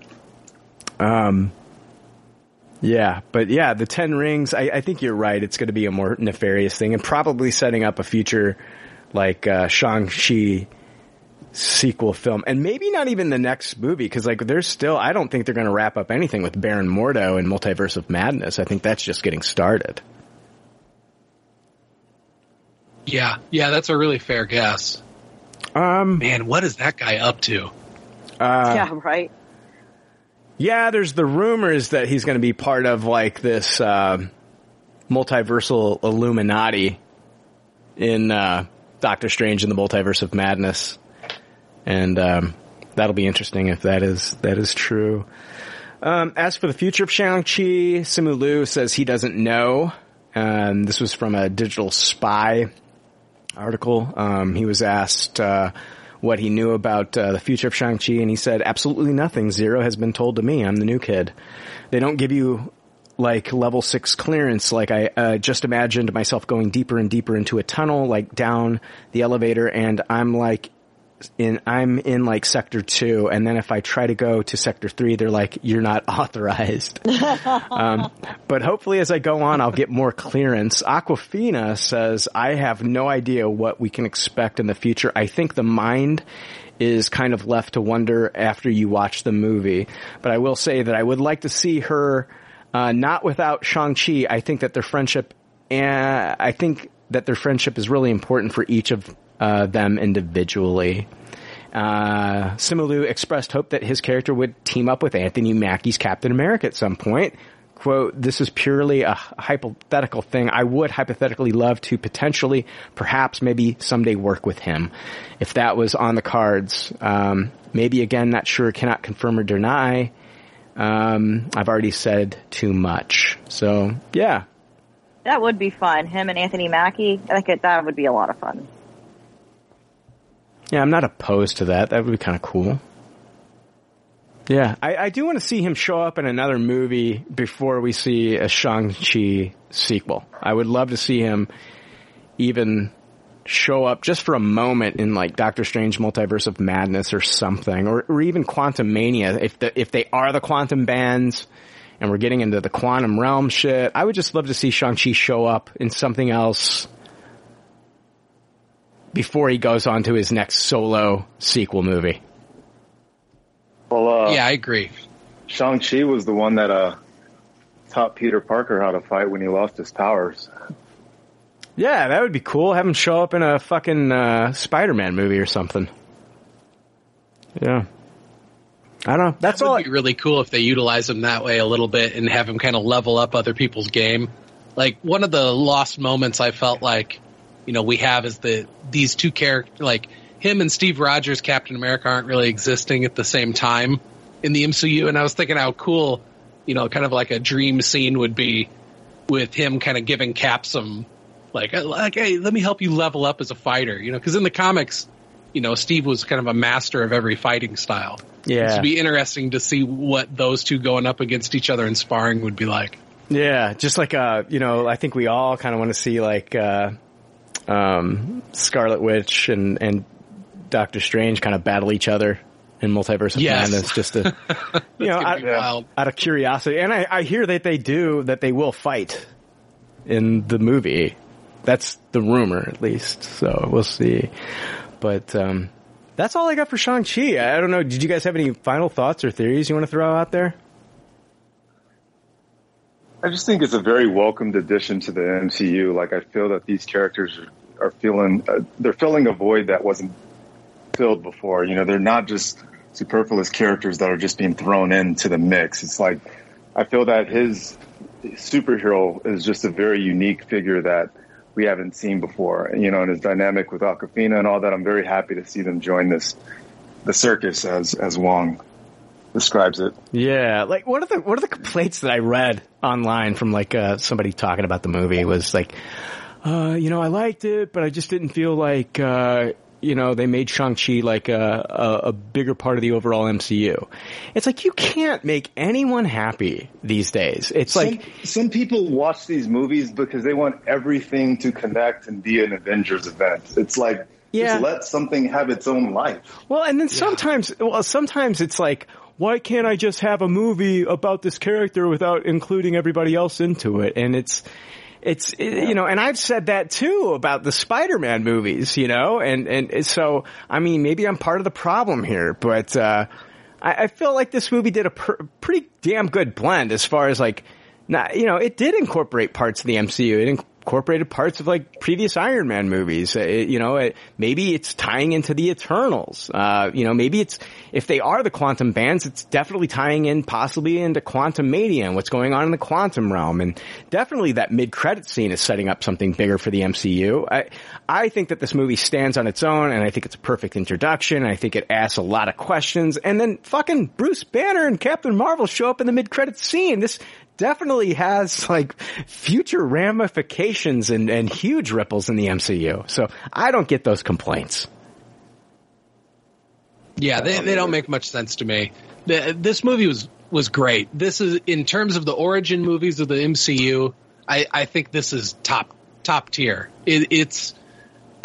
Um. Yeah, but yeah, the Ten Rings. I, I think you're right. It's going to be a more nefarious thing, and probably setting up a future like uh, Shang Chi sequel film, and maybe not even the next movie because like there's still. I don't think they're going to wrap up anything with Baron Mordo and Multiverse of Madness. I think that's just getting started. Yeah, yeah, that's a really fair guess. Um, man, what is that guy up to? Uh, yeah, right. Yeah, there's the rumors that he's going to be part of like this, um multiversal Illuminati in uh, Doctor Strange in the Multiverse of Madness, and um, that'll be interesting if that is that is true. Um, as for the future of Shang-Chi, Simu Liu says he doesn't know. Um, this was from a digital spy article. Um, he was asked uh, what he knew about uh, the future of Shang-Chi, and he said, absolutely nothing. Zero has been told to me. I'm the new kid. They don't give you like level six clearance. Like I uh, just imagined myself going deeper and deeper into a tunnel, like down the elevator, and I'm like in I'm in like sector two, and then if I try to go to sector three, they're like, "You're not authorized." um, but hopefully, as I go on, I'll get more clearance. Awkwafina says, "I have no idea what we can expect in the future. I think the mind." Is kind of left to wonder after you watch the movie, but I will say that I would like to see her, uh, not without Shang Chi. I think that their friendship, and I think that their friendship is really important for each of uh, them individually. Uh, Simu Liu expressed hope that his character would team up with Anthony Mackie's Captain America at some point. Quote, this is purely a hypothetical thing. I would hypothetically love to potentially, perhaps, maybe someday work with him. If that was on the cards, um, maybe again, not sure, cannot confirm or deny. Um, I've already said too much. So, yeah. That would be fun. Him and Anthony Mackie, I think that would be a lot of fun. Yeah, I'm not opposed to that. That would be kind of cool. Yeah, I, I do want to see him show up in another movie before we see a Shang-Chi sequel. I would love to see him even show up just for a moment in like Doctor Strange Multiverse of Madness or something, or, or even Quantumania. If the, if they are the quantum bands and we're getting into the quantum realm shit, I would just love to see Shang-Chi show up in something else before he goes on to his next solo sequel movie. Well, uh, yeah, I agree. Shang Chi was the one that uh, taught Peter Parker how to fight when he lost his powers. Yeah, that would be cool. Have him show up in a fucking uh, Spider-Man movie or something. Yeah. I don't know. That's that would all. be really cool if they utilize him that way a little bit and have him kind of level up other people's game. Like one of the lost moments I felt like, you know, we have is the these two characters, like him and Steve Rogers, Captain America, aren't really existing at the same time in the MCU. And I was thinking how cool, you know, kind of like a dream scene would be with him kind of giving Cap some, like, like, hey, let me help you level up as a fighter, you know, because in the comics, you know, Steve was kind of a master of every fighting style. Yeah. It'd be interesting to see what those two going up against each other in sparring would be like. Yeah, just like uh, you know, I think we all kind of want to see like uh, um, Scarlet Witch and and Doctor Strange kind of battle each other in Multiverse of Yes. Madness, just to you know, out, be wild. out of curiosity. And I, I hear that they do that they will fight in the movie. That's the rumor, at least. So we'll see. But um, that's all I got for Shang Chi. I don't know. Did you guys have any final thoughts or theories you want to throw out there? I just think it's a very welcomed addition to the MCU. Like I feel that these characters are, feeling uh, they're filling a void that wasn't filled before. You know, they're not just superfluous characters that are just being thrown into the mix. It's like I feel that his superhero is just a very unique figure that we haven't seen before. You know, and his dynamic with Awkwafina and all that. I'm very happy to see them join this the circus as as Wong describes it. Yeah, like one of the one of the complaints that I read online from like uh, somebody talking about the movie was like, uh, you know, I liked it, but I just didn't feel like uh, you know they made Shang Chi like a, a a bigger part of the overall MCU. It's like you can't make anyone happy these days. It's some, like some people watch these movies because they want everything to connect and be an Avengers event. It's like Yeah. just let something have its own life. Well, and then sometimes, well, sometimes it's like, why can't I just have a movie about this character without including everybody else into it? And it's, it's, it- you know, and I've said that too about the Spider-Man movies, you know, and, and so, I mean, maybe I'm part of the problem here, but, uh, I, I feel like this movie did a pr- pretty damn good blend as far as like, not, you know, it did incorporate parts of the MCU. It incorporated parts of like previous Iron Man movies. Uh, it- you know, it, maybe it's tying into the Eternals. Uh, you know, maybe it's if they are the quantum bands, it's definitely tying in possibly into Quantumania and what's going on in the quantum realm, and definitely that mid credit scene is setting up something bigger for the MCU. I I think that this movie stands on its own, and I think it's a perfect introduction. I think it asks a lot of questions, and then fucking Bruce Banner and Captain Marvel show up in the mid credit scene. This definitely has like future ramifications and, and huge ripples in the MCU. So I don't get those complaints. Yeah, they, they don't make much sense to me. The, this movie was was great. This is in terms of the origin movies of the MCU. I, I think this is top top tier. It, it's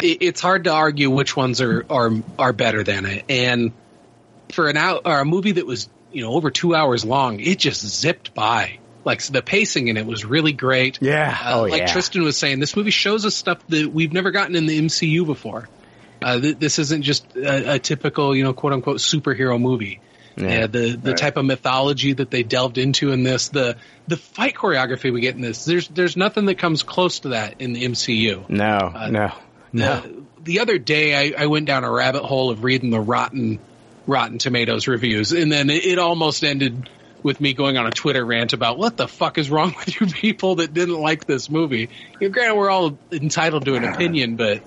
it, it's hard to argue which ones are are are better than it. And for an out or a movie that was you know over two hours long, it just zipped by. Like the pacing in it was really great. Yeah. Uh, Oh, like yeah. Tristan was saying, this movie shows us stuff that we've never gotten in the MCU before. Uh, th- this isn't just a, a typical, you know, quote unquote superhero movie. Yeah. The the Right. type of mythology that they delved into in this, the the fight choreography we get in this. There's there's nothing that comes close to that in the MCU. No, no, no. The, the other day, I, I went down a rabbit hole of reading the Rotten Rotten Tomatoes reviews, and then it, it almost ended with me going on a Twitter rant about what the fuck is wrong with you people that didn't like this movie. You know, granted, we're all entitled to an opinion, but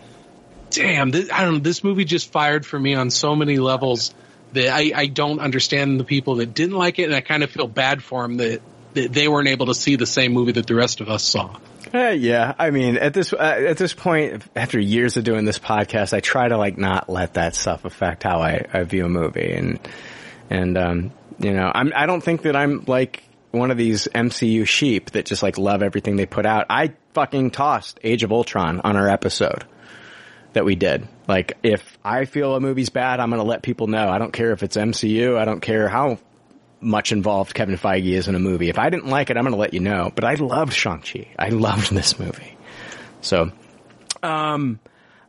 damn, this, I don't know. This movie just fired for me on so many levels that I, I don't understand the people that didn't like it, and I kind of feel bad for them that, that they weren't able to see the same movie that the rest of us saw. Uh, yeah, I mean, at this uh, at this point, after years of doing this podcast, I try to like not let that stuff affect how I, I view a movie, and and um, you know, I'm I don't think that I'm like one of these MCU sheep that just like love everything they put out. I fucking tossed Age of Ultron on our episode that we did. Like, if I feel a movie's bad, I'm going to let people know. I don't care if it's MCU. I don't care how much involved Kevin Feige is in a movie. If I didn't like it, I'm going to let you know. But I loved Shang-Chi. I loved this movie. So, um,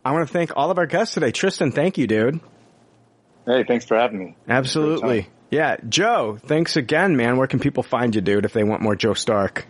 I want to thank all of our guests today. Tristan, thank you, dude. Hey, thanks for having me. Absolutely. Yeah. Joe, thanks again, man. Where can people find you, dude, if they want more Joe Stark?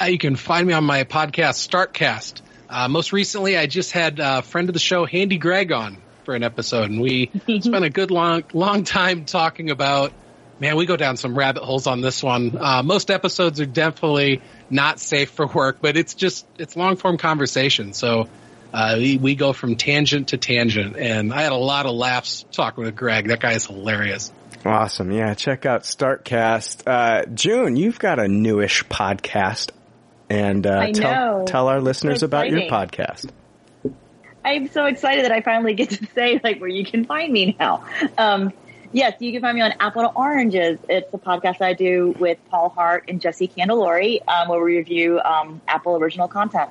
Uh, you can find me on my podcast, Starkcast. Uh, most recently, I just had a friend of the show, Handy Greg, on for an episode, and we spent a good long, long time talking about. Man, we go down some rabbit holes on this one. Uh, most episodes are definitely not safe for work, but it's just it's long form conversation. So uh, we, we go from tangent to tangent, and I had a lot of laughs talking with Greg. That guy is hilarious. Awesome. Yeah. Check out Starkcast. Uh, June, you've got a newish podcast and, uh, I tell, know. tell our listeners So about your podcast. I'm so excited that I finally get to say like where you can find me now. Um, yes, you can find me on Apple to Oranges. It's a podcast I do with Paul Hart and Jesse Candelori, um, where we review um, Apple original content.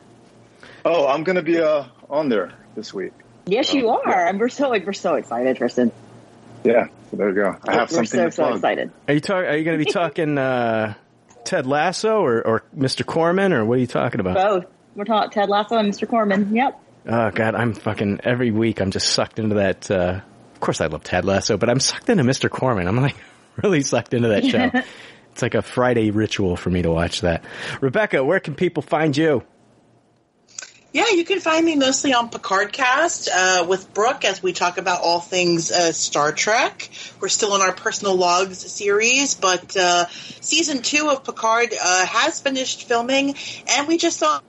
Oh, I'm going to be uh, on there this week. Yes, you are, and we're so we're so excited, Tristan. Yeah, so there you go. I have we're something so to so excited. Are you talk, Are you going to be talking uh, Ted Lasso or, or Mr. Corman or what are you talking about? Both. We're talking Ted Lasso and Mr. Corman. Yep. Oh God, I'm fucking every week. I'm just sucked into that. Uh, of course, I love Ted Lasso, but I'm sucked into Mr. Corman. I'm like really sucked into that show. it's like a Friday ritual for me to watch that. Rebecca, where can people find you? Yeah, you can find me mostly on Picardcast uh, with Brooke as we talk about all things uh, Star Trek. We're still in our personal logs series, but uh, season two of Picard uh, has finished filming, and we just saw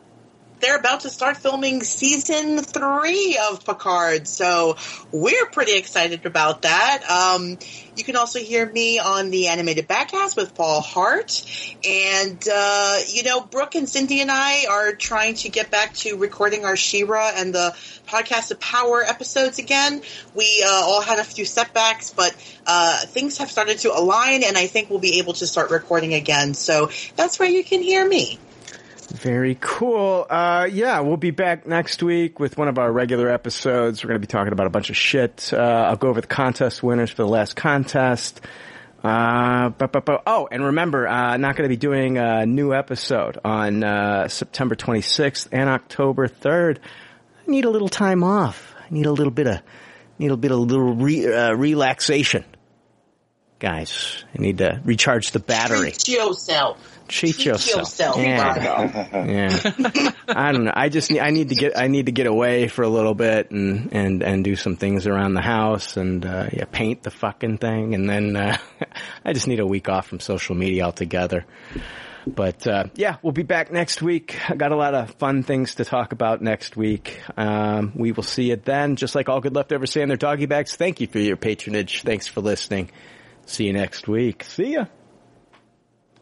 they're about to start filming season three of Picard. So we're pretty excited about that. Um, you can also hear me on the animated backcast with Paul Hart. And, uh, you know, Brooke and Cindy and I are trying to get back to recording our She-Ra and the podcast of Power episodes again. We uh, all had a few setbacks, but uh, things have started to align, and I think we'll be able to start recording again. So that's where you can hear me. Very cool. Uh, yeah, we'll be back next week with one of our regular episodes. We're going to be talking about a bunch of shit. Uh, I'll go over the contest winners for the last contest. Uh, bu- bu- bu- oh, and remember, uh, not going to be doing a new episode on uh, September 26th and October 3rd. I need a little time off. I need a little bit of, need a bit of little re- uh, relaxation. guys. I need to recharge the battery. Treat yourself. Treat Treat yourself. yourself, Yeah. Yeah. I don't know. I just need, I need to get I need to get away for a little bit and and and do some things around the house and uh, yeah, paint the fucking thing and then uh, I just need a week off from social media altogether. But uh, yeah, we'll be back next week. I got a lot of fun things to talk about next week. Um, we will see it then. Just like all good leftovers say in their doggy bags. Thank you for your patronage. Thanks for listening. See you next week. See ya.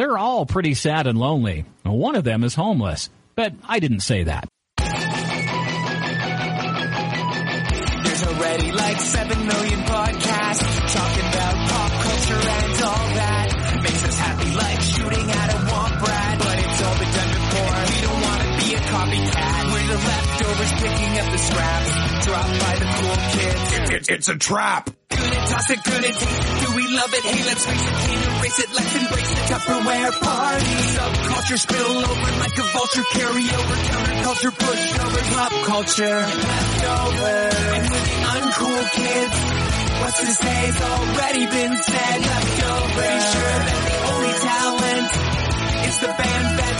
They're all pretty sad and lonely. One of them is homeless. But I didn't say that. There's already like 7 million podcasts the leftovers picking up the scraps. Dropped by the cool kids. it's a trap. Good and toss it, good and it. Do we love it? Hey, let's face it, can't erase it. Let's embrace the Tupperware party. Subculture spill over like a vulture. Carry over counterculture, pushover, pop culture. Leftover. And with the uncool kids, what's to say's already been said. Leftover. Pretty sure that the only talent is the band that's.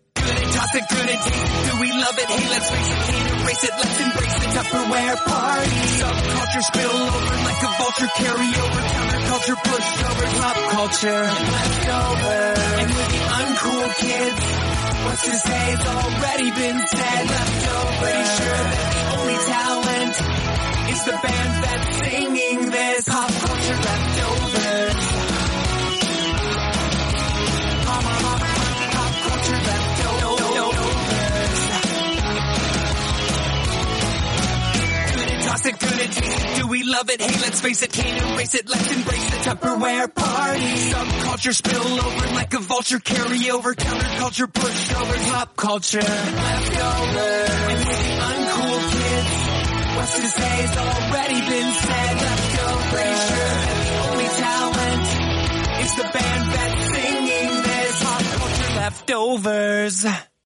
Good and toss it, good and taste it. Do we love it? Hey, let's face it, can't erase it. Let's embrace the Tupperware party. Subculture spill over like a vulture. Carry over counterculture, pushover, pop culture. Leftover. And with the uncool kids, what's to say's already been said. Leftover. Pretty sure that the only talent is the band that's singing this. Pop culture leftovers. Toss. Do we love it? Hey, let's face it, can't erase it. Let's embrace the Tupperware party. Subculture spill over like a vulture. Carry over counterculture, pushover, pop culture. Leftover. And the uncool kids, what's to say's already been said. Leftover. Pretty sure the only talent is the band that's singing this. Pop culture leftovers.